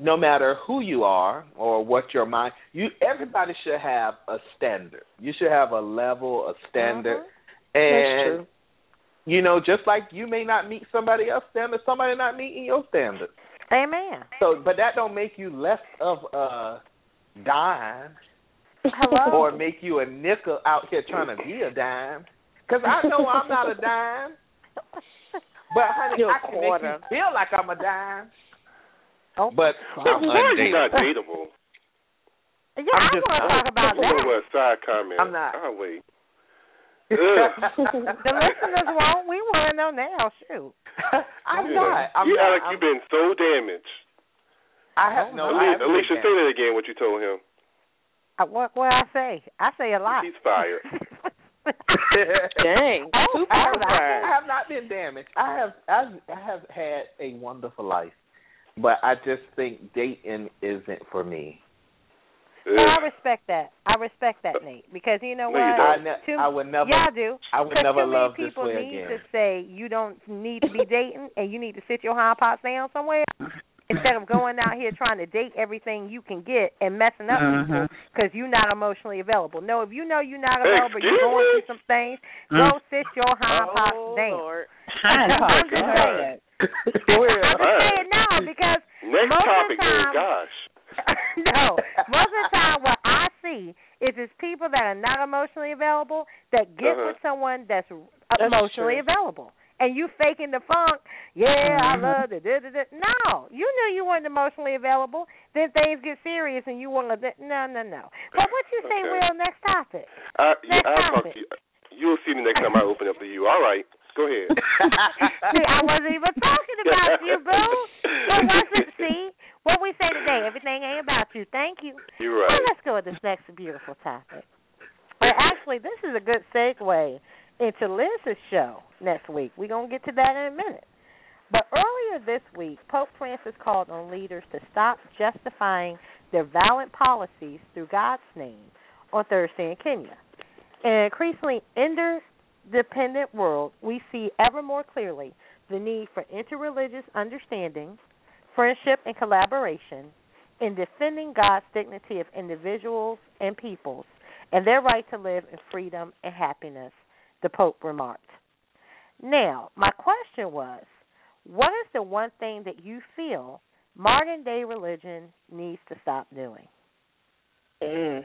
Speaker 1: no matter who you are or what your mind, you everybody should have a standard. You should have a level, a standard,
Speaker 4: Mm-hmm.
Speaker 1: and
Speaker 6: true.
Speaker 1: you know, just like you may not meet somebody else's standard, somebody not meeting your standard.
Speaker 4: Amen.
Speaker 1: So, but that don't make you less of a dime
Speaker 4: Hello.
Speaker 1: or make you a nickel out here trying to be a dime. Because I know I'm not a dime, but honey,
Speaker 6: You're a
Speaker 1: I can make you feel like I'm a dime.
Speaker 4: Oh.
Speaker 1: But
Speaker 3: But
Speaker 1: I'm
Speaker 3: why not dateable?
Speaker 4: Yeah,
Speaker 1: I'm
Speaker 4: I
Speaker 1: just-
Speaker 4: want to talk about that.
Speaker 3: what side comment?
Speaker 1: I'm not.
Speaker 3: I'll wait.
Speaker 4: the listeners won't. We want to know now. Shoot.
Speaker 1: I'm not. I'm
Speaker 3: you
Speaker 1: not.
Speaker 3: act like
Speaker 1: I'm-
Speaker 3: you've been so damaged.
Speaker 1: I have no. I
Speaker 3: Ali-
Speaker 1: haven't
Speaker 3: Alicia,
Speaker 1: been
Speaker 3: say that again. What you told him?
Speaker 4: Uh, what what I say? I say a lot.
Speaker 3: He's fired.
Speaker 6: Dang.
Speaker 4: Oh,
Speaker 1: I have,
Speaker 6: fired.
Speaker 1: I have not been damaged. I have I've, I have had a wonderful life, but I just think dating isn't for me.
Speaker 4: And I respect that. I respect that, Nate, because you know
Speaker 1: No,
Speaker 4: what?
Speaker 1: don't. I ne-
Speaker 4: Too-
Speaker 1: I would never-
Speaker 4: Yeah, I do.
Speaker 1: I would
Speaker 4: 'Cause
Speaker 1: never
Speaker 4: too many
Speaker 1: love this
Speaker 4: people need to say you don't need to be dating and you need to sit your hind pots down somewhere instead of going out here trying to date everything you can get and messing up people
Speaker 5: Mhm.
Speaker 4: because you're not emotionally available. No, if you know you're not available,
Speaker 3: Excuse
Speaker 4: you're going
Speaker 3: me?
Speaker 4: through some things.
Speaker 5: Mm.
Speaker 4: Go sit your hind parts
Speaker 6: Oh,
Speaker 4: down.
Speaker 6: Lord.
Speaker 5: Hind
Speaker 4: I'm
Speaker 5: parts,
Speaker 4: just saying.
Speaker 5: ahead.
Speaker 4: I'm just saying now because
Speaker 3: Next
Speaker 4: most
Speaker 3: topic.
Speaker 4: of the time,
Speaker 3: Oh gosh.
Speaker 4: no, most of the time what I see is it's people that are not emotionally available that get
Speaker 3: Uh-huh.
Speaker 4: with someone that's,
Speaker 6: That's
Speaker 4: emotionally
Speaker 6: true.
Speaker 4: available. And you faking the funk, yeah, I
Speaker 5: Mhm.
Speaker 4: love it. Da, da, da. No, you knew you weren't emotionally available. Then things get serious and you want to. No, no, no. But what you say,
Speaker 3: Okay.
Speaker 4: Will? Next topic.
Speaker 3: I, yeah, I'll talk to you. You'll see the next time I open up to you. All right. Go ahead.
Speaker 4: see, I wasn't even talking about you, boo. But what's it? See what we say today? Everything ain't about you. Thank you.
Speaker 3: You're right.
Speaker 4: Well, let's go with this next beautiful topic. Well, actually, this is a good segue into Liz's show next week. We're going to get to that in a minute. But earlier this week, Pope Francis called on leaders to stop justifying their violent policies through God's name on Thursday in Kenya. In an increasingly interdependent world, we see ever more clearly the need for interreligious understanding, friendship, and collaboration in defending God's dignity of individuals and peoples and their right to live in freedom and happiness, the Pope remarked. Now, my question was what is the one thing that you feel modern day religion needs to stop doing?
Speaker 6: Mm.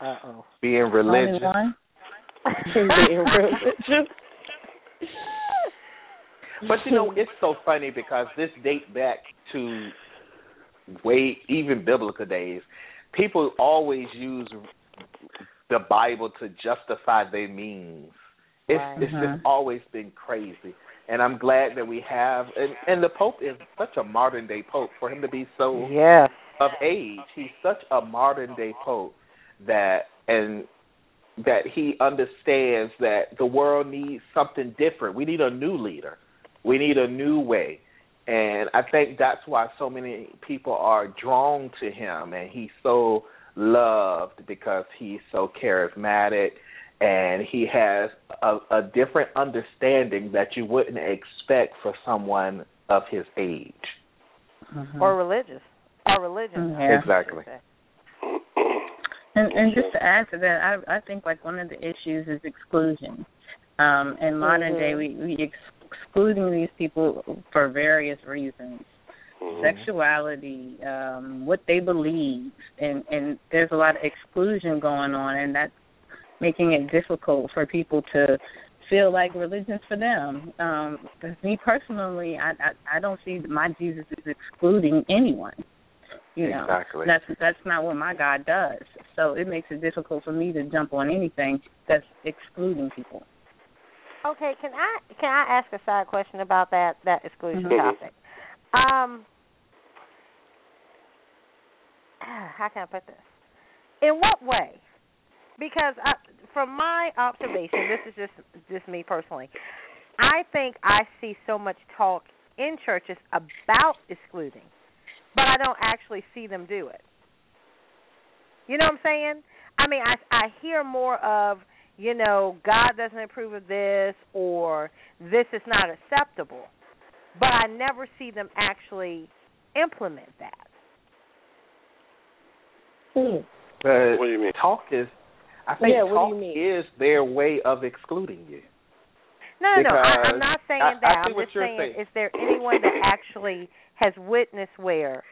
Speaker 4: Uh oh.
Speaker 1: Being
Speaker 5: Only
Speaker 1: religious.
Speaker 5: one?
Speaker 6: Being religious.
Speaker 1: But you know, it's so funny because this dates back to way even biblical days. People always use the Bible to justify their means. It's
Speaker 4: Right.
Speaker 1: it's just mm-hmm. always been crazy. And I'm glad that we have and, and the Pope is such a modern day Pope for him to be so
Speaker 4: Yes.
Speaker 1: of age. He's such a modern day pope that and that he understands that the world needs something different. We need a new leader. We need a new way. And I think that's why so many people are drawn to him and he's so loved because he's so charismatic and he has a, a different understanding that you wouldn't expect for someone of his age.
Speaker 5: Mhm.
Speaker 4: Or religious. Or religion.
Speaker 5: Yeah.
Speaker 1: Exactly.
Speaker 5: And, and just to add to that, I I think like one of the issues is exclusion. Um, in modern day, we we ex- excluding these people for various reasons. Mm-hmm. sexuality, um, what they believe, and and there's a lot of exclusion going on, and that's making it difficult for people to feel like religion's for them. Um, me personally, I, I I don't see my Jesus is excluding anyone. You know,
Speaker 1: exactly.
Speaker 5: that's that's not what my God does. So it makes it difficult for me to jump on anything that's excluding people.
Speaker 4: Okay, can I can I ask a side question about that that exclusion
Speaker 5: mm-hmm.
Speaker 4: topic? Um, how can I put this? In what way? Because I, from my observation, this is just just me personally. I think I see so much talk in churches about excluding, but I don't actually see them do it. You know what I'm saying? I mean, I I hear more of you know God doesn't approve of this or this is not acceptable, but I never see them actually implement that.
Speaker 1: Hmm. But
Speaker 3: what do you mean?
Speaker 1: Talk is I think
Speaker 6: yeah,
Speaker 1: talk
Speaker 6: is
Speaker 1: their way of excluding you.
Speaker 4: No, no, no. I, I'm not saying
Speaker 1: I,
Speaker 4: that.
Speaker 1: I
Speaker 4: am just
Speaker 1: saying,
Speaker 4: saying, is there anyone that actually has witnessed where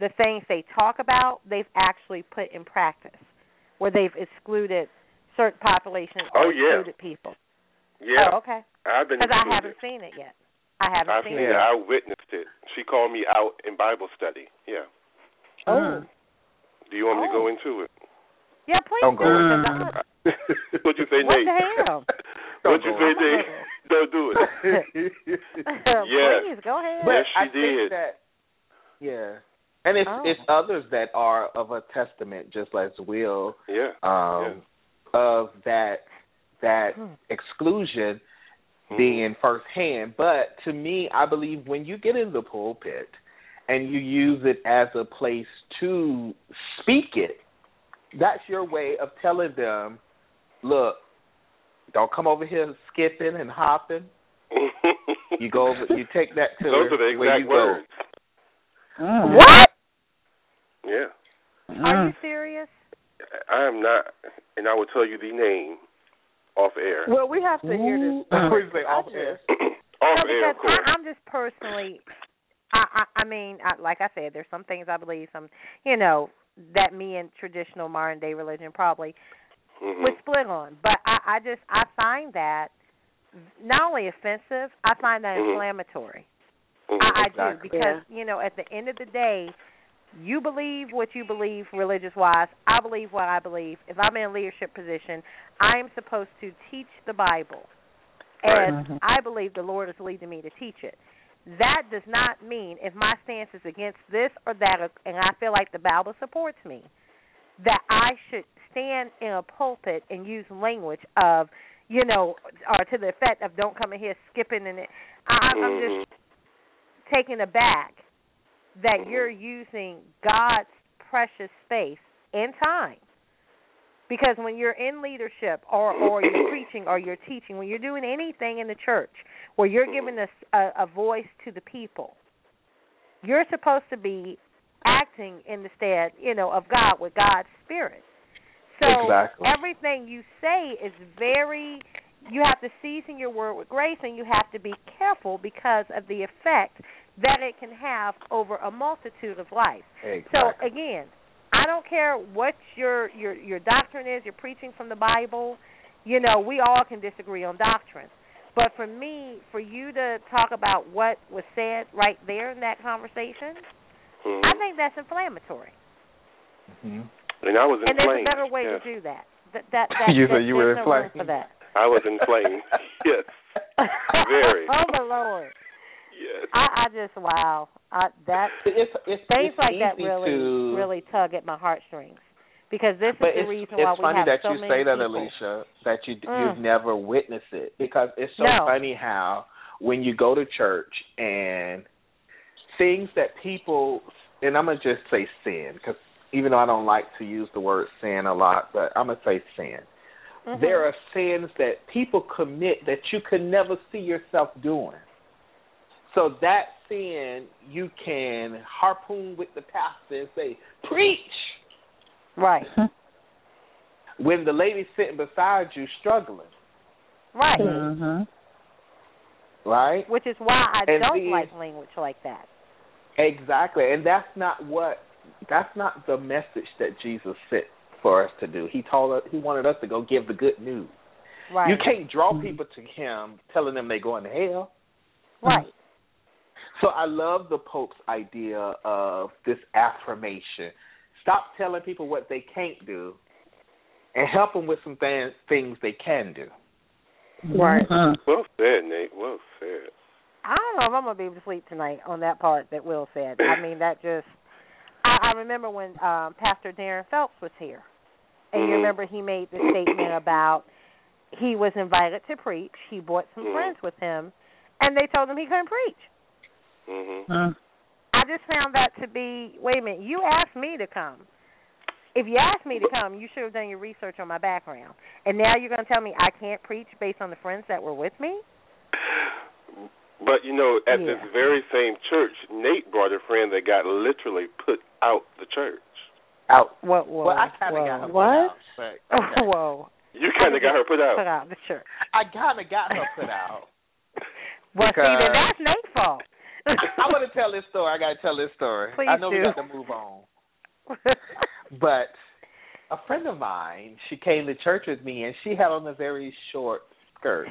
Speaker 4: the things they talk about they've actually put in practice, where they've excluded certain populations or
Speaker 3: oh, yeah.
Speaker 4: excluded people?
Speaker 3: Yeah.
Speaker 4: Oh, okay.
Speaker 3: I've been
Speaker 4: because I haven't seen it yet. I haven't
Speaker 3: I've
Speaker 4: seen
Speaker 3: seen
Speaker 4: it.
Speaker 3: it. I witnessed it. She called me out in Bible study. Yeah.
Speaker 4: Oh.
Speaker 3: Do you want me to go
Speaker 4: Oh.
Speaker 3: into it?
Speaker 4: Yeah, please
Speaker 1: Don't
Speaker 4: do
Speaker 1: go
Speaker 4: it.
Speaker 1: in.
Speaker 4: 'cause I'm-
Speaker 3: What'd you say,
Speaker 4: What
Speaker 3: Nate?
Speaker 4: the hell?
Speaker 3: What'd you
Speaker 1: Don't
Speaker 3: say, Nate? Don't do it. Yes.
Speaker 4: Please go ahead.
Speaker 1: But
Speaker 3: Yes, she
Speaker 1: I think
Speaker 3: did.
Speaker 1: that yeah. And it's
Speaker 4: Oh.
Speaker 1: it's others that are of a testament just as Will
Speaker 3: Yeah.
Speaker 1: um of that that
Speaker 4: Hmm.
Speaker 1: exclusion
Speaker 3: Mhm.
Speaker 1: being firsthand. But to me, I believe when you get in the pulpit and you use it as a place to speak it, that's your way of telling them, look, don't come over here skipping and hopping. You go over, you take that to
Speaker 3: Those are the
Speaker 1: where
Speaker 3: exact
Speaker 1: you
Speaker 3: words.
Speaker 5: Mm.
Speaker 4: What?
Speaker 3: Yeah.
Speaker 4: Are you serious?
Speaker 3: I am not, and I will tell you the name off air.
Speaker 6: Well, we have to hear this.
Speaker 1: What say,
Speaker 6: I
Speaker 1: off
Speaker 6: just-
Speaker 1: air?
Speaker 3: off air, of
Speaker 4: because
Speaker 3: course.
Speaker 4: I, I'm just personally, I, I, I mean, I, like I said, there's some things I believe, some, you know, that me and traditional modern day religion probably
Speaker 3: Mhm.
Speaker 4: would split on. But I, I just, I find that not only offensive, I find that
Speaker 3: Mhm.
Speaker 4: inflammatory.
Speaker 3: Mhm.
Speaker 4: I, I do
Speaker 1: Exactly.
Speaker 4: because you know, at the end of the day, you believe what you believe religious wise. I believe what I believe. If I'm in a leadership position, I am supposed to teach the Bible,
Speaker 3: Right.
Speaker 4: as
Speaker 5: Mhm.
Speaker 4: I believe the Lord is leading me to teach it. That does not mean if my stance is against this or that, and I feel like the Bible supports me, that I should stand in a pulpit and use language of, you know, or to the effect of "Don't come in here skipping," and it. I, I'm
Speaker 3: Mhm.
Speaker 4: just taken aback that you're using God's precious space and time. Because when you're in leadership or or you're preaching or you're teaching, when you're doing anything in the church where you're giving a, a, a voice to the people, you're supposed to be acting in the stead, you know, of God with God's spirit. So
Speaker 1: Exactly.
Speaker 4: everything you say is very you have to season your word with grace and you have to be careful because of the effect that it can have over a multitude of lives.
Speaker 1: Exactly.
Speaker 4: So again, I don't care what your your your doctrine is, you're preaching from the Bible. You know, we all can disagree on doctrine. But for me, for you to talk about what was said right there in that conversation,
Speaker 3: Mhm.
Speaker 4: I think that's inflammatory.
Speaker 1: hmm
Speaker 3: And I was inflamed.
Speaker 4: And there's a better way
Speaker 3: yes.
Speaker 4: to do that. That that, that
Speaker 1: You
Speaker 4: that-
Speaker 1: said you were
Speaker 4: no
Speaker 1: inflamed?
Speaker 4: for that.
Speaker 3: I was inflamed. yes. Very.
Speaker 4: oh my lord.
Speaker 3: Yes.
Speaker 4: I, I just wow. I that
Speaker 1: It's it's
Speaker 4: things
Speaker 1: it's
Speaker 4: like that really
Speaker 1: to,
Speaker 4: really tug at my heartstrings. Because this
Speaker 1: But
Speaker 4: is the reason why we have so many It's funny that you
Speaker 1: say that,
Speaker 4: people.
Speaker 1: Alicia, that you
Speaker 4: Mm.
Speaker 1: you've never witnessed it because it's so
Speaker 4: No.
Speaker 1: funny how when you go to church and things that people and I'm gonna just say sin because even though I don't like to use the word sin a lot, but I'm gonna say sin.
Speaker 4: Mhm.
Speaker 1: There are sins that people commit that you could never see yourself doing. So that sin you can harpoon with the pastor and say, Preach
Speaker 4: Right.
Speaker 1: when the lady sitting beside you struggling,
Speaker 4: Right.
Speaker 5: Mhm.
Speaker 1: right?
Speaker 4: Which is why I
Speaker 1: And
Speaker 4: don't
Speaker 1: then-
Speaker 4: like language like that.
Speaker 1: Exactly, and that's not what that's not the message that Jesus sent for us to do. He told us he wanted us to go give the good news.
Speaker 4: Right.
Speaker 1: You can't draw people to him telling them they're going to hell.
Speaker 4: Right.
Speaker 1: So I love the Pope's idea of this affirmation. Stop telling people what they can't do, and help them with some th- things they can do.
Speaker 6: Right. Uh-huh.
Speaker 3: Well said, Nate. Well said.
Speaker 4: I don't know if I'm gonna be able to sleep tonight on that part that Will said. I mean, that just. I, I remember when um Pastor Darren Phelps was here, and you
Speaker 3: Mhm.
Speaker 4: remember he made the statement about he was invited to preach. He brought some
Speaker 3: Mhm.
Speaker 4: friends with him, and they told him he couldn't preach.
Speaker 3: Mhm.
Speaker 4: I just found that to be. Wait a minute, you asked me to come. If you asked me to come, you should have done your research on my background. And now you're going to tell me I can't preach based on the friends that were with me?
Speaker 3: But you know, at
Speaker 4: Yeah.
Speaker 3: this very same church, Nate brought a friend that got literally put out the church.
Speaker 1: Out.
Speaker 4: Whoa, whoa,
Speaker 1: well, I kind of
Speaker 4: whoa.
Speaker 1: got her put
Speaker 6: What?
Speaker 1: out, but okay.
Speaker 4: Whoa.
Speaker 3: You kind of got her put out.
Speaker 4: Put out the church.
Speaker 1: I kind of got her put out.
Speaker 4: Well, see, then that's Nate's fault.
Speaker 1: I want to tell this story. I got to tell this story.
Speaker 4: Please
Speaker 1: I know
Speaker 4: do.
Speaker 1: we got to move on. But a friend of mine, she came to church with me, and she had on a very short skirt.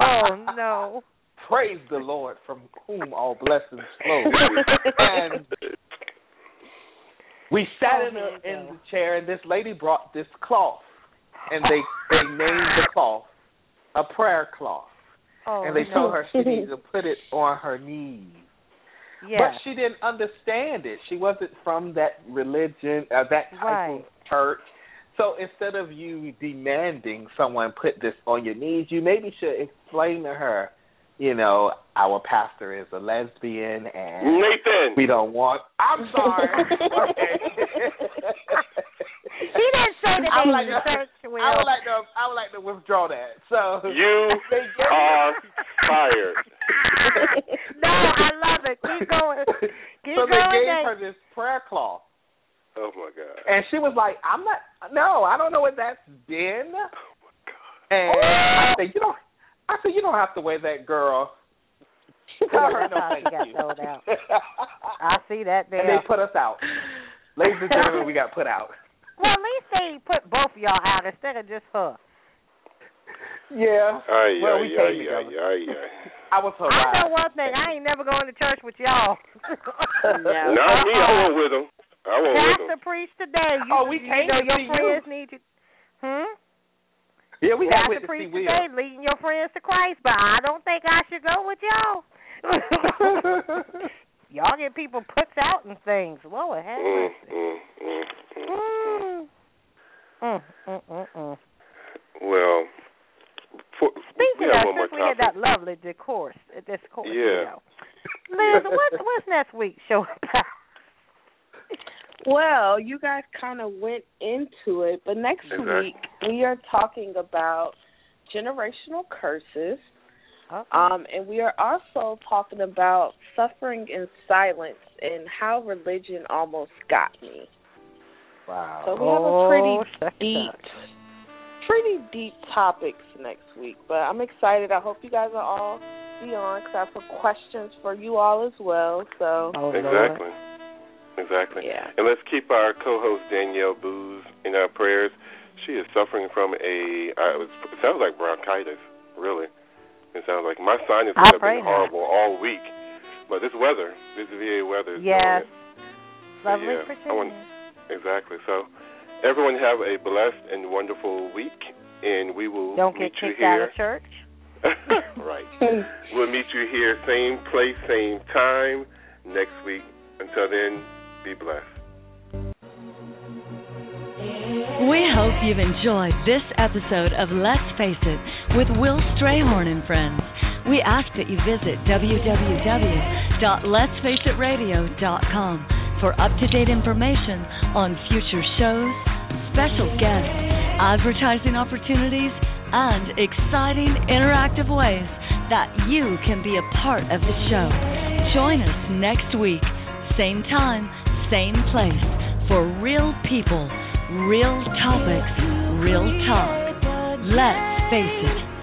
Speaker 4: oh, no.
Speaker 1: Praise the Lord, from whom all blessings flow. and we sat
Speaker 4: Oh,
Speaker 1: in, a, in the chair, and this lady brought this cloth, and they they named the cloth a prayer cloth,
Speaker 4: Oh,
Speaker 1: and they
Speaker 4: no.
Speaker 1: told her she needed to put it on her knees.
Speaker 4: Yes.
Speaker 1: But she didn't understand it. She wasn't from that religion, uh, that type
Speaker 4: Right.
Speaker 1: of church. So instead of you demanding someone put this on your knees, you maybe should explain to her, you know, our pastor is a lesbian and
Speaker 3: Nathan.
Speaker 1: we don't want. I'm sorry. okay.
Speaker 4: He didn't say that
Speaker 1: I
Speaker 4: they
Speaker 1: like
Speaker 4: was
Speaker 1: to.
Speaker 4: church, Will.
Speaker 1: I would like to. I would like to withdraw that. So
Speaker 3: You
Speaker 1: they gave
Speaker 3: are fired.
Speaker 4: no, I love it. Keep going. Keep
Speaker 1: so they
Speaker 4: going,
Speaker 1: gave
Speaker 4: Nate.
Speaker 1: her this prayer cloth.
Speaker 3: Oh my God.
Speaker 1: And she was like, I'm not, no, I don't know what that's been.
Speaker 3: Oh,
Speaker 1: And I said, you don't, I said, you don't have to wear that, girl.
Speaker 4: Tell her
Speaker 1: no, thank you.
Speaker 4: I see that there.
Speaker 1: and they put us out. Ladies and gentlemen, we got put out.
Speaker 4: Well, at least they put both of y'all out instead of just her.
Speaker 1: Yeah.
Speaker 3: Ay,
Speaker 1: well,
Speaker 3: ay,
Speaker 1: we
Speaker 3: ay,
Speaker 1: came
Speaker 3: ay,
Speaker 1: together.
Speaker 3: ay, ay.
Speaker 1: I was her
Speaker 4: I know one thing. I ain't never going to church with y'all.
Speaker 6: No.
Speaker 3: Not me. I went with him. I went with
Speaker 4: Pastor
Speaker 3: him.
Speaker 4: preach today. You,
Speaker 1: Oh, we
Speaker 4: you
Speaker 1: came
Speaker 4: know
Speaker 1: to
Speaker 4: your
Speaker 1: see
Speaker 4: friends need you. Hmm.
Speaker 1: Yeah, we had
Speaker 4: Pastor
Speaker 1: went to see
Speaker 4: preach
Speaker 1: Will.
Speaker 4: today, leading your friends to Christ, but I don't think I should go with y'all. y'all get people puts out and things. Lord have
Speaker 3: Mm,
Speaker 4: mercy.
Speaker 3: mm, mm, mm.
Speaker 4: Mm. Mm, mm, mm, mm.
Speaker 3: Well, for,
Speaker 4: Speaking
Speaker 3: we
Speaker 4: of,
Speaker 3: one
Speaker 4: since we had that lovely discourse, uh, discourse,
Speaker 3: Yeah.
Speaker 4: you know. Liz, what, what's next week's show about?
Speaker 6: Well, you guys kind of went into it, but next
Speaker 3: Exactly.
Speaker 6: week we are talking about generational curses,
Speaker 4: Okay.
Speaker 6: Um, and we are also talking about suffering in silence and how religion almost got me.
Speaker 1: Wow.
Speaker 6: So we have a pretty
Speaker 4: Oh, shucks.
Speaker 6: deep, pretty deep topics next week. But I'm excited. I hope you guys are all be on because I have some questions for you all as well. So
Speaker 4: Oh,
Speaker 3: Exactly. Exactly.
Speaker 6: Yeah.
Speaker 3: And let's keep our co-host Danielle Booz in our prayers. She is suffering from a. Uh, it sounds like bronchitis. Really, it sounds like my sinuses
Speaker 4: I
Speaker 3: have
Speaker 4: pray
Speaker 3: been
Speaker 4: not.
Speaker 3: horrible all week. But this weather, this VA weather, is
Speaker 4: Yes.
Speaker 3: doing it. So,
Speaker 4: Lovely
Speaker 3: yeah, I
Speaker 4: Virginia.
Speaker 3: want- Exactly. So, everyone have a blessed and wonderful week, and we will
Speaker 4: Don't
Speaker 3: meet
Speaker 4: get
Speaker 3: you
Speaker 4: kicked
Speaker 3: here.
Speaker 4: out of church.
Speaker 3: right. We'll meet you here, same place, same time next week. Until then, be blessed.
Speaker 2: We hope you've enjoyed this episode of Let's Face It with Will Strayhorn and Friends. We ask that you visit www.letsfaceitradio.com for up-to-date information on future shows, special guests, advertising opportunities, and exciting interactive ways that you can be a part of the show. Join us next week, same time, same place, for real people, real topics, real talk. Let's it.